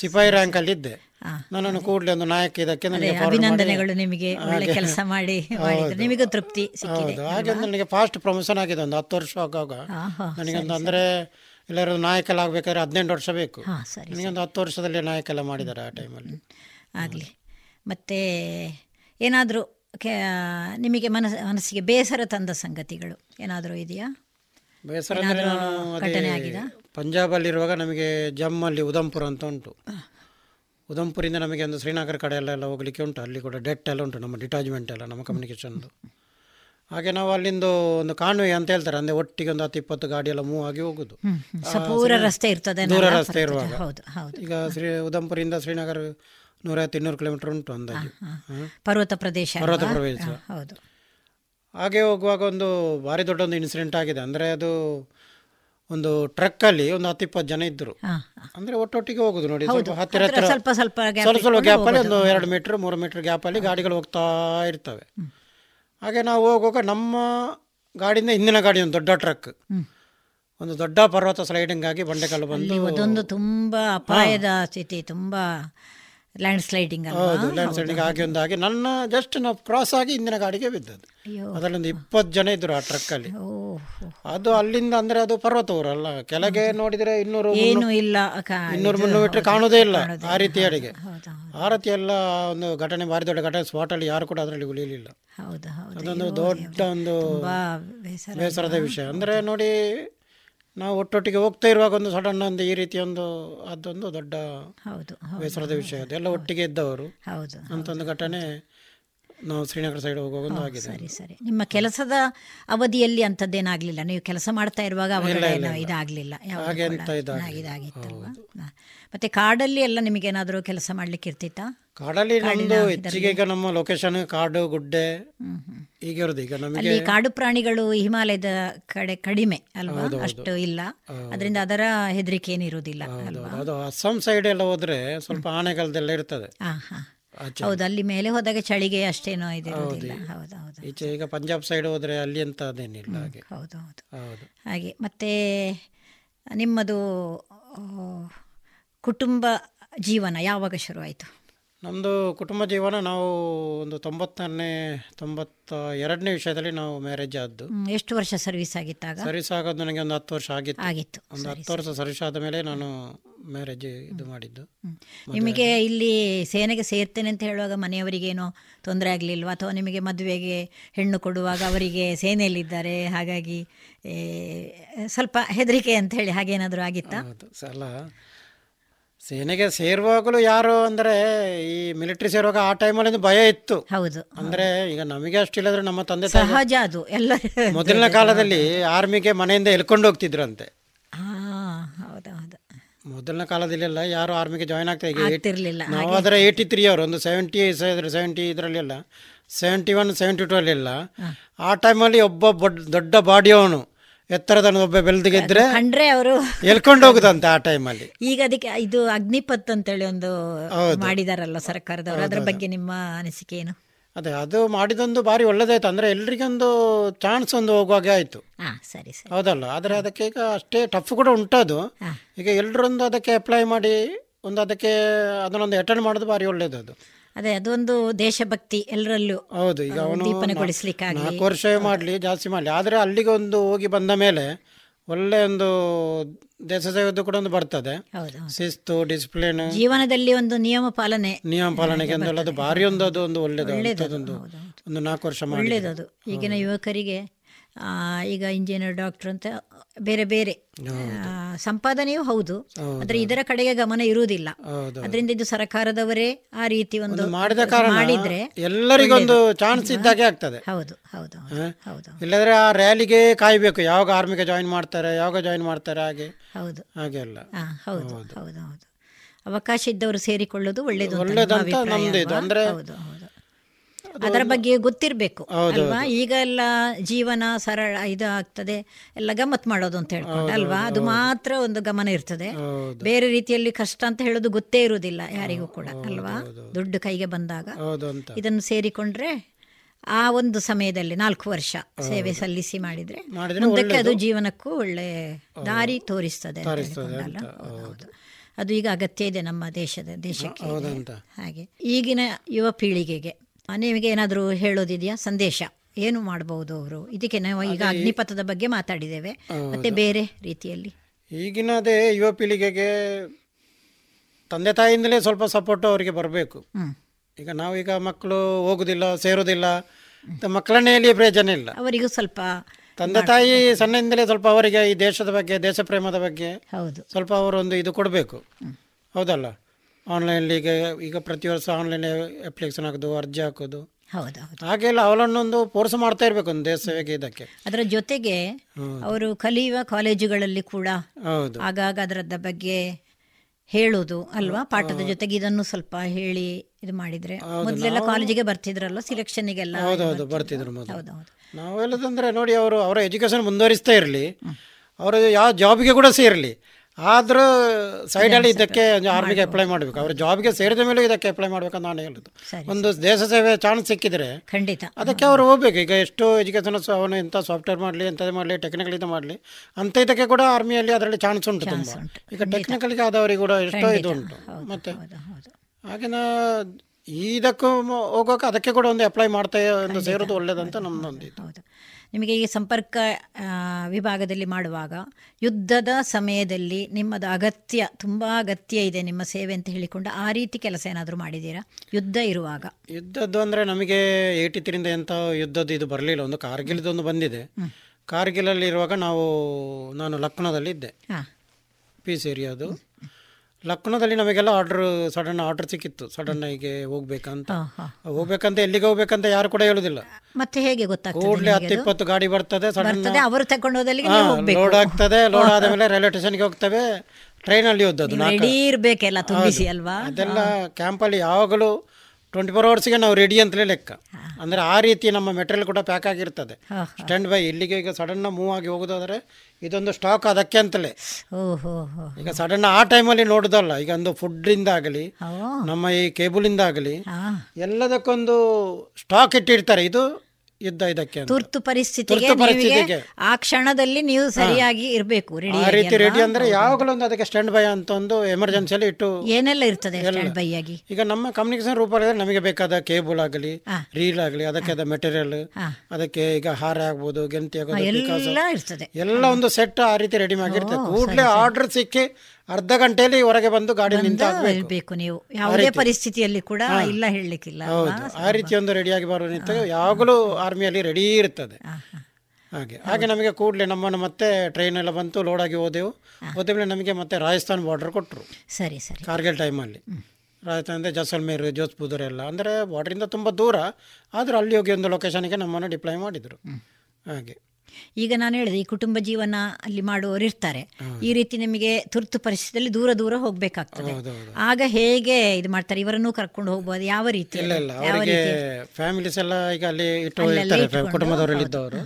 ಸಿಪಾಯಿ ರ್ಯಾಂಕ್ ಅಲ್ಲಿ ಇದ್ದೆ. ನನ್ನನ್ನು ಕೂಡಲೇ ಒಂದು ನಾಯಕ ಇದಕ್ಕೆ ನನಗೆ ಅಭಿನಂದನೆಗಳು ನಿಮಗೆ. ಒಳ್ಳೆ ಕೆಲಸ ಮಾಡಿ. ನಿಮಗೂ ತೃಪ್ತಿ ಸಿಕ್ಕಿದೆ. ಹಾಗೆ ನನಗೆ ಫಾಸ್ಟ್ ಪ್ರಮೋಷನ್ ಆಗಿದೆ ಒಂದು ಹತ್ತು ವರ್ಷ ಆಗುವಾಗ. ನನಗೊಂದು ಅಂದರೆ ಎಲ್ಲರೂ ನಾಯಕೆಲ್ಲ ಆಗಬೇಕಾದ್ರೆ ಹದಿನೆಂಟು ವರ್ಷ ಬೇಕು. ನನಗೊಂದು ಹತ್ತು ವರ್ಷದಲ್ಲಿ ನಾಯಕಲ್ಲ ಮಾಡಿದ್ದಾರೆ ಆ ಟೈಮಲ್ಲಿ. ಆಗಲಿ. ಮತ್ತು ಏನಾದರೂ ನಿಮಗೆ ಮನಸ್ ಮನಸ್ಸಿಗೆ ಬೇಸರ ತಂದ ಸಂಗತಿಗಳು ಏನಾದರೂ ಇದೆಯಾ? ಬೇಸರ ಅಂದರೆ ನಾನು? ಪಂಜಾಬಲ್ಲಿರುವಾಗ ನಮಗೆ ಜಮ್ಮಲ್ಲಿ ಉದಂಪುರ ಅಂತ ಉಂಟು. ಉದಂಪುರಿಂದ ನಮಗೆ ಒಂದು ಶ್ರೀನಗರ ಕಡೆ ಎಲ್ಲ ಎಲ್ಲ ಹೋಗ್ಲಿಕ್ಕೆ ಉಂಟು. ಅಲ್ಲಿ ಕೂಡ ಡೆಟ್ ಎಲ್ಲ ಉಂಟು ನಮ್ಮ ಡಿಟಾಚ್ಮೆಂಟ್ ಎಲ್ಲ ನಮ್ಮ ಕಮ್ಯುನಿಕೇಷನ್ದು ಹಾಗೆ ನಾವು ಅಲ್ಲಿಂದ ಒಂದು ಕಾಣುವೆ ಅಂತ ಹೇಳ್ತಾರೆ. ಅಂದರೆ ಒಟ್ಟಿಗೆ ಒಂದು ಹತ್ತು ಇಪ್ಪತ್ತು ಗಾಡಿ ಎಲ್ಲ ಮೂವ್ ಆಗಿ ಹೋಗುದು. ಶ್ರೀ- ರಸ್ತೆ ಇರ್ತದೆ ದೂರ ರಸ್ತೆ. ಇರುವಾಗ. ಈಗ ಶ್ರೀ ಉದಂಪುರಿಂದ ಶ್ರೀನಗರ ನೂರೈವತ್ತು ಇನ್ನೂರು ಕಿಲೋಮೀಟರ್ ಉಂಟು ಅಂದಾಜು. ಪರ್ವತ ಪ್ರದೇಶ ಪರ್ವತ ಪ್ರದೇಶ. ಹೌದು. ಹಾಗೆ ಹೋಗುವಾಗ ಒಂದು ಭಾರಿ ದೊಡ್ಡ ಒಂದು ಇನ್ಸಿಡೆಂಟ್ ಆಗಿದೆ. ಅಂದರೆ ಅದು ಒಂದು ಟ್ರಕ್ ಅಲ್ಲಿ ಒಂದು ಹತ್ತು ಇಪ್ಪತ್ತು ಜನ ಇದ್ರು. ಅಂದ್ರೆ ಒಟ್ಟೊಟ್ಟಿಗೆ ಹೋಗುದು ನೋಡಿ. ಸ್ವಲ್ಪ ಹತ್ತಿರ ಹತ್ತಿರ ಸ್ವಲ್ಪ ಸ್ವಲ್ಪ ಗ್ಯಾಪ್ ಅಲ್ಲಿ ಒಂದು. ಎರಡು ಮೀಟರ್ ಮೂರು ಮೀಟರ್ ಗ್ಯಾಪ್ ಅಲ್ಲಿ ಗಾಡಿಗಳು ಹೋಗ್ತಾ ಇರ್ತವೆ. ಹಾಗೆ ನಾವು ಹೋಗುವಾಗ ನಮ್ಮ ಗಾಡಿಯಿಂದ ಹಿಂದಿನ ಗಾಡಿ ಒಂದು ದೊಡ್ಡ ಟ್ರಕ್. ಒಂದು ದೊಡ್ಡ ಪರ್ವತ ಸ್ಲೈಡಿಂಗ್ ಆಗಿ ಬಂಡೆಕಲ್ಲು ಬಂದು ಅದೊಂದು ತುಂಬಾ ಅಪಾಯದ ಸ್ಥಿತಿ ತುಂಬಾ ಲ್ಯಾಂಡ್ ಸ್ಲೈಡಿಂಗ್ ಹೌದು ಲ್ಯಾಂಡ್ ಸ್ಲೈಡಿಂಗ್ ಆಗಿ ಒಂದು ಹಾಗೆ ನನ್ನ ಜಸ್ಟ್ ನಾವು ಕ್ರಾಸ್ ಆಗಿ ಹಿಂದಿನ ಗಾಡಿಗೆ ಬಿದ್ದದ್ದು. ಅದರಲ್ಲಿ ಇಪ್ಪತ್ತು ಜನ ಇದ್ರು ಆ ಟ್ರಕ್ ಅಲ್ಲಿ. ಅದು ಅಲ್ಲಿಂದ ಅಂದ್ರೆ ಅದು ಪರ್ವತ ಊರಲ್ಲ ಕೆಳಗೆ ನೋಡಿದ್ರೆ ಇನ್ನೂರು ಏನು ಇಲ್ಲ ಇನ್ನೂರು ಮುನ್ನೂರು ಮೀಟರ್ ಕಾಣೋದೇ ಇಲ್ಲ ಆ ರೀತಿ ಅಡಿಗೆ. ಆ ರೀತಿ ಎಲ್ಲ ಒಂದು ಘಟನೆ ಭಾರಿ ದೊಡ್ಡ ಘಟನೆ. ಸ್ಪಾಟ್ ಅಲ್ಲಿ ಯಾರು ಕೂಡ ಅದರಲ್ಲಿ ಉಳಿಯಲಿಲ್ಲ ಅದೊಂದು ದೊಡ್ಡ ಒಂದು ಬೇಸರದ ವಿಷಯ. ಅಂದ್ರೆ ನೋಡಿ ನಾವು ಒಟ್ಟೊಟ್ಟಿಗೆ ಹೋಗ್ತಾ ಇರುವಾಗ ಒಂದು ಸಡನ್ ಒಂದು ಈ ರೀತಿ ಒಂದು ಅದೊಂದು ದೊಡ್ಡ ಹೌದು ಬೇಸರದ ವಿಷಯ. ಅದೆಲ್ಲ ಒಟ್ಟಿಗೆ ಇದ್ದವರು. ಹೌದು ಅಂತ ಒಂದು ಘಟನೆ ನಾವು ಶ್ರೀನಗರ ಸೈಡ್ ಹೋಗುವಾಗ ಆಗಿದೆ. ಸರಿ ಸರಿ. ನಿಮ್ಮ ಕೆಲಸದ ಅವಧಿಯಲ್ಲಿ ಅಂತದ್ದೇನಾಗ್ಲಿಲ್ಲ ನೀವು ಕೆಲಸ ಮಾಡ್ತಾ ಇರುವಾಗ ಅವಾಗ ಇದಾಗ್ಲಿಲ್ಲ. ಹಾ. ಮತ್ತೆ ಕಾಡಲ್ಲಿ ಎಲ್ಲ ನಿಮಗೇನಾದರೂ ಕೆಲಸ ಮಾಡ್ಲಿಕ್ಕೆ ಇರ್ತಿತ್ತಾ? ಕಾಡಲ್ಲಿ ನಮ್ದು ಹೆಚ್ಚಿಗೆ ಈಗ ನಮ್ಮ ಲೊಕೇಶನ್ ಕಾಡು ಗುಡ್ಡೆ ಈಗ ಇರೋದು. ಈಗ ನಮಗೆ ಅಲ್ಲಿ ಕಾಡು ಪ್ರಾಣಿಗಳು ಹಿಮಾಲಯದ ಕಡೆ ಕಡಿಮೆ ಅಲ್ವಾ. ಅಷ್ಟು ಇಲ್ಲ. ಅದರಿಂದ ಅದರ ಹೆದರಿಕೆ ಏನಿರುವುದಿಲ್ಲ ಅಲ್ವಾ? ಅದು ಅಸ್ಸಾಂ ಸೈಡ್ ಎಲ್ಲ ಹೋದ್ರೆ ಸ್ವಲ್ಪ ಆನೆಗಳದೆಲ್ಲ ಇರ್ತದೆ. ಹೌದು ಅಲ್ಲಿ ಮೇಲೆ ಹೋದಾಗ ಚಳಿಗೆ ಅಷ್ಟೇನೋ ಇದೆ ಹೌದು ಹೌದು ಈಚೆ ಈಗ ಪಂಜಾಬ್ ಸೈಡ್ ಹೋದ್ರೆ ಅಲ್ಲಿ ಅಂತ ಅದೇನಿಲ್ಲ ಹಾಗೆ. ಹೌದು ಹೌದು. ಹೌದು. ಹಾಗೆ ಮತ್ತೆ ನಿಮ್ಮದು ಕುಟುಂಬ ಜೀವನ ಯಾವಾಗ ಶುರುವಾಯಿತು? ನಮ್ಮದು ಕುಟುಂಬ ಜೀವನ ನಾವು ಒಂದು ತೊಂಬತ್ತನೇ ತೊಂಬತ್ತ ಎರಡನೇ ವಿಷಯದಲ್ಲಿ ನಾವು ಮ್ಯಾರೇಜ್ ಆದ್ದು. ಎಷ್ಟು ವರ್ಷ ಸರ್ವಿಸ್ ಆಗಿತ್ತಾಗ? ಸರ್ವಿಸ್ ಆಗೋದು ನನಗೆ ಒಂದು ಹತ್ತು ವರ್ಷ ಆಗಿತ್ತು. ಆಗಿತ್ತು. ಒಂದು ಹತ್ತು ವರ್ಷ ಸರ್ವಿಸ್ ಆದ ಮೇಲೆ ನಾನು ಮ್ಯಾರೇಜ್ ಇದು ಮಾಡಿದ್ದು. ನಿಮಗೆ ಇಲ್ಲಿ ಸೇನೆಗೆ ಸೇರ್ತೇನೆ ಅಂತ ಹೇಳುವಾಗ ಮನೆಯವರಿಗೇನೋ ತೊಂದರೆ ಆಗಲಿಲ್ವಾ? ಅಥವಾ ನಿಮಗೆ ಮದುವೆಗೆ ಹೆಣ್ಣು ಕೊಡುವಾಗ ಅವರಿಗೆ ಸೇನೆಯಲ್ಲಿದ್ದಾರೆ ಹಾಗಾಗಿ ಸ್ವಲ್ಪ ಹೆದರಿಕೆ ಅಂತ ಹೇಳಿ ಹಾಗೇನಾದರೂ ಆಗಿತ್ತಾ? ಸಲ ಅಲ್ಲ ಸೇನೆಗೆ ಸೇರುವಾಗಲೂ ಯಾರು ಅಂದ್ರೆ ಈ ಮಿಲಿಟರಿ ಸೇರುವಾಗ ಆ ಟೈಮಲ್ಲಿ ಭಯ ಇತ್ತು. ಹೌದು. ಅಂದ್ರೆ ಈಗ ನಮಗೆ ಅಷ್ಟಿಲ್ಲದ್ರೆ ನಮ್ಮ ತಂದೆ ಸಹಜ ಅದು. ಎಲ್ಲ ಮೊದಲಿನ ಕಾಲದಲ್ಲಿ ಆರ್ಮಿಗೆ ಮನೆಯಿಂದ ಎಳ್ಕೊಂಡು ಹೋಗ್ತಿದ್ರಂತೆ. ಹಾ ಹೌದು ಹೌದು. ಮೊದಲಿನ ಕಾಲದಲ್ಲೆಲ್ಲ ಯಾರು ಆರ್ಮಿಗೆ ಜಾಯ್ನ್ ಆಗ್ತಾ ಈಗ ನಾವು ಅದರ ಏಯ್ಟಿ ತ್ರೀ ಅವರು ಒಂದು ಸೆವೆಂಟಿ ಸೆವೆಂಟಿ ಇದರಲ್ಲೆಲ್ಲ ಸೆವೆಂಟಿ ಒನ್ ಸೆವೆಂಟಿ ಟೂ ಅಲ್ಲೆಲ್ಲ ಆ ಟೈಮಲ್ಲಿ ಒಬ್ಬ ದೊಡ್ಡ ದೊಡ್ಡ ಬಾಡಿಯವನು ಎತ್ತರದ ಒಬ್ಬ ಬೆಳೆದಿಗೆದ್ರೆ ಅಂದ್ರೆ ಅವರು ಎಲ್ಕೊಂಡು ಹೋಗುದಂತೆ ಆ ಟೈಮಲ್ಲಿ ಈಗ ಅದಕ್ಕೆ ಇದು ಅಗ್ನಿಪಥ್ ಅಂತೇಳಿ ಒಂದು ಮಾಡಿದಾರಲ್ಲ ಸರ್ಕಾರದವರು. ಅದರ ಬಗ್ಗೆ ನಿಮ್ಮ ಅನಿಸಿಕೆ ಏನು? ಅದೇ ಅದು ಮಾಡಿದೊಂದು ಬಾರಿ ಒಳ್ಳೇದಾಯ್ತು. ಅಂದ್ರೆ ಎಲ್ರಿಗೊಂದು ಚಾನ್ಸ್ ಒಂದು ಹೋಗುವಾಗ ಆಯ್ತು. ಸರಿ ಹೌದಲ್ಲ? ಆದ್ರೆ ಅದಕ್ಕೆ ಈಗ ಅಷ್ಟೇ ಟಫ್ ಕೂಡ ಉಂಟದು. ಈಗ ಎಲ್ರೊಂದು ಅದಕ್ಕೆ ಅಪ್ಲೈ ಮಾಡಿ ಒಂದು ಅದಕ್ಕೆ ಅದನ್ನೊಂದು ಅಟೆಂಡ್ ಮಾಡೋದು ಬಾರಿ ಒಳ್ಳೇದು ಅದು ಅದೇ ಅದೊಂದು ದೇಶಭಕ್ತಿ ಎಲ್ಲರಲ್ಲೂ ಹೌದು ಈಗ ಅವನು ನಾಲ್ಕು ವರ್ಷ ಮಾಡಲಿ ಜಾಸ್ತಿ ಮಾಡಲಿ. ಆದರೆ ಅಲ್ಲಿಗೆ ಒಂದು ಹೋಗಿ ಬಂದ ಮೇಲೆ ಒಳ್ಳೆ ಒಂದು ದೇಶ ಸೇವೆದು ಕೂಡ ಒಂದು ಬರ್ತದೆ. ಶಿಸ್ತು ಡಿಸಿಪ್ಲಿನ್ ಜೀವನದಲ್ಲಿ ಒಂದು ನಿಯಮ ಪಾಲನೆ ನಿಯಮ ಪಾಲನೆಗೆ ಅದು ಭಾರಿ ಒಂದು ಅದು ಒಂದು ಒಳ್ಳೇದು ಒಳ್ಳೇದು ಅಂಥದ್ದೊಂದು ಒಂದು ನಾಲ್ಕು ವರ್ಷ ಮಾಡಿ ಒಳ್ಳೇದದು ಈಗಿನ ಯುವಕರಿಗೆ ಈಗ ಇಂಜಿನಿಯರ್ ಡಾಕ್ಟರ್ ಅಂತ ಬೇರೆ ಬೇರೆ. ಆ, ಸಂಪಾದನೆಯೂ ಹೌದು. ಆದ್ರೆ ಇದರ ಕಡೆಗೆ ಗಮನ ಇರುವುದಿಲ್ಲ. ಅದರಿಂದ ಇದು ಸರ್ಕಾರದವರೇ ಆ ರೀತಿ ಒಂದು ಮಾಡಿದ ಕಾರಣ ಮಾಡಿದ್ರೆ ಎಲ್ಲರಿಗೊಂದು ಚಾನ್ಸ್ ಇದ್ದಾಗೆ ಆಗ್ತದೆ. ಹೌದು ಹೌದು? ಹೌದು ಇಲ್ಲದ್ರೆ ಆ ರ್ಯಾಲಿಗೆ ಕಾಯ್ಬೇಕು. ಯಾವಾಗ ಆರ್ಮಿಗೆ ಜಾಯಿನ್ ಮಾಡ್ತಾರೆ ಯಾವಾಗ ಜಾಯಿನ್ ಮಾಡ್ತಾರೆ ಹಾಗೆ. ಹೌದು. ಹಾಗೆ ಅಲ್ಲ. ಹೌದು ಹೌದು. ಹೌದು ಅವಕಾಶ ಇದ್ದವರು ಸೇರಿಕೊಳ್ಳೋದು ಒಳ್ಳೇದು ಇದು. ಅಂದ್ರೆ ಹೌದು. ಅದರ ಬಗ್ಗೆ ಗೊತ್ತಿರಬೇಕು ಅಲ್ವಾ? ಈಗ ಎಲ್ಲ ಜೀವನ ಸರಳ ಇದು ಆಗ್ತದೆ ಎಲ್ಲ ಗಮ್ಮತ್ ಮಾಡೋದು ಅಂತ ಹೇಳ್ಕೊಂಡು ಅಲ್ವಾ? ಅದು ಮಾತ್ರ ಒಂದು ಗಮನ ಇರ್ತದೆ. ಬೇರೆ ರೀತಿಯಲ್ಲಿ ಕಷ್ಟ ಅಂತ ಹೇಳೋದು ಗೊತ್ತೇ ಇರುವುದಿಲ್ಲ ಯಾರಿಗೂ ಕೂಡ ಅಲ್ವಾ? ದುಡ್ಡು ಕೈಗೆ ಬಂದಾಗ. ಇದನ್ನು ಸೇರಿಕೊಂಡ್ರೆ ಆ ಒಂದು ಸಮಯದಲ್ಲಿ ನಾಲ್ಕು ವರ್ಷ ಸೇವೆ ಸಲ್ಲಿಸಿ ಮಾಡಿದ್ರೆ ಮುಂದಕ್ಕೆ ಅದು ಜೀವನಕ್ಕೂ ಒಳ್ಳೆ ದಾರಿ ತೋರಿಸ್ತದೆ ಹೌದು. ಅದು ಈಗ ಅಗತ್ಯ ಇದೆ ನಮ್ಮ ದೇಶದ ದೇಶಕ್ಕೆ. ಹಾಗೆ. ಈಗಿನ ಯುವ ಪೀಳಿಗೆಗೆ ನಿಮಗೆ ಏನಾದರೂ ಹೇಳೋದಿದೆಯಾ? ಸಂದೇಶ. ಏನು ಮಾಡಬಹುದು ಅವರು? ಇದಕ್ಕೆ ನಾವು ಈಗ ಅಗ್ನಿಪಥದ ಬಗ್ಗೆ ಮಾತಾಡಿದ್ದೇವೆ. ಮತ್ತೆ ಬೇರೆ ರೀತಿಯಲ್ಲಿ? ಈಗಿನದೇ ಯುವ ಪೀಳಿಗೆಗೆ ತಂದೆ ತಾಯಿಯಿಂದಲೇ ಸ್ವಲ್ಪ ಸಪೋರ್ಟ್ ಅವರಿಗೆ ಬರಬೇಕು. ಈಗ ನಾವೀಗ ಮಕ್ಕಳು ಹೋಗುದಿಲ್ಲ ಸೇರೋದಿಲ್ಲ ಮಕ್ಕಳನ್ನೇ ಪ್ರಯೋಜನ ಇಲ್ಲ. ಅವರಿಗೂ ಸ್ವಲ್ಪ ತಂದೆ ತಾಯಿ ಸಣ್ಣದಿಂದಲೇ ಸ್ವಲ್ಪ ಅವರಿಗೆ ಈ ದೇಶದ ಬಗ್ಗೆ ದೇಶ ಪ್ರೇಮದ ಬಗ್ಗೆ ಹೌದು. ಸ್ವಲ್ಪ ಅವರೊಂದು ಇದು ಕೊಡಬೇಕು. ಹೌದಲ್ಲ? ಆನ್ಲೈನಲ್ಲಿ ಈಗ ಈಗ ಪ್ರತಿ ವರ್ಷ ಆನ್ಲೈನ್ ಅಪ್ಲಿಕೇಶನ್ ಹಾಕೋದು ಅರ್ಜಿ ಹಾಕೋದು. ಹೌದು ಹೌದು. ಹಾಗೆಲ್ಲ ಅವಳನ್ನೊಂದು ಫೋರ್ಸ್ ಮಾಡ್ತಾ ಇರಬೇಕು ಒಂದು ದೇಶ ಸೇವೆಗೆ ಇದಕ್ಕೆ. ಅದರ ಜೊತೆಗೆ ಅವರು ಕಲಿಯುವ ಕಾಲೇಜುಗಳಲ್ಲಿ ಕೂಡ ಹೌದು. ಆಗಾಗ ಅದರದ ಬಗ್ಗೆ ಹೇಳೋದು ಅಲ್ವಾ? ಪಾಠದ ಜೊತೆಗೆ ಇದನ್ನು ಸ್ವಲ್ಪ ಹೇಳಿ ಇದು ಮಾಡಿದ್ರೆ ಮೊದಲೆಲ್ಲ ಕಾಲೇಜಿಗೆ ಬರ್ತಿದ್ರಲ್ಲ ಸಿಲೆಕ್ಷನ್ಗೆಲ್ಲ ಹೌದು ಬರ್ತಿದ್ರು ಮೊದಲು. ಹೌದು ನಾವು ಹೇಳೋದಂದ್ರೆ ನೋಡಿ ಅವರು ಅವರ ಎಜುಕೇಶನ್ ಮುಂದುವರಿಸ್ತಾ ಇರಲಿ. ಅವರು ಯಾವ ಜಾಬಿಗೆ ಕೂಡ ಸೇರಲಿ. ಆದರೂ ಸೈಡಲ್ಲಿ ಇದಕ್ಕೆ ಆರ್ಮಿಗೆ ಅಪ್ಲೈ ಮಾಡಬೇಕು. ಅವ್ರ ಜಾಬ್ಗೆ ಸೇರಿದ ಮೇಲೆ ಇದಕ್ಕೆ ಅಪ್ಲೈ ಮಾಡ್ಬೇಕಂತ ನಾನು ಹೇಳೋದು. ಒಂದು ದೇಶ ಸೇವೆ ಚಾನ್ಸ್ ಸಿಕ್ಕಿದ್ರೆ ಖಂಡಿತ. ಅದಕ್ಕೆ ಅವರು ಹೋಗ್ಬೇಕು. ಈಗ ಎಷ್ಟು ಎಜುಕೇಶನ್ ಅವನು ಎಂಥ ಸಾಫ್ಟ್ವೇರ್ ಮಾಡಲಿ ಎಂಥದ್ದು ಮಾಡಲಿ ಟೆಕ್ನಿಕಲ್ ಇದು ಮಾಡಲಿ ಅಂತ ಇದಕ್ಕೆ ಕೂಡ ಆರ್ಮಿಯಲ್ಲಿ ಅದರಲ್ಲಿ ಚಾನ್ಸ್ ಉಂಟು ತುಂಬ. ಈಗ ಟೆಕ್ನಿಕಲ್ಗೆ ಆದವರಿಗೆ ಕೂಡ ಎಷ್ಟೋ ಇದು ಉಂಟು ಮತ್ತೆ ಹಾಗೆ ನಾ ಇದಕ್ಕೂ ಹೋಗೋಕೆ ಅದಕ್ಕೆ ಕೂಡ ಒಂದು ಅಪ್ಲೈ ಮಾಡ್ತಾ ಒಂದು ಸೇರೋದು ಒಳ್ಳೇದಂತ ನಮ್ಮದೊಂದು ನಿಮಗೆ ಈ ಸಂಪರ್ಕ ವಿಭಾಗದಲ್ಲಿ ಮಾಡುವಾಗ ಯುದ್ಧದ ಸಮಯದಲ್ಲಿ ನಿಮ್ಮದು ಅಗತ್ಯ ತುಂಬ ಅಗತ್ಯ ಇದೆ ನಿಮ್ಮ ಸೇವೆ ಅಂತ ಹೇಳಿಕೊಂಡು ಆ ರೀತಿ ಕೆಲಸ ಏನಾದರೂ ಮಾಡಿದ್ದೀರಾ? ಯುದ್ಧ ಇರುವಾಗ. ಯುದ್ಧದ್ದು ಅಂದರೆ ನಮಗೆ ಏಯ್ಟಿ ತ್ರೀಯಿಂದ ಎಂಥ ಯುದ್ಧದ್ದು ಇದು ಬರಲಿಲ್ಲ. ಒಂದು ಕಾರ್ಗಿಲ್ದೊಂದು ಬಂದಿದೆ. ಕಾರ್ಗಿಲಲ್ಲಿ ಇರುವಾಗ ನಾವು ನಾನು ಲಕ್ನೋದಲ್ಲಿ ಇದ್ದೆ ಹಾಂ. ಪೀಸ್ ಏರಿಯಾದು. ಲಕ್ನೋದಲ್ಲಿ ನಮಗೆಲ್ಲ ಆರ್ಡರ್ ಸಡನ್ ಆರ್ಡರ್ ಸಿಕ್ಕಿತ್ತು. ಸಡನ್ ಆಗಿ ಹೋಗ್ಬೇಕಂತ. ಹೋಗ್ಬೇಕಂತ ಎಲ್ಲಿಗೆ ಹೋಗ್ಬೇಕಂತ ಯಾರು ಕೂಡ ಹೇಳುದಿಲ್ಲ. ಮತ್ತೆ ಹೇಗೆ ಗೊತ್ತಾಗ್ತದೆ ಕೂಡಲೇ ಹತ್ತು ಇಪ್ಪತ್ತು ಗಾಡಿ ಬರ್ತದೆ ಸಡನ್ ಅವರು ತಗೊಂಡು ಲೋಡ್ ಆಗ್ತದೆ ಲೋಡ್ ಆದ ಮೇಲೆ ರೈಲ್ವೆ ಸ್ಟೇಷನ್ಗೆ ಹೋಗ್ತವೆ. ಟ್ರೈನಲ್ಲಿ ಹೋದದ್ದು ಇರಬೇಕೆಲ್ಲ ತುಂಬಿಸಿ. ಅಲ್ವಾ? ಅದೆಲ್ಲ ಕ್ಯಾಂಪಲ್ಲಿ ಯಾವಾಗಲೂ ಟ್ವೆಂಟಿ ಫೋರ್ ಅವರ್ಸ್ಗೆ ನಾವು ರೆಡಿ ಅಂತಲೇ ಲೆಕ್ಕ. ಅಂದ್ರೆ ಆ ರೀತಿ ನಮ್ಮ ಮೆಟೀರಿಯಲ್ ಕೂಡ ಪ್ಯಾಕ್ ಆಗಿರ್ತದೆ. ಸ್ಟ್ಯಾಂಡ್ ಬೈ ಇಲ್ಲಿಗೆ ಈಗ ಸಡನ್ ಮೂವ್ ಆಗಿ ಹೋಗೋದಾದ್ರೆ ಇದೊಂದು ಸ್ಟಾಕ್ ಅದಕ್ಕೆ ಅಂತಲೇ. ಈಗ ಸಡನ್ ಆ ಟೈಮಲ್ಲಿ ನೋಡುದಲ್ಲ ಈಗ ಒಂದು ಫುಡ್ಡಿಂದ ಆಗಲಿ ನಮ್ಮ ಈ ಕೇಬಲಿಂದ ಆಗಲಿ ಎಲ್ಲದಕ್ಕೊಂದು ಸ್ಟಾಕ್ ಇಟ್ಟಿರ್ತಾರೆ. ಇದು ಯುದ್ಧ ಇದಕ್ಕೆ ತುರ್ತು ಪರಿಸ್ಥಿತಿಗೆ ಪರಿಸ್ಥಿತಿಗೆ. ಆ ಕ್ಷಣದಲ್ಲಿ ನೀವು ಸರಿಯಾಗಿ ಇರಬೇಕು ರೆಡಿ ಆ ರೀತಿ ರೆಡಿ ಅಂದ್ರೆ ಯಾವಾಗಲೂ ಒಂದು ಅದಕ್ಕೆ ಸ್ಟ್ಯಾಂಡ್ ಬೈ ಅಂತ ಒಂದು ಎಮರ್ಜೆನ್ಸಿಯಲ್ಲಿ ಇಟ್ಟು ಏನೆಲ್ಲ ಇರ್ತದೆ ಸ್ಟ್ಯಾಂಡ್ ಬೈ ಆಗಿ? ಈಗ ನಮ್ಮ ಕಮ್ಯುನಿಕೇಶನ್ ರೂಪದಲ್ಲಿ ನಮಗೆ ಬೇಕಾದ ಕೇಬಲ್ ಆಗಲಿ ರೀಲ್ ಆಗಲಿ ಅದಕ್ಕೆ ಅದ ಮೆಟೀರಿಯಲ್ ಅದಕ್ಕೆ ಈಗ ಹಾರ ಆಗ್ಬೋದು ಗೆಂತಿ ಆಗೋದು ಎಲ್ಲ ಇರ್ತದೆ. ಎಲ್ಲ ಒಂದು ಸೆಟ್ ಆ ರೀತಿ ರೆಡಿ ಮಾಡಿರ್ತದೆ ಕೂಡಲೇ ಆರ್ಡರ್ ಸಿಕ್ಕಿ ಅರ್ಧ ಗಂಟೆಯಲ್ಲಿ ಹೊರಗೆ ಬಂದು ಗಾಡಿ ನಿಂತ ಹೇಳ್ಬೇಕು ನೀವು. ಯಾವುದೇ ಪರಿಸ್ಥಿತಿಯಲ್ಲಿ ಕೂಡ ಇಲ್ಲ ಹೇಳಲಿಕ್ಕಿಲ್ಲ ಹೌದು. ಆ ರೀತಿ ಒಂದು ರೆಡಿಯಾಗಿ ಬರುವ ನಿಂತು ಯಾವಾಗಲೂ ಆರ್ಮಿಯಲ್ಲಿ ರೆಡಿ ಇರ್ತದೆ. ಹಾಗೆ. ಹಾಗೆ ನಮಗೆ ಕೂಡಲೇ ನಮ್ಮನ್ನು ಮತ್ತೆ ಟ್ರೈನ್ ಎಲ್ಲ ಬಂತು ಲೋಡ್ ಆಗಿ ಹೋದೆವು. ಹೋದ ಮೇಲೆ ನಮಗೆ ಮತ್ತೆ ರಾಜಸ್ಥಾನ್ ಬಾರ್ಡರ್ ಕೊಟ್ಟರು ಸರಿ ಸರಿ. ಕಾರ್ಗಿಲ್ ಟೈಮಲ್ಲಿ ರಾಜಸ್ಥಾನ ಅಂದರೆ ಜಸಲ್ಮೇರ್ ಜೋಧ್ಪುರ್ ಎಲ್ಲ. ಅಂದರೆ ಬಾರ್ಡ್ರಿಂದ ತುಂಬ ದೂರ. ಆದರೂ ಅಲ್ಲಿ ಹೋಗಿ ಒಂದು ಲೊಕೇಶನ್ಗೆ ನಮ್ಮನ್ನು ಡಿಪ್ಲೈ ಮಾಡಿದರು. ಹಾಗೆ. ಈಗ ನಾನು ಹೇಳಿದೆ ಈ ಕುಟುಂಬ ಜೀವನ ಅಲ್ಲಿ ಮಾಡುವವರು ಇರ್ತಾರೆ. ಈ ರೀತಿ ನಿಮಗೆ ತುರ್ತು ಪರಿಸ್ಥಿತಿಯಲ್ಲಿ ದೂರ ದೂರ ಹೋಗ್ಬೇಕಾಗ್ತದೆ. ಆಗ ಹೇಗೆ ಇದು ಮಾಡ್ತಾರೆ? ಇವರನ್ನು ಕರ್ಕೊಂಡು ಹೋಗ್ಬೋದು ಯಾವ ರೀತಿ? ಫ್ಯಾಮಿಲೀಸ್ ಎಲ್ಲ ಈಗ ಅಲ್ಲಿ ಕುಟುಂಬದವರಲ್ಲಿ ಇದ್ದವರು.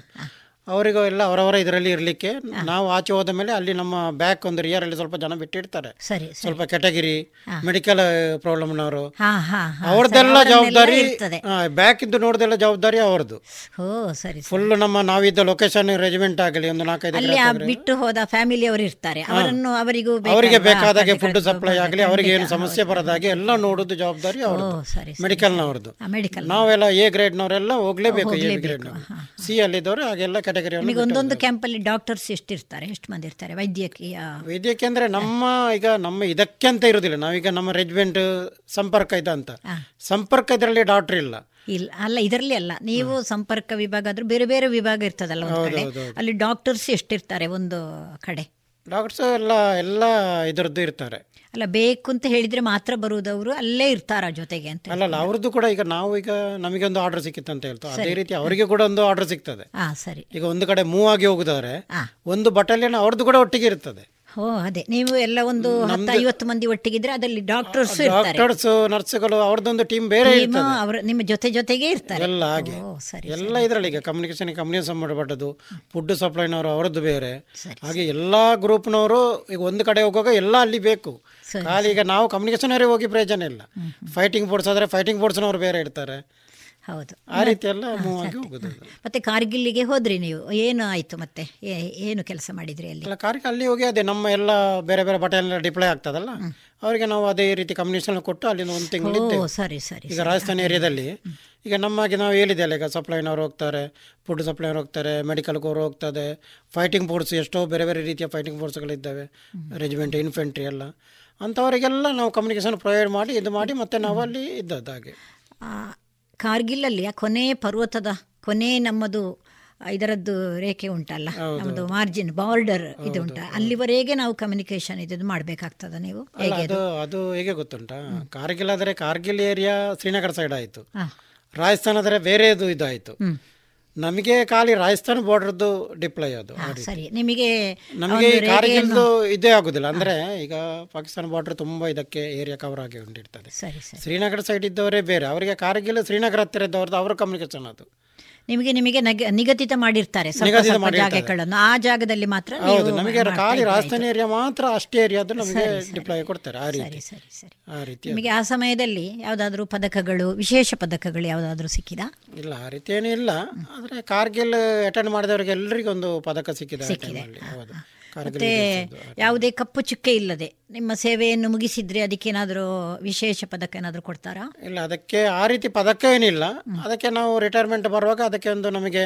ಅವರಿಗೂ ಎಲ್ಲ ಅವರವರ ಇದರಲ್ಲಿ ಇರಲಿಕ್ಕೆ ನಾವು ಆಚೆ ಹೋದ ಮೇಲೆ ಅಲ್ಲಿ ನಮ್ಮ ಬ್ಯಾಕ್ ಒಂದು ರಿಯರಲ್ಲಿ ಸ್ವಲ್ಪ ಜನ ಬಿಟ್ಟಿರ್ತಾರೆ. ಸರಿ ಸ್ವಲ್ಪ ಕೆಟಗಿರಿ ಮೆಡಿಕಲ್ ಪ್ರಾಬ್ಲಮ್ನವರು ಅವ್ರದ್ದೆಲ್ಲ ಜವಾಬ್ದಾರಿ. ಬ್ಯಾಕ್ ಇದ್ದು ನೋಡ್ದೆಲ್ಲ ಜವಾಬ್ದಾರಿ ಅವ್ರದ್ದು. ಓ ಸರಿ ಫುಲ್ ನಮ್ಮ ನಾವಿದ್ದ ಲೊಕೇಶನ್ ರೆಜಿಮೆಂಟ್ ಆಗಲಿ ಒಂದು ನಾಲ್ಕೈದು ಅಲ್ಲಿ ಬಿಟ್ಟು ಹೋದ ಫ್ಯಾಮಿಲಿ ಅವರು ಇರ್ತಾರೆ. ಅವರನ್ನು ಅವರಿಗೂ ಅವರಿಗೆ ಬೇಕಾದಾಗ ಫುಡ್ ಸಪ್ಲೈ ಆಗಲಿ ಅವರಿಗೆ ಏನು ಸಮಸ್ಯೆ ಬರದಾಗೆ ಎಲ್ಲ ನೋಡೋದು ಜವಾಬ್ದಾರಿ ಅವರು ಮೆಡಿಕಲ್ನವ್ರದ್ದು ನಾವೆಲ್ಲ ಎ ಗ್ರೇಡ್ನವರೆಲ್ಲ ಹೋಗ್ಲೇಬೇಕು ಎ ಗ್ರೇಡ್ ಸಿ ಅಲ್ಲಿದ್ದವರು ಹಾಗೆಲ್ಲ ನಿಮಗೆ ಒಂದೊಂದು ಕ್ಯಾಂಪಲ್ಲಿ ಡಾಕ್ಟರ್ಸ್ ಎಷ್ಟಿರ್ತಾರೆ? ಎಷ್ಟು ಮಂದಿ ಇರ್ತಾರೆ? ವೈದ್ಯಕೀಯ? ವೈದ್ಯಕೀಯ ಅಂದ್ರೆ ನಮ್ಮ ಈಗ ನಮ್ಮ ಇದಕ್ಕೆ ಅಂತ ಇರುದಿಲ್ಲ. ನಾವೀಗ ನಮ್ಮ ರೆಜಿಮೆಂಟ್ ಸಂಪರ್ಕ ಇದೆ ಅಂತ. ಸಂಪರ್ಕ ಇದರಲ್ಲಿ ಡಾಕ್ಟರ್ ಇಲ್ಲ. ಇಲ್ಲ ಅಲ್ಲ ಇದರಲ್ಲಿ ಅಲ್ಲ. ನೀವು ಸಂಪರ್ಕ ವಿಭಾಗ ಆದ್ರೂ ಬೇರೆ ಬೇರೆ ವಿಭಾಗ ಇರ್ತದಲ್ಲ. ಅಲ್ಲಿ ಡಾಕ್ಟರ್ಸ್ ಎಷ್ಟಿರ್ತಾರೆ ಒಂದು ಕಡೆ? ಡಾಕ್ಟರ್ಸ್ ಎಲ್ಲ ಎಲ್ಲ ಇದರದ್ದು ಇರ್ತಾರೆ. ಅಲ್ಲ ಬೇಕು ಅಂತ ಹೇಳಿದ್ರೆ ಮಾತ್ರ ಬರುವುದವರು ಅಲ್ಲೇ ಇರ್ತಾರ ಜೊತೆಗೆ ಅಂತ ಅಲ್ಲಲ್ಲ ಅವ್ರದ್ದು ಕೂಡ ಈಗ ನಾವು ಈಗ ನಮಗೆ ಒಂದು ಆರ್ಡರ್ ಸಿಕ್ಕಿತ್ತು ಅಂತ ಹೇಳ್ತಾ. ಅದೇ ರೀತಿ ಅವರಿಗೆ ಕೂಡ ಒಂದು ಆರ್ಡರ್ ಸಿಗ್ತದೆ. ಸರಿ. ಈಗ ಒಂದು ಕಡೆ ಮೂವ್ ಆಗಿ ಹೋಗುದಾದ್ರೆ ಒಂದು ಬಟಾಲಿಯನ್ ಅವ್ರದ್ದು ಕೂಡ ಒಟ್ಟಿಗೆ ಇರ್ತದೆ. ಓ ಅದೇ. ನೀವು ಎಲ್ಲ ಒಂದು ಹತ್ತು ಐವತ್ತು ಮಂದಿ ಒಟ್ಟಿಗಿದ್ರೆ ಅದರಲ್ಲಿ ಡಾಕ್ಟರ್ಸ್ ಡಾಕ್ಟರ್ಸ್ ನರ್ಸ್ಗಳು ಅವ್ರದ್ದೊಂದು ಟೀಮ್ ಬೇರೆ ಅವರು ನಿಮ್ಮ ಜೊತೆ ಜೊತೆಗೆ ಇರ್ತಾರೆ. ಎಲ್ಲ ಹಾಗೆ. ಎಲ್ಲ ಇದರಲ್ಲಿ ಈಗ ಕಮ್ಯುನಿಕೇಶನ್ ಕಮ್ಯುನಿಕೇಶನ್ ಸಂಬಂಧಪಟ್ಟದ್ದು ಫುಡ್ ಸಪ್ಲೈನವರು ಅವರದ್ದು ಬೇರೆ. ಹಾಗೆ ಎಲ್ಲ ಗ್ರೂಪ್ನವರು ಈಗ ಒಂದು ಕಡೆ ಹೋಗುವಾಗ ಎಲ್ಲ ಅಲ್ಲಿ ಬೇಕು. ಖಾಲಿ ಈಗ ನಾವು ಕಮ್ಯುನಿಕೇಶನ್ ಅವರಿಗೆ ಹೋಗಿ ಪ್ರಯೋಜನ ಇಲ್ಲ. ಫೈಟಿಂಗ್ ಫೋರ್ಸ್ ಆದರೆ ಫೈಟಿಂಗ್ ಫೋರ್ಸ್ನವರು ಬೇರೆ ಇರ್ತಾರೆ. ಹೌದು. ಆ ರೀತಿ ಎಲ್ಲ ಮತ್ತೆ ಕಾರ್ಗಿಲ್ಲಿಗೆ ಹೋದ್ರಿ ನೀವು? ಏನು ಆಯ್ತು ಮತ್ತೆ? ಏನು ಕೆಲಸ ಮಾಡಿದ್ರಿ ಅಲ್ಲಿ? ಕಾರ್ಗಿಲ್ ಕಾರ್ಗೆ ಅಲ್ಲಿ ಹೋಗಿ ಅದೇ ನಮ್ಮ ಎಲ್ಲ ಬೇರೆ ಬೇರೆ ಬಟಾಲಿಯನ್ ಡಿಪ್ಲೈ ಆಗ್ತದಲ್ಲ ಅವರಿಗೆ ನಾವು ಅದೇ ರೀತಿ ಕಮ್ಯುನಿಕೇಶನ್ ಕೊಟ್ಟು ಅಲ್ಲಿ ಒಂದು ತಿಂಗಳು ಸರಿ ಸರಿ ಈಗ ರಾಜಸ್ಥಾನ ಏರಿಯಾದಲ್ಲಿ ಈಗ ನಮಗೆ ನಾವು ಹೇಳಿದೆಯಲ್ಲ ಈಗ ಸಪ್ಲೈನವ್ರು ಹೋಗ್ತಾರೆ ಫುಡ್ ಸಪ್ಲೈನವ್ರು ಹೋಗ್ತಾರೆ ಮೆಡಿಕಲ್ ಕೋರ್ ಹೋಗ್ತದೆ ಫೈಟಿಂಗ್ ಫೋರ್ಸ್ ಎಷ್ಟೋ ಬೇರೆ ಬೇರೆ ರೀತಿಯ ಫೈಟಿಂಗ್ ಫೋರ್ಸ್ಗಳಿದ್ದಾವೆ ರೆಜಿಮೆಂಟ್ ಇನ್ಫೆಂಟ್ರಿ ಎಲ್ಲ. ಅಂಥವರಿಗೆಲ್ಲ ನಾವು ಕಮ್ಯುನಿಕೇಶನ್ ಪ್ರೊವೈಡ್ ಮಾಡಿ ಇದು ಮಾಡಿ ಮತ್ತೆ ನಾವು ಅಲ್ಲಿ ಇದ್ದದ್ದು ಹಾಗೆ. ಆ, ಕಾರ್ಗಿಲ್ಲಲ್ಲಿ ಆ ಕೊನೆ ಪರ್ವತದ ಕೊನೆ ನಮ್ಮದು ಇದರದ್ದು ರೇಖೆ ಉಂಟಲ್ಲ ನಮ್ಮದು ಮಾರ್ಜಿನ್ ಬಾರ್ಡರ್ ಇದು ಉಂಟ. ಅಲ್ಲಿವರೆಗೆ ನಾವು ಕಮ್ಯುನಿಕೇಶನ್ ಇದು ಮಾಡಬೇಕಾಗ್ತದ ನೀವು? ಹೇಗೆ ಅದು ಅದು? ಹೇಗೆ ಗೊತ್ತುಂಟಾ? ಕಾರ್ಗಿಲ್ ಆದರೆ ಕಾರ್ಗಿಲ್ ಏರಿಯಾ ಶ್ರೀನಗರ ಸೈಡ್ ಆಯಿತು. ರಾಜಸ್ಥಾನ ಆದರೆ ಬೇರೆದು ಇದಾಯಿತು ನಮಗೆ ಖಾಲಿ ರಾಜಸ್ಥಾನ ಬಾರ್ಡರ್ದು ಡಿಪ್ಲೈ ಅದು. ಸರಿ. ನಿಮಗೆ ನಮಗೆ ಕಾರ್ಗಿಲ್ದು ಇದೇ ಆಗುದಿಲ್ಲ. ಅಂದ್ರೆ ಈಗ ಪಾಕಿಸ್ತಾನ ಬಾರ್ಡರ್ ತುಂಬಾ ಇದಕ್ಕೆ ಏರಿಯಾ ಕವರ್ ಆಗಿ ಸರಿ ಶ್ರೀನಗರ ಸೈಡ್ ಇದ್ದವರೇ ಬೇರೆ. ಅವರಿಗೆ ಕಾರ್ಗಿಲ್ ಶ್ರೀನಗರ ಹತ್ತಿರ ಇದ್ದವ್ರದ್ದು ಅವರ ಕಮ್ಯುನಿಕೇಶನ್ ಅದು. ನಿಮಗೆ ನಿಮಗೆ ನಗ- ನಿಗದಿತ ಮಾಡಿರ್ತಾರೆ ಜಾಗಗಳನ್ನು. ಆ ಜಾಗದಲ್ಲಿ ಮಾತ್ರ ಹೌದು ನಮಗೆ ಖಾಲಿ. ರಾಜಧಾನಿ ಏರಿಯಾ ಮಾತ್ರ ಅಷ್ಟೇ ಏರಿಯಾದ ನಮಗೆ. ಡಿಪ್ಲಾಯ್ ಕೊಡ್ತಾರೆ ಆ ರೀತಿ. ಸರಿ ಸರಿ. ಆ ರೀತಿ ನಿಮಗೆ ಆ ಸಮಯದಲ್ಲಿ ಯಾವುದಾದ್ರೂ ಪದಕಗಳು ವಿಶೇಷ ಪದಕಗಳು ಯಾವುದಾದ್ರೂ ಸಿಕ್ಕಿದ? ಇಲ್ಲ ಆ ರೀತಿ ಏನೂ ಇಲ್ಲ. ಆದರೆ ಕಾರ್ಗಿಲ್ ಅಟೆಂಡ್ ಮಾಡಿದವರಿಗೆ ಎಲ್ಲರಿಗೂ ಒಂದು ಪದಕ ಸಿಕ್ಕಿದೆ. ಸಿಕ್ಕಿದೆ. ಹೌದು. ಮತ್ತೆ ಯಾವುದೇ ಕಪ್ಪು ಚುಕ್ಕೆ ಇಲ್ಲದೆ ನಿಮ್ಮ ಸೇವೆಯನ್ನು ಮುಗಿಸಿದ್ರೆ ಅದಕ್ಕೇನಾದರೂ ವಿಶೇಷ ಪದಕ ಏನಾದರೂ ಕೊಡ್ತಾರಾ? ಇಲ್ಲ ಅದಕ್ಕೆ ಆ ರೀತಿ ಪದಕ ಏನಿಲ್ಲ. ಅದಕ್ಕೆ ನಾವು ರಿಟೈರ್ಮೆಂಟ್ ಬರುವಾಗ ಅದಕ್ಕೆ ಒಂದು ನಮಗೆ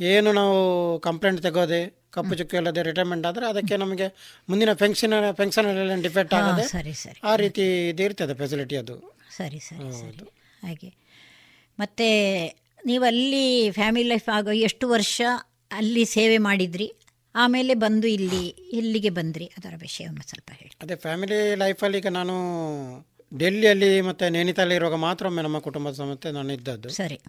ಏನು ನಾವು ಕಂಪ್ಲೇಂಟ್ ತೆಗೋದೆ ಕಪ್ಪು ಚುಕ್ಕೆ ಇಲ್ಲದೆ ರಿಟೈರ್ಮೆಂಟ್ ಆದರೆ ಅದಕ್ಕೆ ನಮಗೆ ಮುಂದಿನ ಪೆನ್ಷನ್ ಪೆನ್ಷನ್ ಡಿಫೆಕ್ಟ್ ಆಗುತ್ತೆ ಆಗದೆ ಸರಿ ಸರಿ. ಆ ರೀತಿ ಇದು ಇರ್ತದೆ ಫೆಸಿಲಿಟಿ ಅದು. ಸರಿ ಸರಿ ಸರಿ. ಹಾಗೆ. ಮತ್ತೆ ನೀವು ಅಲ್ಲಿ ಫ್ಯಾಮಿಲಿ ಲೈಫ್ ಆಗೋ ಎಷ್ಟು ವರ್ಷ ಅಲ್ಲಿ ಸೇವೆ ಮಾಡಿದ್ರಿ? ಆಮೇಲೆ ಬಂದು ಇಲ್ಲಿ ಇಲ್ಲಿಗೆ ಬಂದ್ರಿ. ಅದರ ವಿಷಯವನ್ನು ಸ್ವಲ್ಪ ಹೇಳಿ. ಅದೇ ಫ್ಯಾಮಿಲಿ ಲೈಫಲ್ಲಿ ಈಗ ನಾನು ಡೆಲ್ಲಿಯಲ್ಲಿ ಮತ್ತು ನೈನಿತಾಲ್ ಇರುವಾಗ ಮಾತ್ರ ಒಮ್ಮೆ ನಮ್ಮ ಕುಟುಂಬದ ಸಮೇತ ನಾನು ಇದ್ದದ್ದು. ಸರಿ.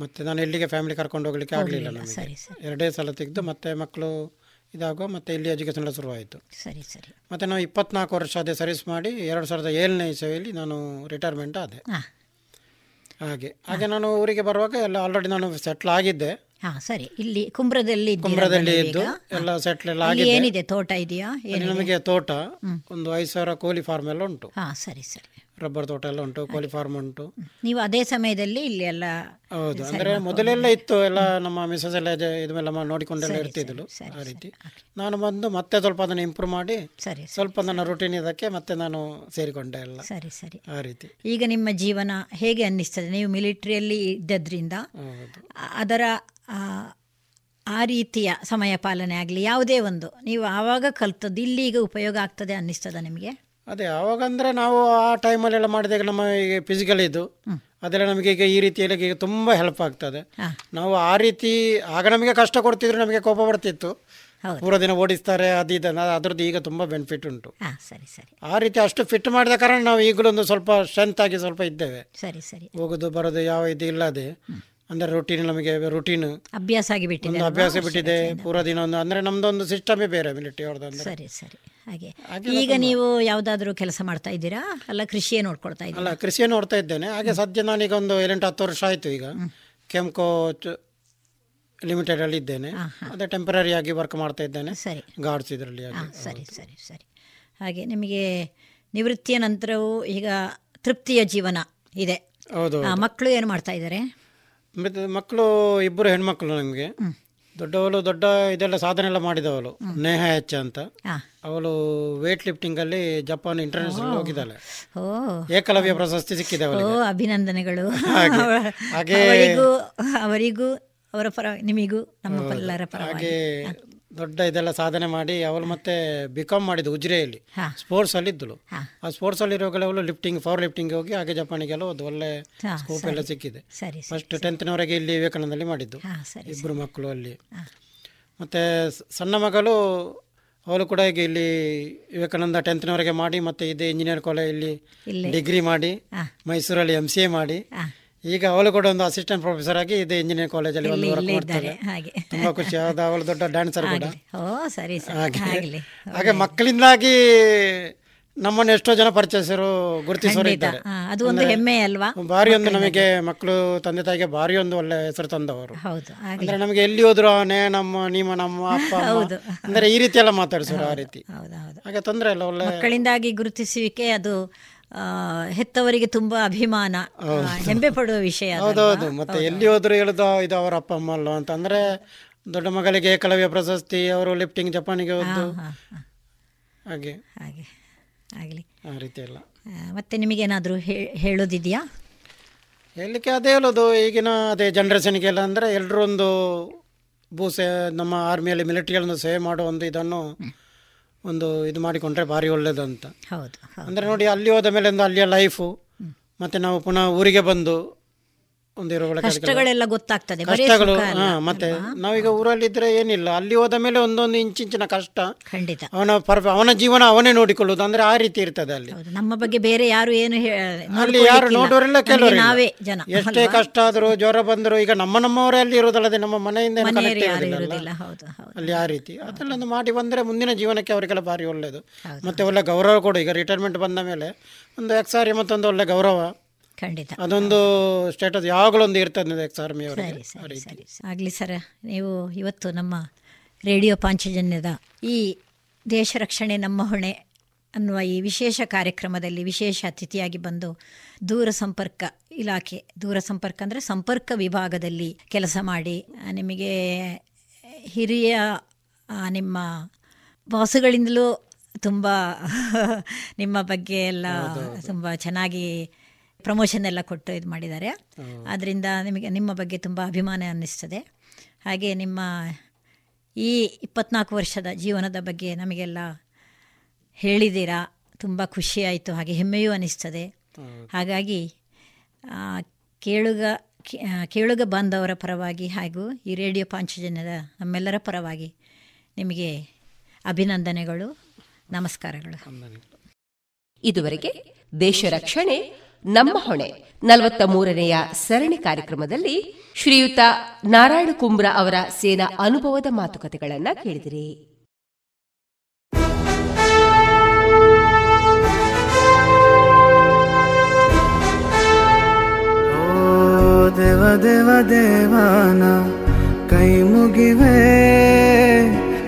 ಮತ್ತೆ ನಾನು ಎಲ್ಲಿಗೆ ಫ್ಯಾಮಿಲಿ ಕರ್ಕೊಂಡು ಹೋಗ್ಲಿಕ್ಕೆ ಆಗಲಿಲ್ಲ ನಮಗೆ. ಎರಡೇ ಸಲ ತೆಗೆದು ಮತ್ತೆ ಮಕ್ಕಳು ಇದಾಗುವ ಮತ್ತೆ ಇಲ್ಲಿ ಎಜುಕೇಷನ್ ಎಲ್ಲ ಶುರುವಾಯಿತು. ಸರಿ ಸರಿ. ಮತ್ತೆ ನಾವು ಇಪ್ಪತ್ನಾಲ್ಕು ವರ್ಷ ಅದೇ ಸರ್ವಿಸ್ ಮಾಡಿ ಎರಡು ಸಾವಿರದ ಏಳನೇ ಇಸವಿಯಲ್ಲಿ ನಾನು ರಿಟೈರ್ಮೆಂಟ್ ಆದೆ. ಹಾಗೆ. ಹಾಗೆ ನಾನು ಊರಿಗೆ ಬರುವಾಗ ಎಲ್ಲ ಆಲ್ರೆಡಿ ನಾನು ಸೆಟ್ಲ್ ಆಗಿದ್ದೆ. ಹಾ ಸರಿ. ಇಲ್ಲಿ ಕುಂಬ್ರದಲ್ಲಿ ಕುಂಬ್ರದಲ್ಲಿ ಇದ್ದು ಎಲ್ಲ ಸೆಟ್ಲ್ ಎಲ್ಲ ಆಗಿದೆ. ಏನಿದೆ ತೋಟ ಇದೆಯಾ? ಏನು ನಮಗೆ ತೋಟ ಒಂದು ಐದು ಸಾವಿರ ಕೋಳಿ ಫಾರ್ಮ್ ಎಲ್ಲ ಉಂಟು. ಹಾ ಸರಿ ಸರಿ. ರಬ್ಬರ್ ತೋಟ ಎಲ್ಲ ಉಂಟು ಕೋಳಿ ಫಾರ್ಮ್ ಉಂಟು. ನೀವು ಅದೇ ಸಮಯದಲ್ಲಿ ಇಲ್ಲಿ ಎಲ್ಲ ಹೌದು ಅಂದ್ರೆ ಮೊದಲೆಲ್ಲ ಇತ್ತು ಎಲ್ಲ ನಮ್ಮ ಮಿಸಸ್ ಎಲ್ಲ ಇದೆಲ್ಲ ಇದನ್ನೆಲ್ಲ ನೋಡಿಕೊಂಡೆಲ್ಲ ಇರ್ತಿದ್ಲು ಆ ರೀತಿ. ನಾನು ಬಂದು ಮತ್ತೆ ಸ್ವಲ್ಪ ಅದನ್ನು ಇಂಪ್ರೂವ್ ಮಾಡಿ ಸರಿ ಸ್ವಲ್ಪ ನನ್ನ ರುಟೀನ್ ಇದಕ್ಕೆ ಮತ್ತೆ ನಾನು ಸೇರಿಕೊಂಡೆ ಎಲ್ಲ ಸರಿ ಸರಿ. ಆ ರೀತಿ. ಈಗ ನಿಮ್ಮ ಜೀವನ ಹೇಗೆ ಅನ್ನಿಸ್ತದೆ? ನೀವು ಮಿಲಿಟರಿಯಲ್ಲಿ ಇದ್ದದ್ರಿಂದ ಅದರ ಆ, ರೀತಿಯ ಸಮಯ ಪಾಲನೆ ಆಗಲಿ ಯಾವುದೇ ಒಂದು. ನೀವು ಆವಾಗ ಕಲ್ತದ್ದು ಇಲ್ಲಿ ಈಗ ಉಪಯೋಗ ಆಗ್ತದೆ ಅನ್ನಿಸ್ತದ ನಿಮಗೆ? ಅದೇ ಆವಾಗ ಅಂದ್ರೆ ನಾವು ಆ ಟೈಮಲ್ಲೆಲ್ಲ ಮಾಡಿದಾಗ ನಮ್ಮ ಈಗ ಫಿಸಿಕಲ್ ಇದು. ಅದೆಲ್ಲ ನಮಗೆ ಈಗ ಈ ರೀತಿಯಲ್ಲಿ ಈಗ ತುಂಬ ಹೆಲ್ಪ್ ಆಗ್ತದೆ. ನಾವು ಆ ರೀತಿ ಆಗ ನಮಗೆ ಕಷ್ಟ ಕೊಡ್ತಿದ್ರು ನಮಗೆ ಕೋಪ ಬರ್ತಿತ್ತು. ಪೂರ ದಿನ ಓಡಿಸ್ತಾರೆ ಅದು ಇದನ್ನು ಅದರದ್ದು ಈಗ ತುಂಬ ಬೆನಿಫಿಟ್ ಉಂಟು. ಸರಿ ಸರಿ. ಆ ರೀತಿ ಅಷ್ಟು ಫಿಟ್ ಮಾಡಿದ ಕಾರಣ ನಾವು ಈಗಲೂ ಒಂದು ಸ್ವಲ್ಪ ಸ್ಟ್ರೆಂತ್ ಆಗಿ ಸ್ವಲ್ಪ ಇದ್ದೇವೆ. ಸರಿ ಸರಿ. ಹೋಗೋದು ಬರೋದು ಯಾವ ಇದು ಇಲ್ಲದೆ. ಅಂದರೆ ರುಟೀನ್ ನಮಗೆ ರುಟೀನ್ ಅಭ್ಯಾಸ ಆಗಿಬಿಟ್ಟಿದೆ ಒಂದು ಅಭ್ಯಾಸ ಬಿಟ್ಟಿದೆ ಪೂರಾ ದಿನ ಒಂದು ಅಂದರೆ ನಮ್ಮದೊಂದು ಸಿಸ್ಟಮೇ ಬೇರೆ ಮಿಲಿಟರಿ ಅವ್ರದ್ದು ಅಂದ್ರೆ. ಸರಿ ಸರಿ. ಹಾಗೆ. ಈಗ ನೀವು ಯಾವುದಾದ್ರೂ ಕೆಲಸ ಮಾಡ್ತಾ ಇದ್ದೀರಾ? ಅಲ್ಲ ಕೃಷಿಯೇ ನೋಡ್ಕೊಳ್ತಾ ಇದ್ದೀರಾ? ಅಲ್ಲ ಕೃಷಿಯೇ ನೋಡ್ತಾ ಇದ್ದೇನೆ. ಹಾಗೆ ಸದ್ಯ ನಾನೀಗ ಒಂದು ಏಳೆಂಟು ಹತ್ತು ವರ್ಷ ಆಯಿತು ಈಗ. ಕೆಂಕೋ ಲಿಮಿಟೆಡ್ ಅಲ್ಲಿ ಇದ್ದೇನೆ. ಅದೇ ಟೆಂಪರರಿ ಆಗಿ ವರ್ಕ್ ಮಾಡ್ತಾ ಇದ್ದೇನೆ. ಸರಿ. ಗಾರ್ಡ್ಸ್ ಇದರಲ್ಲಿ ಸರಿ ಸರಿ ಸರಿ. ಹಾಗೆ ನಿಮಗೆ ನಿವೃತ್ತಿಯ ನಂತರವೂ ಈಗ ತೃಪ್ತಿಯ ಜೀವನ ಇದೆ. ಹೌದು ಆ, ಮಕ್ಕಳು ಏನು ಮಾಡ್ತಾ ಇದ್ದಾರೆ? ಮತ್ತೆ ಮಕ್ಕಳು ಇಬ್ಬರು ಹೆಣ್ಮಕ್ಳು ನಮಗೆ. ದೊಡ್ಡವಳು ದೊಡ್ಡ ಇದೆಲ್ಲ ಸಾಧನೆ ಎಲ್ಲ ಮಾಡಿದವಳು ನೇಹ ಹೆಚ್ಚ ಅಂತ. ಅವಳು ವೇಟ್ ಲಿಫ್ಟಿಂಗ್ ಅಲ್ಲಿ ಜಪಾನ್ ಇಂಟರ್ನ್ಯಾಷನಲ್ ಹೋಗಿದ್ದಾಳೆ. ಏಕಲವ್ಯ ಪ್ರಶಸ್ತಿ ಸಿಕ್ಕಿದೆ ಓ ಅಭಿನಂದನೆಗಳು. ಹಾಗೆ. ಅವರಿಗೂ ಅವರಿಗೂ ಅವರ ಪರ ನಿಮಿಗೂ ನಮ್ಮ ಪರವಾಗಿ. ಹಾಗೆ ದೊಡ್ಡ ಇದೆಲ್ಲ ಸಾಧನೆ ಮಾಡಿ ಅವಳು ಮತ್ತೆ ಬಿಕಾಮ್ ಮಾಡಿದ್ದು ಉಜ್ರೆಯಲ್ಲಿ. ಸ್ಪೋರ್ಟ್ಸ್ ಅಲ್ಲಿ ಇದ್ದಳು. ಆ ಸ್ಪೋರ್ಟ್ಸ್ ಅಲ್ಲಿ ಇರುವಾಗಲೇ ಅವಳು ಲಿಫ್ಟಿಂಗ್ ಪವರ್ ಲಿಫ್ಟಿಂಗ್ ಹೋಗಿ ಹಾಗೆ ಜಪಾನಿಗೆಲ್ಲ ಒಂದು ಒಳ್ಳೆ ಸ್ಕೋಪ್ ಎಲ್ಲ ಸಿಕ್ಕಿದೆ. ಫಸ್ಟ್ ಟೆಂತ್ನವರೆಗೆ ಇಲ್ಲಿ ವಿವೇಕಾನಂದಲ್ಲಿ ಮಾಡಿದ್ದು. ಇಬ್ಬರು ಮಕ್ಕಳು ಅಲ್ಲಿ. ಮತ್ತೆ ಸಣ್ಣ ಮಗಳು ಅವಳು ಕೂಡ ಈಗ ಇಲ್ಲಿ ವಿವೇಕಾನಂದ ಟೆಂತ್ನವರೆಗೆ ಮಾಡಿ ಮತ್ತೆ ಇದೇ ಇಂಜಿನಿಯರ್ ಕಾಲೇಜ್ ಇಲ್ಲಿ. ಡಿಗ್ರಿ ಮಾಡಿ ಮೈಸೂರಲ್ಲಿ ಎಂ ಸಿ ಎ ಮಾಡಿ ಈಗ ಅವಳು ಕೂಡ ಒಂದು ಅಸಿಸ್ಟೆಂಟ್ ಪ್ರೊಫೆಸರ್ ಆಗಿ ಇದೆ ಇಂಜಿನಿಯರ್ ಕಾಲೇಜಲ್ಲಿ ಒಂದು ವರ್ಕ್ ಹಾಗೆ. ತುಂಬಾ ಖುಷಿ. ಆದ ಅವಳು ದೊಡ್ಡ ಡ್ಯಾನ್ಸರ್ ಕೂಡ. ಓ ಸರಿ ಸರಿ. ಹಾಗೆ. ಹಾಗೆ ಮಕ್ಕಳಿಂದಾಗಿ ನಮ್ಮನ್ನು ಎಷ್ಟೋ ಜನ ಪರಿಚಯಿಸರು ಗುರುತಿಸೋರು ಇದ್ದಾರೆ. ಅದು ಒಂದು ಹೆಮ್ಮೆ ಅಲ್ವಾ? ಭಾರಿ ಒಂದು ನಮಗೆ ಮಕ್ಕಳು ತಂದೆ ತಾಯಿಗೆ ಭಾರಿ ಒಂದು ಒಳ್ಳೆ ಹೆಸರು ತಂದವರು. ಹೌದು. ಅಂದ್ರೆ ನಮಗೆ ಎಲ್ಲಿ ಹೋದ್ರು ಅವನೇ ನಮ್ಮ ನಿಮ್ಮ ನಮ್ಮ ಅಪ್ಪ. ಅಂದ್ರೆ ಈ ರೀತಿ ಎಲ್ಲ ಮಾತಾಡಿಸೋರು ಆ ರೀತಿ. ಹೌದು ಹೌದು. ಹಾಗೆ ತೊಂದರೆ ಇಲ್ಲ ಒಳ್ಳೆ ಮಕ್ಕಳಿಂದಾಗಿ ಗುರುತಿಸುವಿಕೆ ಅದು ಹೆತ್ತವರಿಗೆ ತುಂಬಾ ಅಭಿಮಾನ. ಹೆಮ್ಮೆ ಪಡುವ ವಿಷಯ ಹೌದೌದು? ಮತ್ತೆ ಎಲ್ಲಿ ಹೋದ್ರು ಹೇಳುದು ಇದು ಅವರ ಅಪ್ಪ ಅಮ್ಮ ಅಲ್ಲ ಅಂತ ಅಂದ್ರೆ ದೊಡ್ಡ ಮಗಳಿಗೆ ಏಕಲವ್ಯ ಪ್ರಶಸ್ತಿ ಅವರು ಲಿಫ್ಟಿಂಗ್ ಜಪಾನಿಗೆ ಹೋದ್ದು. ಹಾ, ಹಾ. ಹಾಗೆ. ಹಾಗೆ. ಆಗಲಿ. ಆ ರೀತಿ ಎಲ್ಲ. ಮತ್ತೆ ನಿಮಗೇನಾದರೂ ಹೇಳೋದಿದೆಯಾ? ಹೇಳಲಿಕ್ಕೆ ಅದೇ ಹೇಳೋದು ಈಗಿನ ಅದೇ ಜನ್ರೇಷನ್ಗೆಲ್ಲ ಅಂದರೆ ಎಲ್ಲರೂ ಒಂದು ಭೂ ಸೇ ನಮ್ಮ ಆರ್ಮಿಯಲ್ಲಿ ಮಿಲಿಟರಿಗಳನ್ನು ಸೇವೆ ಮಾಡೋ ಒಂದು ಇದನ್ನು ಒಂದು ಇದು ಮಾಡಿಕೊಂಡ್ರೆ ಭಾರಿ ಒಳ್ಳೇದು ಅಂತ ಹೌದು ಹೌದು. ಅಂದರೆ ನೋಡಿ ಅಲ್ಲಿ ಹೋದ ಮೇಲೆ ಒಂದು ಅಲ್ಲಿಯ ಲೈಫು ಮತ್ತು ನಾವು ಪುನಃ ಊರಿಗೆ ಬಂದು ಕಷ್ಟಗಳೆಲ್ಲ ಗೊತ್ತಾಗ್ತದೆ ಕಷ್ಟಗಳು ಮತ್ತೆ ನಾವೀಗ ಊರಲ್ಲಿದ್ರೆ ಏನಿಲ್ಲ ಅಲ್ಲಿ ಹೋದ ಮೇಲೆ ಒಂದೊಂದು ಇಂಚಿಂಚಿನ ಕಷ್ಟ. ಖಂಡಿತ. ಅವನ ಪರ್ಫ ಅವನ ಜೀವನ ಅವನೇ ನೋಡಿಕೊಳ್ಳುದು ಅಂದ್ರೆ ಆ ರೀತಿ ಇರ್ತದೆ ಅಲ್ಲಿ. ನಮ್ಮ ಬಗ್ಗೆ ಬೇರೆ ಯಾರು ಏನು ಅಲ್ಲಿ ಯಾರು ನೋಡೋರೆಲ್ಲ ಕೆಲವರು ನಾವೇ ಜನ ಎಷ್ಟೇ ಕಷ್ಟ ಆದರೂ ಜ್ವರ ಬಂದರೂ ಈಗ ನಮ್ಮ ನಮ್ಮವರೇ ಅಲ್ಲಿ ಇರೋದಲ್ಲದೆ ನಮ್ಮ ಮನೆಯಿಂದ ಅಲ್ಲ? ಆ ರೀತಿ. ಅದೆಲ್ಲ ಒಂದು ಮಾಡಿ ಬಂದ್ರೆ ಮುಂದಿನ ಜೀವನಕ್ಕೆ ಅವರಿಗೆಲ್ಲ ಭಾರಿ ಒಳ್ಳೇದು. ಮತ್ತೆ ಒಳ್ಳೆ ಗೌರವ ಕೊಡು. ಈಗ ರಿಟೈರ್ಮೆಂಟ್ ಬಂದ ಮೇಲೆ ಒಂದು ಎಕ್ಸಾರಿ ಮತ್ತೊಂದು ಒಳ್ಳೆ ಗೌರವ. ಖಂಡಿತ. ಅದೊಂದು ಸ್ಟೇಟಸ್ ಯಾವಾಗಲೊಂದು ಇರ್ತದೆ ಆರ್ಮಿ ಸರಿ ಸರಿ ಸರಿ. ಆಗಲಿ ಸರ್ ನೀವು ಇವತ್ತು ನಮ್ಮ ರೇಡಿಯೋ ಪಾಂಚಜನ್ಯದ ಈ ದೇಶ ರಕ್ಷಣೆ ನಮ್ಮ ಹೊಣೆ ಅನ್ನುವ ಈ ವಿಶೇಷ ಕಾರ್ಯಕ್ರಮದಲ್ಲಿ ವಿಶೇಷ ಅತಿಥಿಯಾಗಿ ಬಂದು ದೂರ ಸಂಪರ್ಕ ಇಲಾಖೆ ದೂರ ಸಂಪರ್ಕ ಅಂದರೆ ಸಂಪರ್ಕ ವಿಭಾಗದಲ್ಲಿ ಕೆಲಸ ಮಾಡಿ ನಿಮಗೆ ಹಿರಿಯ ನಿಮ್ಮ ಬಾಸುಗಳಿಂದಲೂ ತುಂಬ ನಿಮ್ಮ ಬಗ್ಗೆ ಎಲ್ಲ ತುಂಬ ಚೆನ್ನಾಗಿ ಪ್ರಮೋಷನ್ ಎಲ್ಲ ಕೊಟ್ಟು ಇದು ಮಾಡಿದ್ದಾರೆ. ಆದ್ದರಿಂದ ನಿಮಗೆ ನಿಮ್ಮ ಬಗ್ಗೆ ತುಂಬ ಅಭಿಮಾನ ಅನ್ನಿಸ್ತದೆ. ಹಾಗೆ ನಿಮ್ಮ ಈ ಇಪ್ಪತ್ನಾಲ್ಕು ವರ್ಷದ ಜೀವನದ ಬಗ್ಗೆ ನಮಗೆಲ್ಲ ಹೇಳಿದ್ದೀರಾ? ತುಂಬ ಖುಷಿಯಾಯಿತು ಹಾಗೆ ಹೆಮ್ಮೆಯೂ ಅನ್ನಿಸ್ತದೆ. ಹಾಗಾಗಿ ಕೇಳುಗ ಕೇಳುಗ ಬಾಂಧವರ ಪರವಾಗಿ ಹಾಗೂ ಈ ರೇಡಿಯೋ ಪಾಂಚಜನ್ಯದ ನಮ್ಮೆಲ್ಲರ ಪರವಾಗಿ ನಿಮಗೆ ಅಭಿನಂದನೆಗಳು ನಮಸ್ಕಾರಗಳು. ಇದುವರೆಗೆ ದೇಶ ರಕ್ಷಣೆ ನಮ್ಮ ಹೊಣೆ. ನಲವತ್ತ ಮೂರನೆಯ ಸರಣಿ ಕಾರ್ಯಕ್ರಮದಲ್ಲಿ ಶ್ರೀಯುತ ನಾರಾಯಣ ಕುಂಬ್ರ ಅವರ ಸೇನಾ ಅನುಭವದ ಮಾತುಕತೆಗಳನ್ನು ಕೇಳಿದಿರಿ. ದೇವ ದೇವ, ದೇವಾನ, ಕೈ ಮುಗಿವೆ.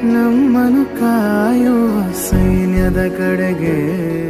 ನಮ್ಮನು ಕಾಯುವ ಸೈನ್ಯದ ಕಡೆಗೆ.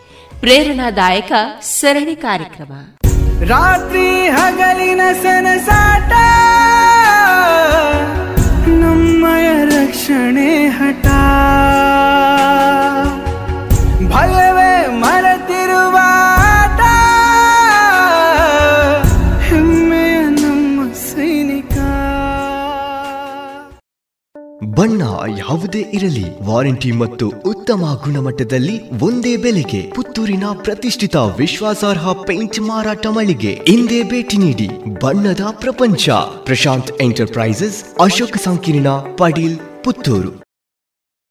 ಪ್ರೇರಣಾದಾಯಕ ಸರಣಿ ಕಾರ್ಯಕ್ರಮ. ರಾತ್ರಿ ಹಗಲಿನ ಸನಸಾಟ ನಮ್ಮಯ ರಕ್ಷಣೆ ಹಠ. ಭಯವೇ ಬಣ್ಣ ಯಾವುದೇ ಇರಲಿ. ವಾರಂಟಿ ಮತ್ತು ಉತ್ತಮ ಗುಣಮಟ್ಟದಲ್ಲಿ ಒಂದೇ ಬೆಲೆಗೆ ಪುತ್ತೂರಿನ ಪ್ರತಿಷ್ಠಿತ ವಿಶ್ವಾಸಾರ್ಹ ಪೇಂಟ್ ಮಾರಾಟ ಮಳಿಗೆ ಹಿಂದೆ ಭೇಟಿ ನೀಡಿ ಬಣ್ಣದ ಪ್ರಪಂಚ. ಪ್ರಶಾಂತ್ ಎಂಟರ್ಪ್ರೈಸಸ್, ಅಶೋಕ್ ಸಂಕೀರ್ಣ, Padil, Puttur.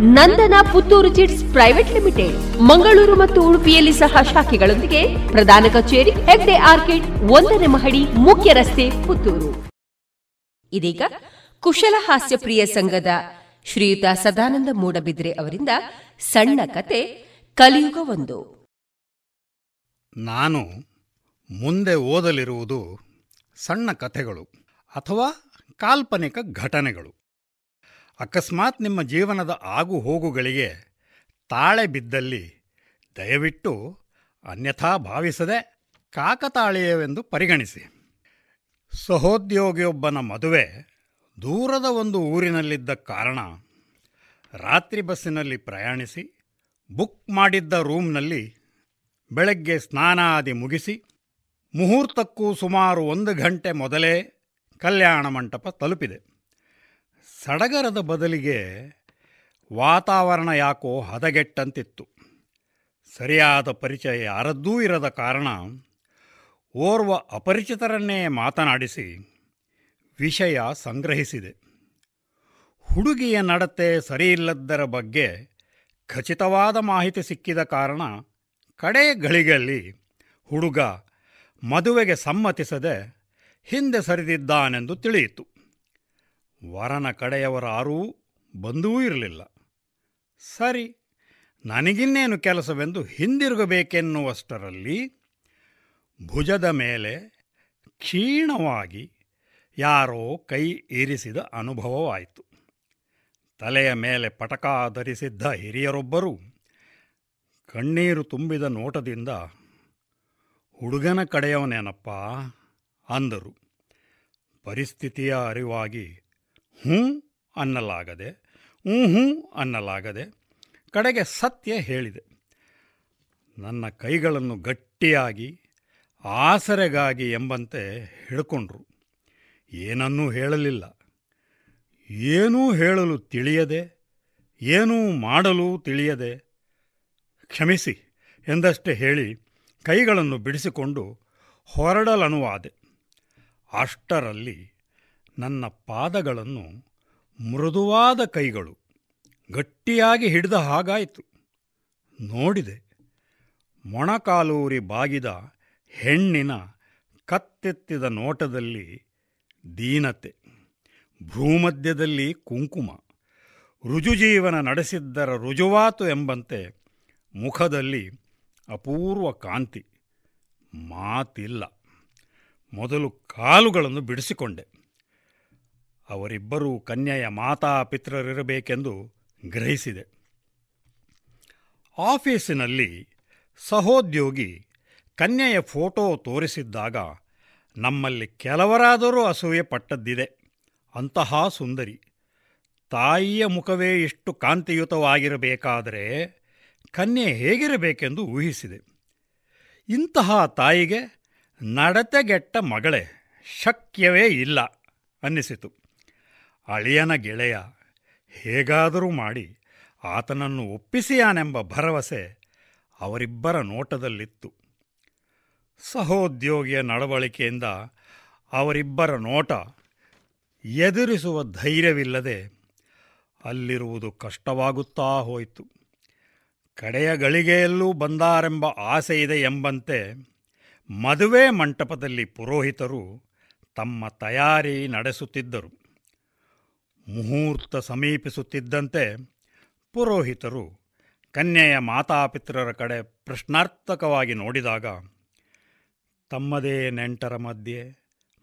Nandana Puttur chits private limited. Mangaluru ಮತ್ತು ಉಡುಪಿಯಲ್ಲಿ ಸಹ ಶಾಖೆಗಳೊಂದಿಗೆ ಪ್ರಧಾನ ಕಚೇರಿ ಹೆಗ್ಡೆ ಆರ್ಕಿಡ್ ಒಂದನೇ ಮಹಡಿ ಮುಖ್ಯ ರಸ್ತೆ ಪುತ್ತೂರು. ಇದೀಗ ಕುಶಲ ಹಾಸ್ಯ ಪ್ರಿಯ ಸಂಘದ ಶ್ರೀಯುತ ಸದಾನಂದ ಮೂಡಬಿದ್ರೆ ಅವರಿಂದ ಸಣ್ಣ ಕತೆ, ಕಲಿಯುಗ ಒಂದು. ನಾನು ಮುಂದೆ ಓದಲಿರುವುದು ಸಣ್ಣ ಕಥೆಗಳು ಅಥವಾ ಕಾಲ್ಪನಿಕ ಘಟನೆಗಳು. ಅಕಸ್ಮಾತ್ ನಿಮ್ಮ ಜೀವನದ ಆಗು ಹೋಗುಗಳಿಗೆ ತಾಳೆ ಬಿದ್ದಲ್ಲಿ ದಯವಿಟ್ಟು ಅನ್ಯಥಾ ಭಾವಿಸದೆ ಕಾಕತಾಳೀಯವೆಂದು ಪರಿಗಣಿಸಿ. ಸಹೋದ್ಯೋಗಿಯೊಬ್ಬನ ಮದುವೆ ದೂರದ ಒಂದು ಊರಿನಲ್ಲಿದ್ದ ಕಾರಣ ರಾತ್ರಿ ಬಸ್ಸಿನಲ್ಲಿ ಪ್ರಯಾಣಿಸಿ, ಬುಕ್ ಮಾಡಿದ್ದ ರೂಮ್ನಲ್ಲಿ ಬೆಳಗ್ಗೆ ಸ್ನಾನಾದಿ ಮುಗಿಸಿ, ಮುಹೂರ್ತಕ್ಕೂ ಸುಮಾರು ಒಂದು ಗಂಟೆ ಮೊದಲೇ ಕಲ್ಯಾಣ ಮಂಟಪ ತಲುಪಿದೆ. ಸಡಗರದ ಬದಲಿಗೆ ವಾತಾವರಣ ಯಾಕೋ ಹದಗೆಟ್ಟಂತಿತ್ತು. ಸರಿಯಾದ ಪರಿಚಯ ಯಾರದ್ದೂ ಇರದ ಕಾರಣ ಓರ್ವ ಅಪರಿಚಿತರನ್ನೇ ಮಾತನಾಡಿಸಿ ವಿಷಯ ಸಂಗ್ರಹಿಸಿದೆ. ಹುಡುಗಿಯ ನಡತೆ ಸರಿಯಿಲ್ಲದರ ಬಗ್ಗೆ ಖಚಿತವಾದ ಮಾಹಿತಿ ಸಿಕ್ಕಿದ ಕಾರಣ ಕಡೇ ಗಳಿಗೆಯಲ್ಲಿ ಹುಡುಗ ಮದುವೆಗೆ ಸಮ್ಮತಿಸದೆ ಹಿಂದೆ ಸರಿದಿದ್ದಾನೆಂದು ತಿಳಿಯಿತು. ವರನ ಕಡೆಯವರಾರೂ ಬಂದೂ ಇರಲಿಲ್ಲ. ಸರಿ, ನನಗಿನ್ನೇನು ಕೆಲಸವೆಂದು ಹಿಂದಿರುಗಬೇಕೆನ್ನುವಷ್ಟರಲ್ಲಿ ಭುಜದ ಮೇಲೆ ಕ್ಷೀಣವಾಗಿ ಯಾರೋ ಕೈ ಇರಿಸಿದ ಅನುಭವವಾಯಿತು. ತಲೆಯ ಮೇಲೆ ಪಟಕ ಧರಿಸಿದ್ದ ಹಿರಿಯರೊಬ್ಬರು ಕಣ್ಣೀರು ತುಂಬಿದ ನೋಟದಿಂದ, ಹುಡುಗನ ಕಡೆಯವನೇನಪ್ಪ? ಅಂದರು. ಪರಿಸ್ಥಿತಿಯ ಅರಿವಾಗಿ ಹ್ಞೂ ಅನ್ನಲಾಗದೆ ಹ್ಞೂ ಹ್ಞೂ ಅನ್ನಲಾಗದೆ ಕಡೆಗೆ ಸತ್ಯ ಹೇಳಿದೆ. ನನ್ನ ಕೈಗಳನ್ನು ಗಟ್ಟಿಯಾಗಿ, ಆಸರೆಗಾಗಿ ಎಂಬಂತೆ ಹಿಡ್ಕೊಂಡ್ರು. ಏನನ್ನೂ ಹೇಳಲಿಲ್ಲ. ಏನೂ ಹೇಳಲು ತಿಳಿಯದೆ, ಏನೂ ಮಾಡಲು ತಿಳಿಯದೆ. ಕ್ಷಮಿಸಿ ಎಂದಷ್ಟೇ ಹೇಳಿ ಕೈಗಳನ್ನು ಬಿಡಿಸಿಕೊಂಡು ಹೊರಡಲನುವಾದೆ. ಅಷ್ಟರಲ್ಲಿ ನನ್ನ ಪಾದಗಳನ್ನು ಮೃದುವಾದ ಕೈಗಳು ಗಟ್ಟಿಯಾಗಿ ಹಿಡಿದ ಹಾಗಾಯಿತು. ನೋಡಿದೆ, ಮೊಣಕಾಲೂರಿ ಬಾಗಿದ ಹೆಣ್ಣಿನ ಕತ್ತೆತ್ತಿದ ನೋಟದಲ್ಲಿ ದೀನತೆ, ಭೂಮಧ್ಯದಲ್ಲಿ ಕುಂಕುಮ, ರುಜುಜೀವನ ನಡೆಸಿದ್ದರ ರುಜುವಾತು ಎಂಬಂತೆ ಮುಖದಲ್ಲಿ ಅಪೂರ್ವ ಕಾಂತಿ. ಮಾತಿಲ್ಲ. ಮೊದಲು ಕಾಲುಗಳನ್ನು ಬಿಡಿಸಿಕೊಂಡೆ. ಅವರಿಬ್ಬರೂ ಕನ್ಯೆಯ ಮಾತಾಪಿತ್ರರಿರಬೇಕೆಂದು ಗ್ರಹಿಸಿದೆ. ಆಫೀಸಿನಲ್ಲಿ ಸಹೋದ್ಯೋಗಿ ಕನ್ಯೆಯ ಫೋಟೋ ತೋರಿಸಿದ್ದಾಗ ನಮ್ಮಲ್ಲಿ ಕೆಲವರಾದರೂ ಅಸೂಯೆ ಪಟ್ಟದ್ದಿದೆ. ಅಂತಹ ಸುಂದರಿ. ತಾಯಿಯ ಮುಖವೇ ಇಷ್ಟು ಕಾಂತಿಯುತವಾಗಿರಬೇಕಾದರೆ ಕನ್ಯೆ ಹೇಗಿರಬೇಕೆಂದು ಊಹಿಸಿದೆ. ಇಂತಹ ತಾಯಿಗೆ ನಡತೆಗೆಟ್ಟ ಮಗಳೇ ಶಕ್ಯವೇ ಇಲ್ಲ ಅನ್ನಿಸಿತು. ಅಳಿಯನ ಗೆಳೆಯ, ಹೇಗಾದರೂ ಮಾಡಿ ಆತನನ್ನು ಒಪ್ಪಿಸಿಯಾನೆಂಬ ಭರವಸೆ ಅವರಿಬ್ಬರ ನೋಟದಲ್ಲಿತ್ತು. ಸಹೋದ್ಯೋಗಿಯ ನಡವಳಿಕೆಯಿಂದ ಅವರಿಬ್ಬರ ನೋಟ ಎದುರಿಸುವ ಧೈರ್ಯವಿಲ್ಲದೆ ಅಲ್ಲಿರುವುದು ಕಷ್ಟವಾಗುತ್ತಾ ಹೋಯಿತು. ಕಡೆಯ ಗಳಿಗೆಯಲ್ಲೂ ಬಂದಾರೆಂಬ ಇದೆ ಎಂಬಂತೆ ಮದುವೆ ಮಂಟಪದಲ್ಲಿ ಪುರೋಹಿತರು ತಮ್ಮ ತಯಾರಿ ನಡೆಸುತ್ತಿದ್ದರು. ಮುಹೂರ್ತ ಸಮೀಪಿಸುತ್ತಿದ್ದಂತೆ ಪುರೋಹಿತರು ಕನ್ಯೆಯ ಮಾತಾಪಿತ್ರರ ಕಡೆ ಪ್ರಶ್ನಾರ್ಥಕವಾಗಿ ನೋಡಿದಾಗ, ತಮ್ಮದೇ ನೆಂಟರ ಮಧ್ಯೆ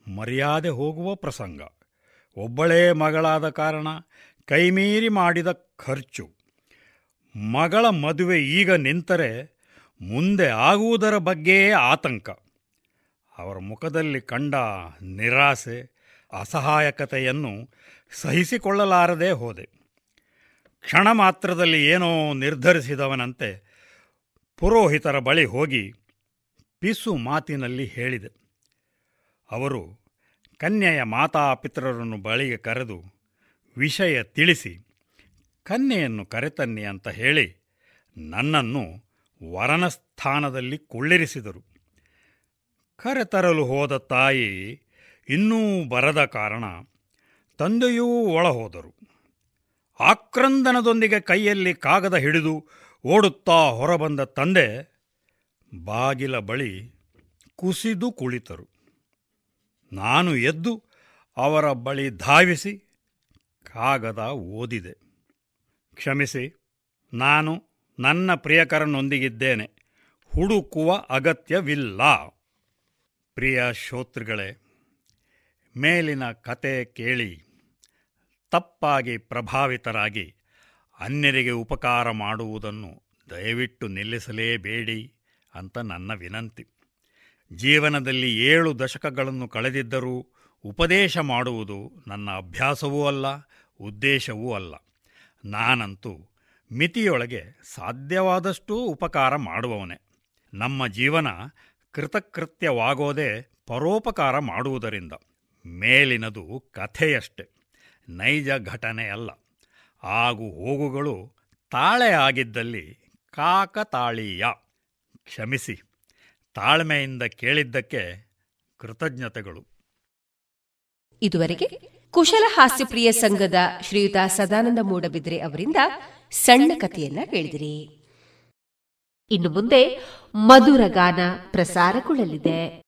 ಮರ್ಯಾದೆ ಹೋಗುವ ಪ್ರಸಂಗ, ಒಬ್ಬಳೇ ಮಗಳಾದ ಕಾರಣ ಕೈಮೀರಿ ಮಾಡಿದ ಖರ್ಚು, ಮಗಳ ಮದುವೆ ಈಗ ನಿಂತರೆ ಮುಂದೆ ಆಗುವುದರ ಬಗ್ಗೆಯೇ ಆತಂಕ. ಅವರ ಮುಖದಲ್ಲಿ ಕಂಡ ನಿರಾಸೆ ಅಸಹಾಯಕತೆಯನ್ನು ಸಹಿಸಿಕೊಳ್ಳಲಾರದೇ ಹೋದೆ. ಕ್ಷಣ ಮಾತ್ರದಲ್ಲಿ ಏನೋ ನಿರ್ಧರಿಸಿದವನಂತೆ ಪುರೋಹಿತರ ಬಳಿ ಹೋಗಿ ಪಿಸು ಮಾತಿನಲ್ಲಿ ಹೇಳಿದೆ. ಅವರು ಕನ್ಯೆಯ ಮಾತಾಪಿತ್ರರನ್ನು ಬಳಿಗೆ ಕರೆದು ವಿಷಯ ತಿಳಿಸಿ, ಕನ್ಯೆಯನ್ನು ಕರೆತನ್ನಿ ಅಂತ ಹೇಳಿ ನನ್ನನ್ನು ವರನ ಸ್ಥಾನದಲ್ಲಿ ಕುಳ್ಳಿರಿಸಿದರು. ಕರೆತರಲು ಹೋದ ತಾಯಿ ಇನ್ನೂ ಬರದ ಕಾರಣ ತಂದೆಯೂ ಒಳಹೋದರು. ಆಕ್ರಂದನದೊಂದಿಗೆ ಕೈಯಲ್ಲಿ ಕಾಗದ ಹಿಡಿದು ಓಡುತ್ತಾ ಹೊರಬಂದ ತಂದೆ ಬಾಗಿಲ ಬಳಿ ಕುಸಿದು ಕುಳಿತರು. ನಾನು ಎದ್ದು ಅವರ ಬಳಿ ಧಾವಿಸಿ ಕಾಗದ ಓದಿದೆ. ಕ್ಷಮಿಸಿ, ನಾನು ನನ್ನ ಪ್ರಿಯಕರನೊಂದಿಗಿದ್ದೇನೆ. ಹುಡುಕುವ ಅಗತ್ಯವಿಲ್ಲ. ಪ್ರಿಯ ಶ್ರೋತೃಗಳೇ ಮೇಲಿನ ಕತೆ ಕೇಳಿ, ತಪ್ಪಾಗಿ ಪ್ರಭಾವಿತರಾಗಿ ಅನ್ಯರಿಗೆ ಉಪಕಾರ ಮಾಡುವುದನ್ನು ದಯವಿಟ್ಟು ನಿಲ್ಲಿಸಲೇಬೇಡಿ ಅಂತ ನನ್ನ ವಿನಂತಿ. ಜೀವನದಲ್ಲಿ ಏಳು ದಶಕಗಳನ್ನು ಕಳೆದಿದ್ದರೂ ಉಪದೇಶ ಮಾಡುವುದು ನನ್ನ ಅಭ್ಯಾಸವೂ ಅಲ್ಲ, ಉದ್ದೇಶವೂ ಅಲ್ಲ. ನಾನಂತೂ ಮಿತಿಯೊಳಗೆ ಸಾಧ್ಯವಾದಷ್ಟೂ ಉಪಕಾರ ಮಾಡುವವನೇ. ನಮ್ಮ ಜೀವನ ಕೃತಕೃತ್ಯವಾಗೋದೇ ಪರೋಪಕಾರ ಮಾಡುವುದರಿಂದ. ಮೇಲಿನದು ಕಥೆಯಷ್ಟೆ, ನೈಜ ಘಟನೆ ಅಲ್ಲ. ಆಗು ಹೋಗುಗಳು ತಾಳೆ ಆಗಿದ್ದಲ್ಲಿ ಕಾಕತಾಳೀಯ. ಕ್ಷಮಿಸಿ, ತಾಳ್ಮೆಯಿಂದ ಕೇಳಿದ್ದಕ್ಕೆ ಕೃತಜ್ಞತೆಗಳು. ಇದುವರೆಗೆ ಕುಶಲ ಹಾಸ್ಯಪ್ರಿಯ ಸಂಘದ ಶ್ರೀಯುತ ಸದಾನಂದ ಮೂಡಬಿದ್ರೆ ಅವರಿಂದ ಸಣ್ಣ ಕಥೆಯನ್ನ ಕೇಳಿದಿರಿ. ಇನ್ನು ಮುಂದೆ ಮಧುರ ಗಾನ ಪ್ರಸಾರಗೊಳ್ಳಲಿದೆ.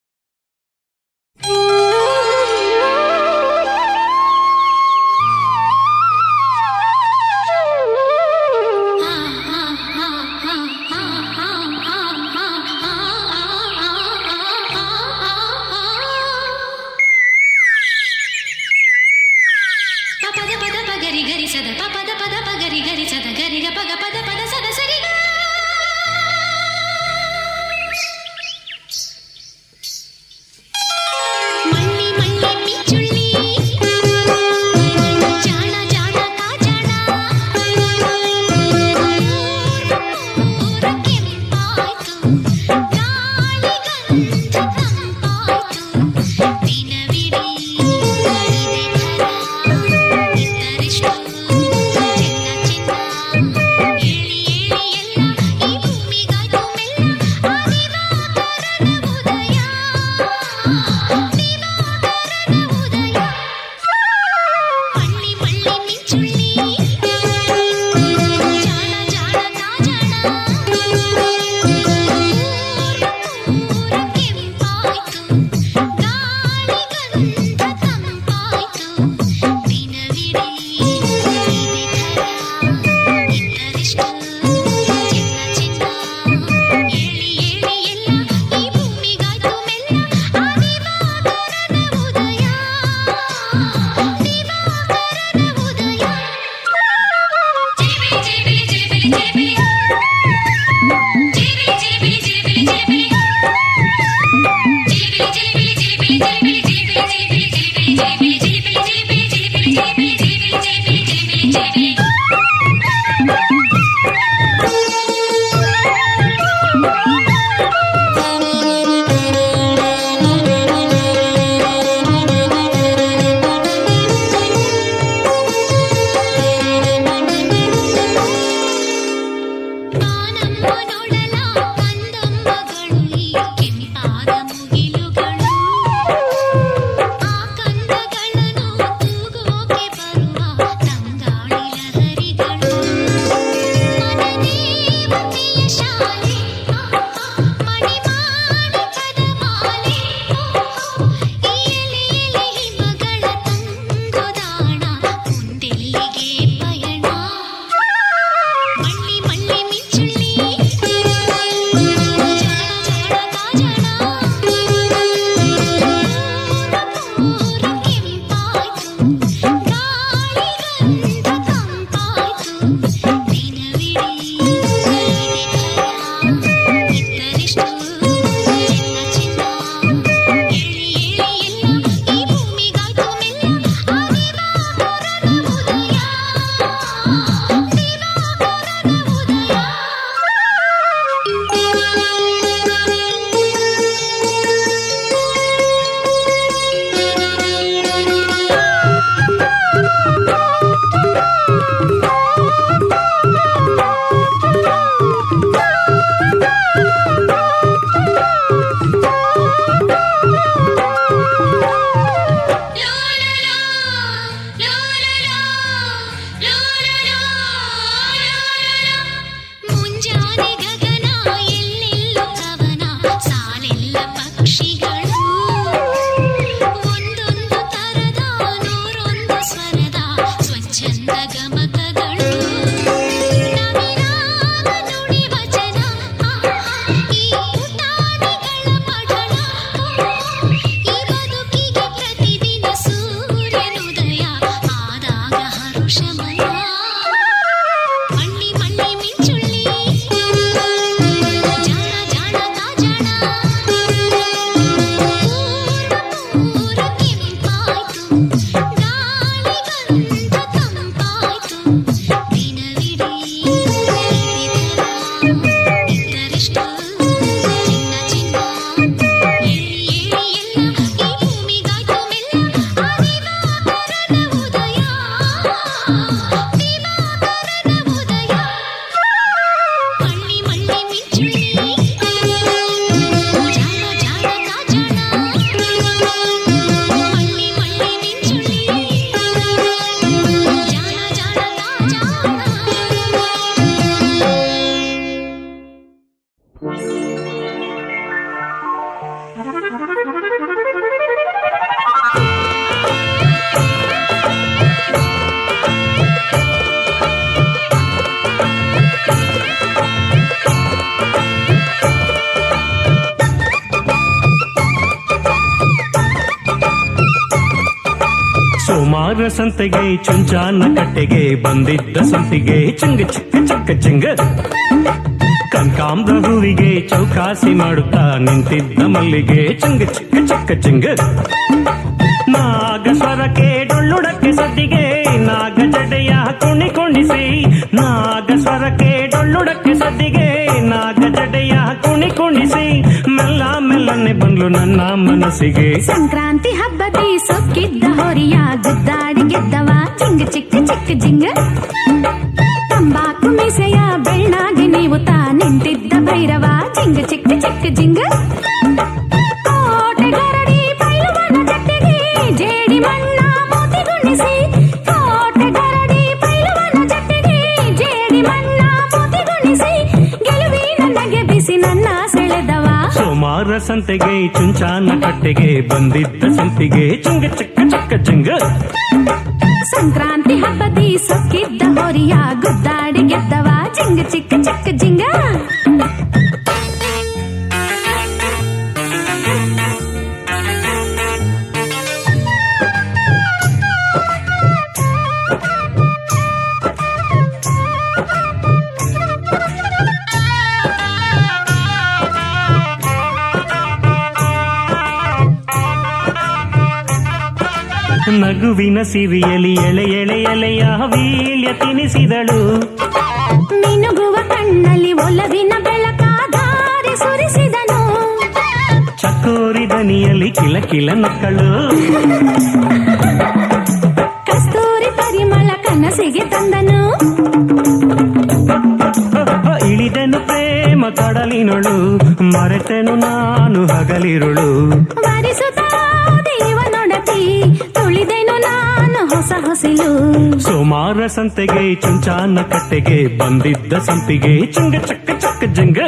ಸಂತೆಗೆ ಚುಂಚಾನ ಕಟ್ಟೆಗೆ ಬಂದಿದ್ದ ಸಂತಿಗೆ ಚಿಂಗ ಚಿಕ್ಕ ಚಿಕ್ಕ ಚಿಂಗ. ಕನಕಾಂಬ್ರ ಹೂವಿಗೆ ಚೌಕಾಸಿ ಮಾಡುತ್ತಾ ನಿಂತಿದ್ದ ಮಲ್ಲಿಗೆ ಚಿಂಗ ಚಿಕ್ಕ ಚಿಕ್ಕ ಚಿಂಗ. ನಾಗ ಸ್ವರಕ್ಕೆ ಡೊಳ್ಳುಡಕ್ಕೆ ಸದ್ದಿಗೆ ನಾಗ ಜಡೆಯ ಕುಣಿ ಕುಣಿಸಿ. ನಾಗ ಸ್ವರಕ್ಕೆ ಡೊಳ್ಳುಡಕ್ಕೆ ಸದ್ದಿಗೆ ನಾಗ ಜಡೆಯ ಕುಣಿ ಕುಣಿಸಿ. ಮೆಲ್ಲ ಮೆಲ್ಲನೆ ಬಂದ್ಲು ನನ್ನ ಮನಸ್ಸಿಗೆ. ಸಂಕ್ರಾಂತಿ ಹಬ್ಬದಿ ಸೊಕ್ಕಿದ್ದ ಹೊರಿಯ ಗುದ್ದಾಡಿ ಗೆದ್ದವ ಚಿಂಗ ಚಿಕ್ಕ ಜಿಂಗ. ತಂಬಾಕು ಮೀಸೆಯ ಬೆಳ್ಳಾಗಿ ನೀವು ತಾ ನಿಂತಿದ್ದ ಭೈರವ. ಚಿಂಗ ಚಿಕ್ಕ ಚಿಕ್ಕ ಜಿಂಗ. ಜೇಡಿ ಜೇಡಿ ನನಗೆ ಬಿಸಿ ನನ್ನ ಸೆಳೆದವ. ಸೋಮಾರ ಸಂತೆಗೆ ಚುಂಚಾನ ಕಟ್ಟೆಗೆ ಬಂದಿದ್ದ ಸಂತಿಗೆ. ಚುಂಗ, ಚಿಕ್ಕ ಚಿಕ್ಕ ಚಿಂಗ ಸಂಕ್ರಾಂತಿ ಹಬ್ಬದಿ ಸೊಕ್ಕಿದ್ದ ಹೊರಿಯ ಗುದ್ದಾಡಿ ಗೆದ್ದವ ಜಿಂಗ ಚಿಕ್ಕ ಚಿಕ್ಕ ಜಿಂಗ ನಗುವಿನ ಸಿರಿಯಲಿ ಎಳೆ ಎಳೆ ಎಳೆಯ ವೀಳ್ಯ ತಿನಿಸಿದಳು. ಮಿನುಗುವ ಕಣ್ಣಲ್ಲಿ ಒಲವಿನ ಬೆಳಕಾದಾರಿ ಸುರಿಸಿದನು. ಚಕೋರಿ ದನಿಯಲ್ಲಿ ಕಿಲ ಕಿಲ ನಕ್ಕಳು. ಕಸ್ತೂರಿ ಪರಿಮಳ ಕನಸಿಗೆ ತಂದನು. ಇಳಿದನು ಪ್ರೇಮ ಕಡಲಿನಳು ಮರೆತೆನು ನಾನು ಹಗಲಿರುಳು. ವರಿಸುತ್ತ ದೇವನೊಡತಿ ಹೊಸ ಹಸಿಲು ಸೋಮಾರ ಸಂತೆಗೆ ಚುಂಚಾನ ಕಟ್ಟೆಗೆ ಬಂದಿದ್ದ ಸಂಪಿಗೆ ಚಿಂಗ ಚಕ್ಕ ಚಕ್ಕ ಜಂಗ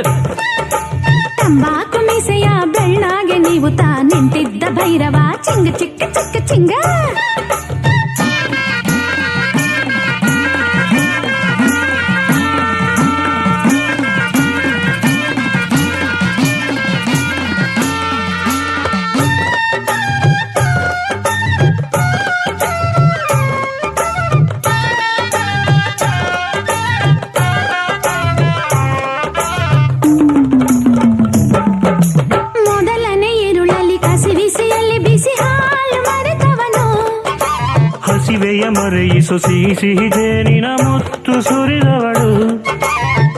ತಂಬಾಕು ಮೀಸೆಯ ಬೆಳ್ಳಾಗೆ ನೀವು ತಾ ನಿಂತಿದ್ದ ಭೈರವ ಚಿಂಗ ಚಿಕ್ಕ ಚಿಕ್ಕ ಚಿಂಗ. ಮರೆಯಿಸು ಸಿಹಿ ಸಿಹಿ ಜೇನಿನ ಮುತ್ತು ಸುರಿದವಳು.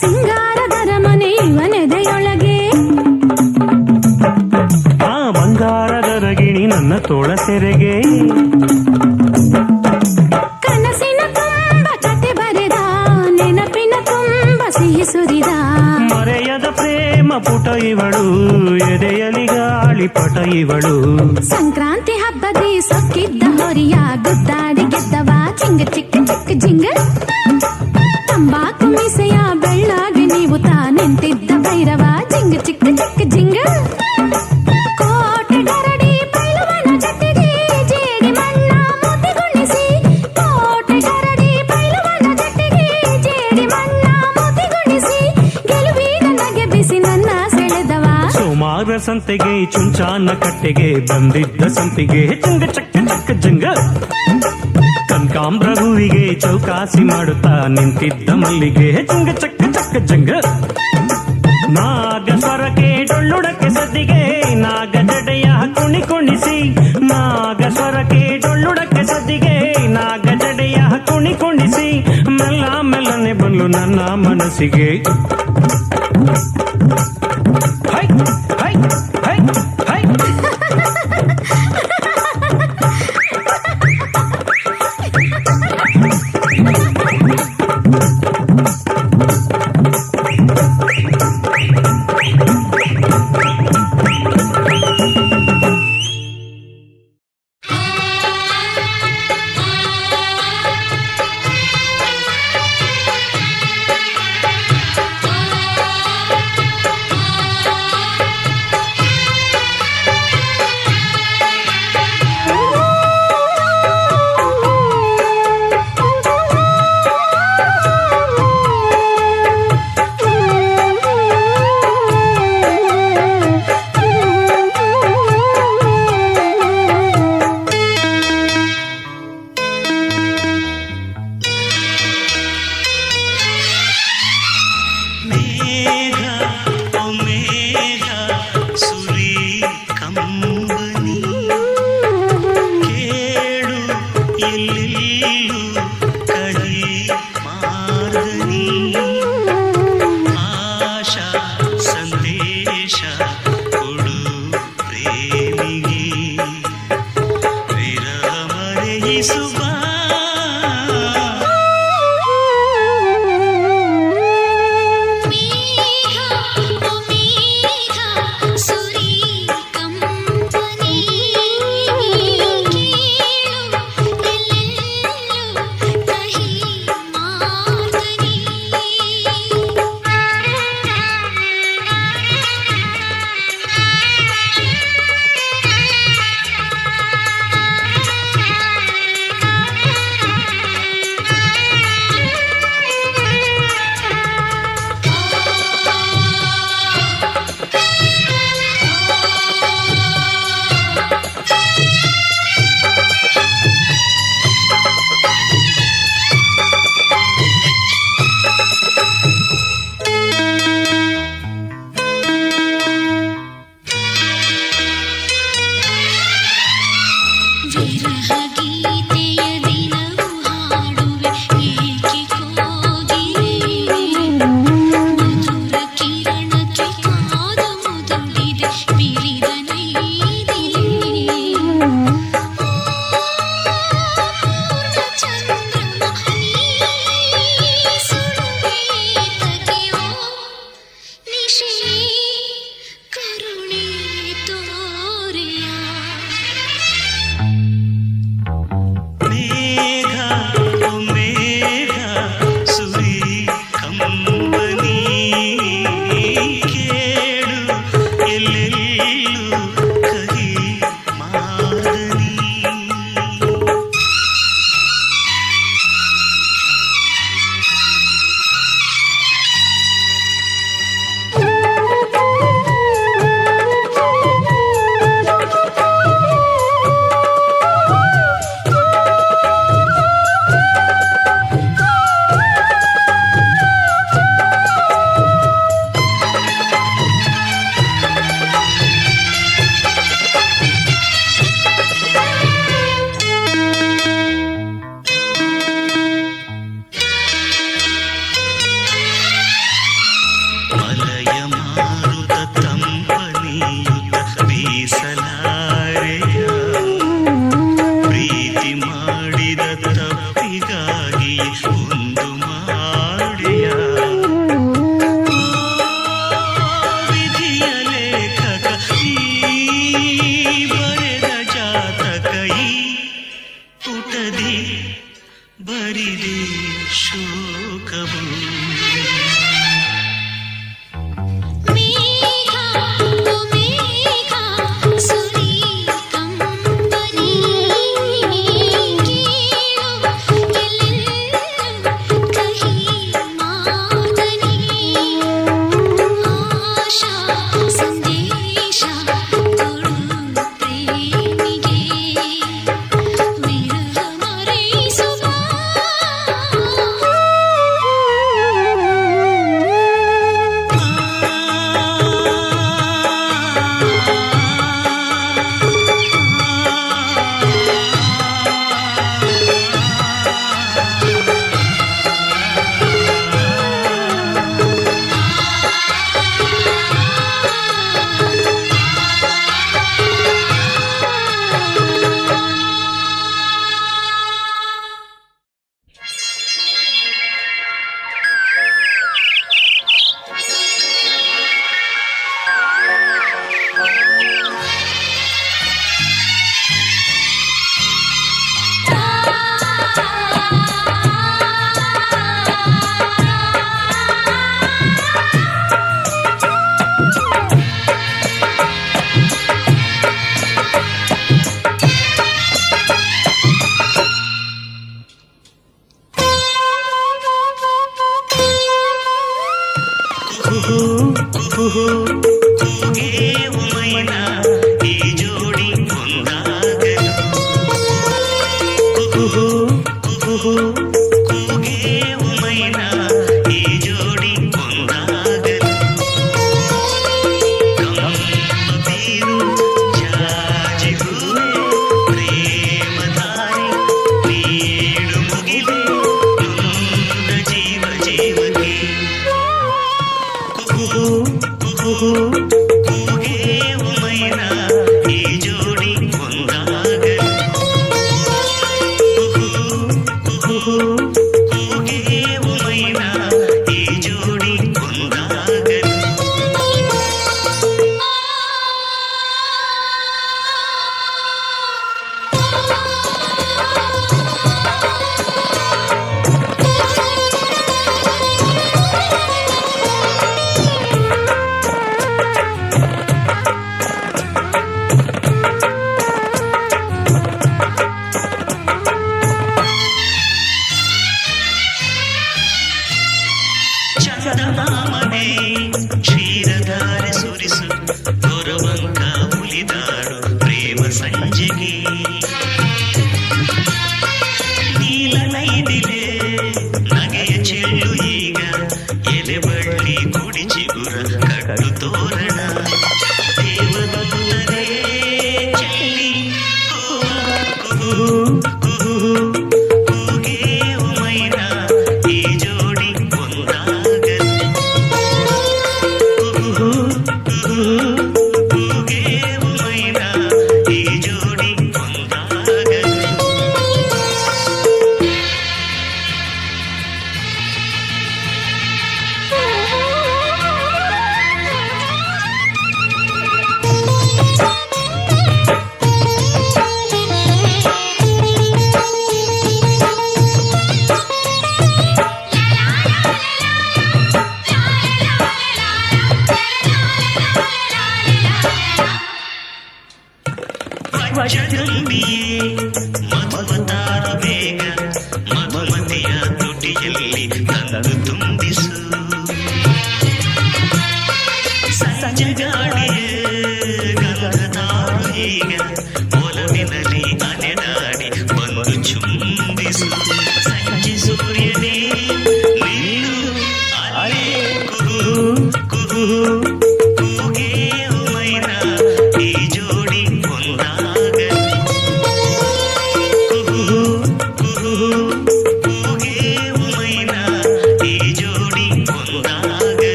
ಸಿಂಗಾರದರ ಮನೆ ಮನೆದೆಯೊಳಗೆ. ಆ ಬಂಗಾರದರ ಗಿಣಿ ನನ್ನ ತೋಳ ಸೆರೆಗೆ. ಕನಸಿನ ತುಂಬ ಕತೆ ಬರೆದ ನೆನಪಿನ ತುಂಬ ಸಿಹಿ ಸುರಿದ. ಮರೆಯದ ಪ್ರೇಮ ಪುಟ ಇವಳು ಎದೆಯಲಿ ಗಾಳಿ ಪಟ ಇವಳು. ಸಂಕ್ರಾಂತಿ ಹಬ್ಬದಿ ಸೊಕ್ಕಿದ್ದ ಹೊರಿಯ ಗೆದ್ದವ ಚಿಂಗ ಚಿಕ್ಕ ಚಿಕ್ಕ ಜಿಂಗ ತಂಬಾಕು ಮೀಸೆಯ ಬೆಳ್ಳಾಗಿ ನೀವು ತಾ ನಿಂತಿದ್ದ ಭೈರವ ಜಿಂಗ ಚಿಕ್ಕ ಚಿಕ್ಕ ಜಿಂಗ ಕೋಟೆ ಗರಡಿ ಪೈಲುವನ ಜೊತೆಗೆ ಜೇಡಿ ಮಣ್ಣ ಮುತಿಗುಣಿಸಿ ಕೋಟೆ ಗರಡಿ ಪೈಲುವನ ಜೊತೆಗೆ ಜೇಡಿ ಮಣ್ಣ ಮುತಿಗುಣಿಸಿ ಗೆಲುವಿನ ನಗೆ ಬಿಸಿ ನನ್ನ ಸೆಳೆದವ ಸೋಮಾರ ಸಂತೆಗೆ ಚುಂಚಾನ ಕಟ್ಟೆಗೆ ಬಂದಿದ್ದ ಸಂಪಿಗೆ ಚಂಗ ಚಕ್ಕ ಚೌಕಾಸಿ ಮಾಡುತ್ತಾ ನಿಂತಿದ್ದ ಮಲ್ಲಿಗೆ. ಜಂಗ ಚಕ್ಕ ಚಕ್ಕ ಜಂಗ ನಾಗ ಸ್ವರಕ್ಕೆ ಡೊಳ್ಳುಡಕ್ಕೆ ಸದ್ದಿಗೆ ನಾಗ ಜಡೆಯ ಕುಣಿ ಕುಣಿಸಿ ನಾಗ ಸ್ವರಕ್ಕೆ ಡೊಳ್ಳುಡಕ್ಕೆ ಸದ್ದಿಗೆ ನಾಗ ಜಡೆಯ ಕುಣಿ ಕುಣಿಸಿ ಮೆಲ್ಲ ಮೆಲ್ಲನೆ ಬಂದು ನನ್ನ ಮನಸ್ಸಿಗೆ.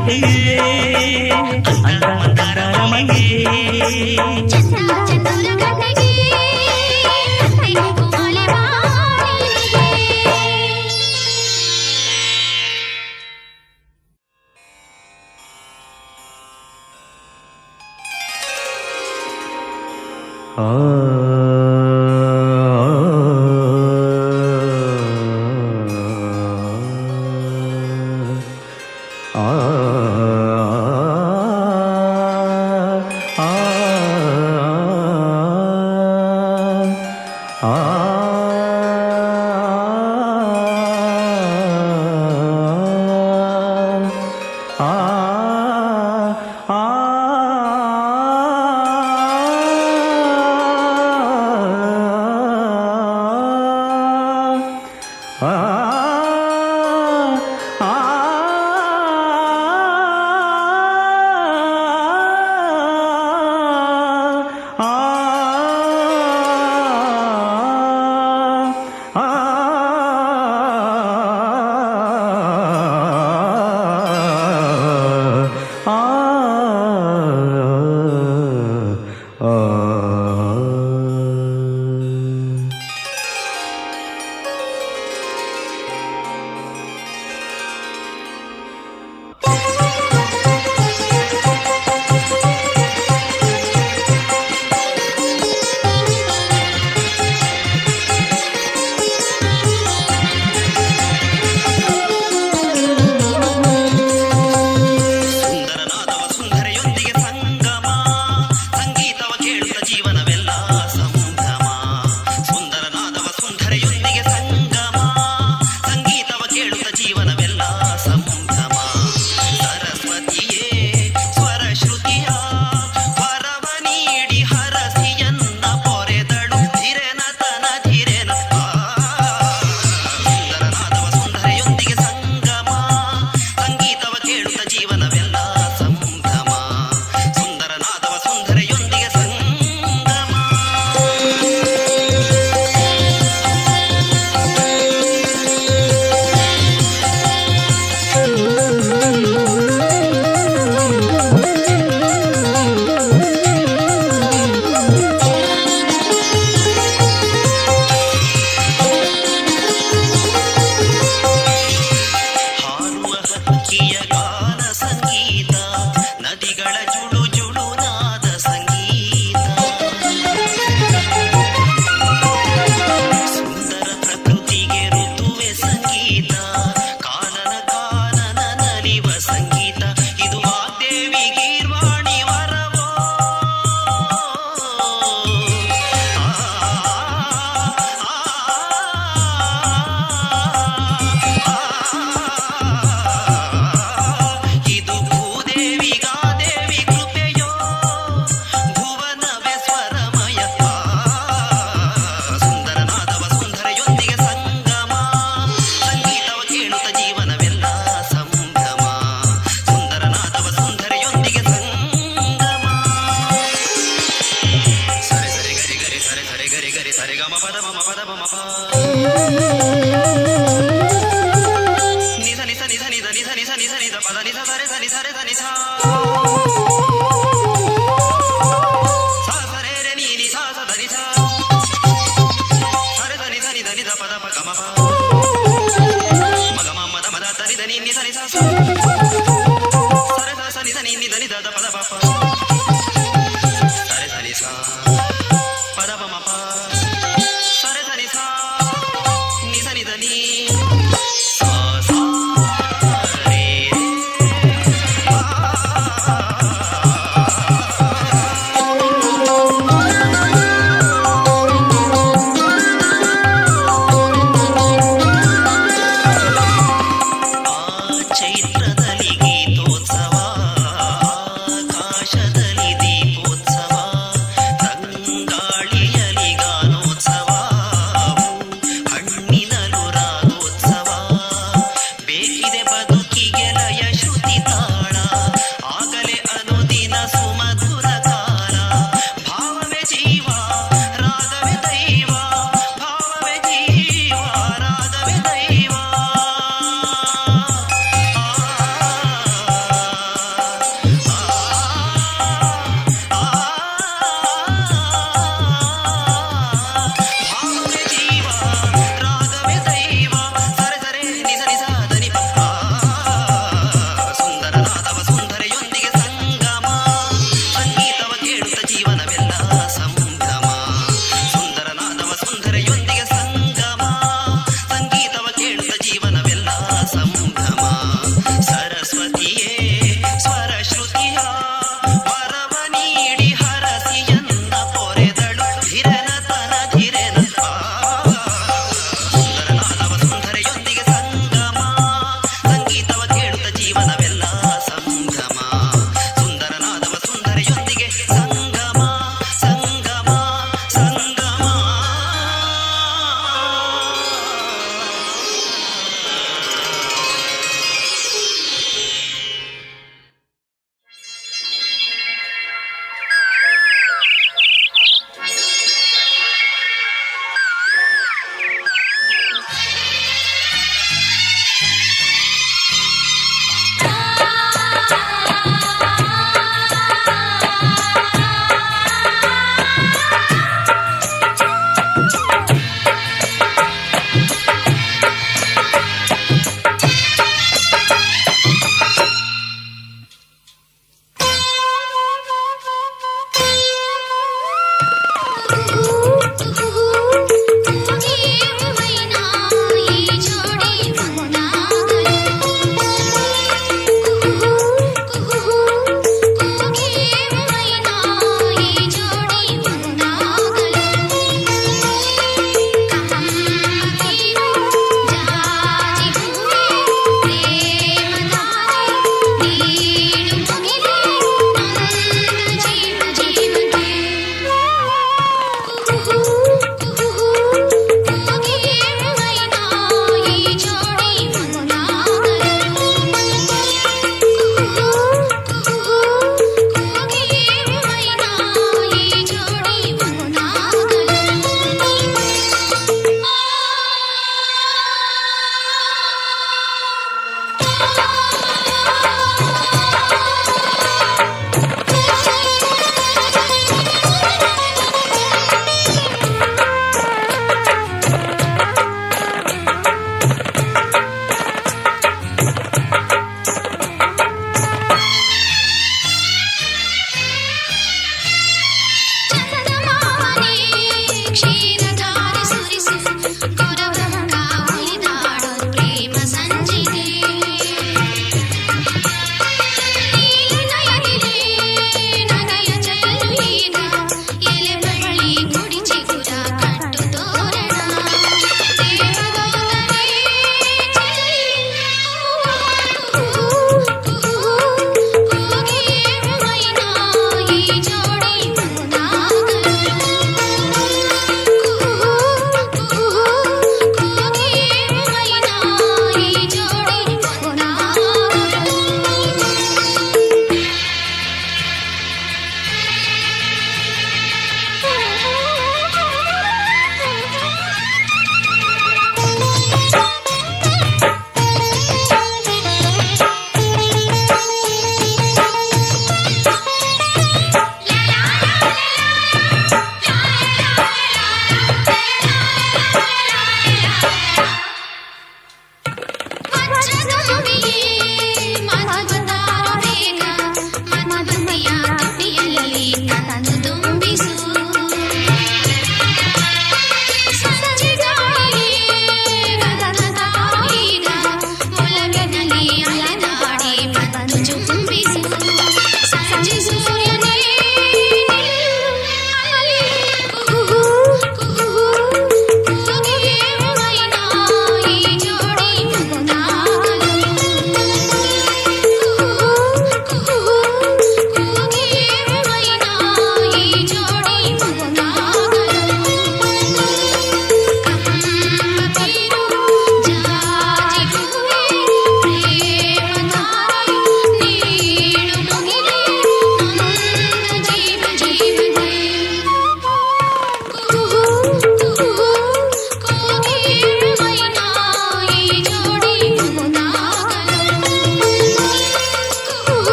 అందమందారమయ్యే అందమందారమయ్యే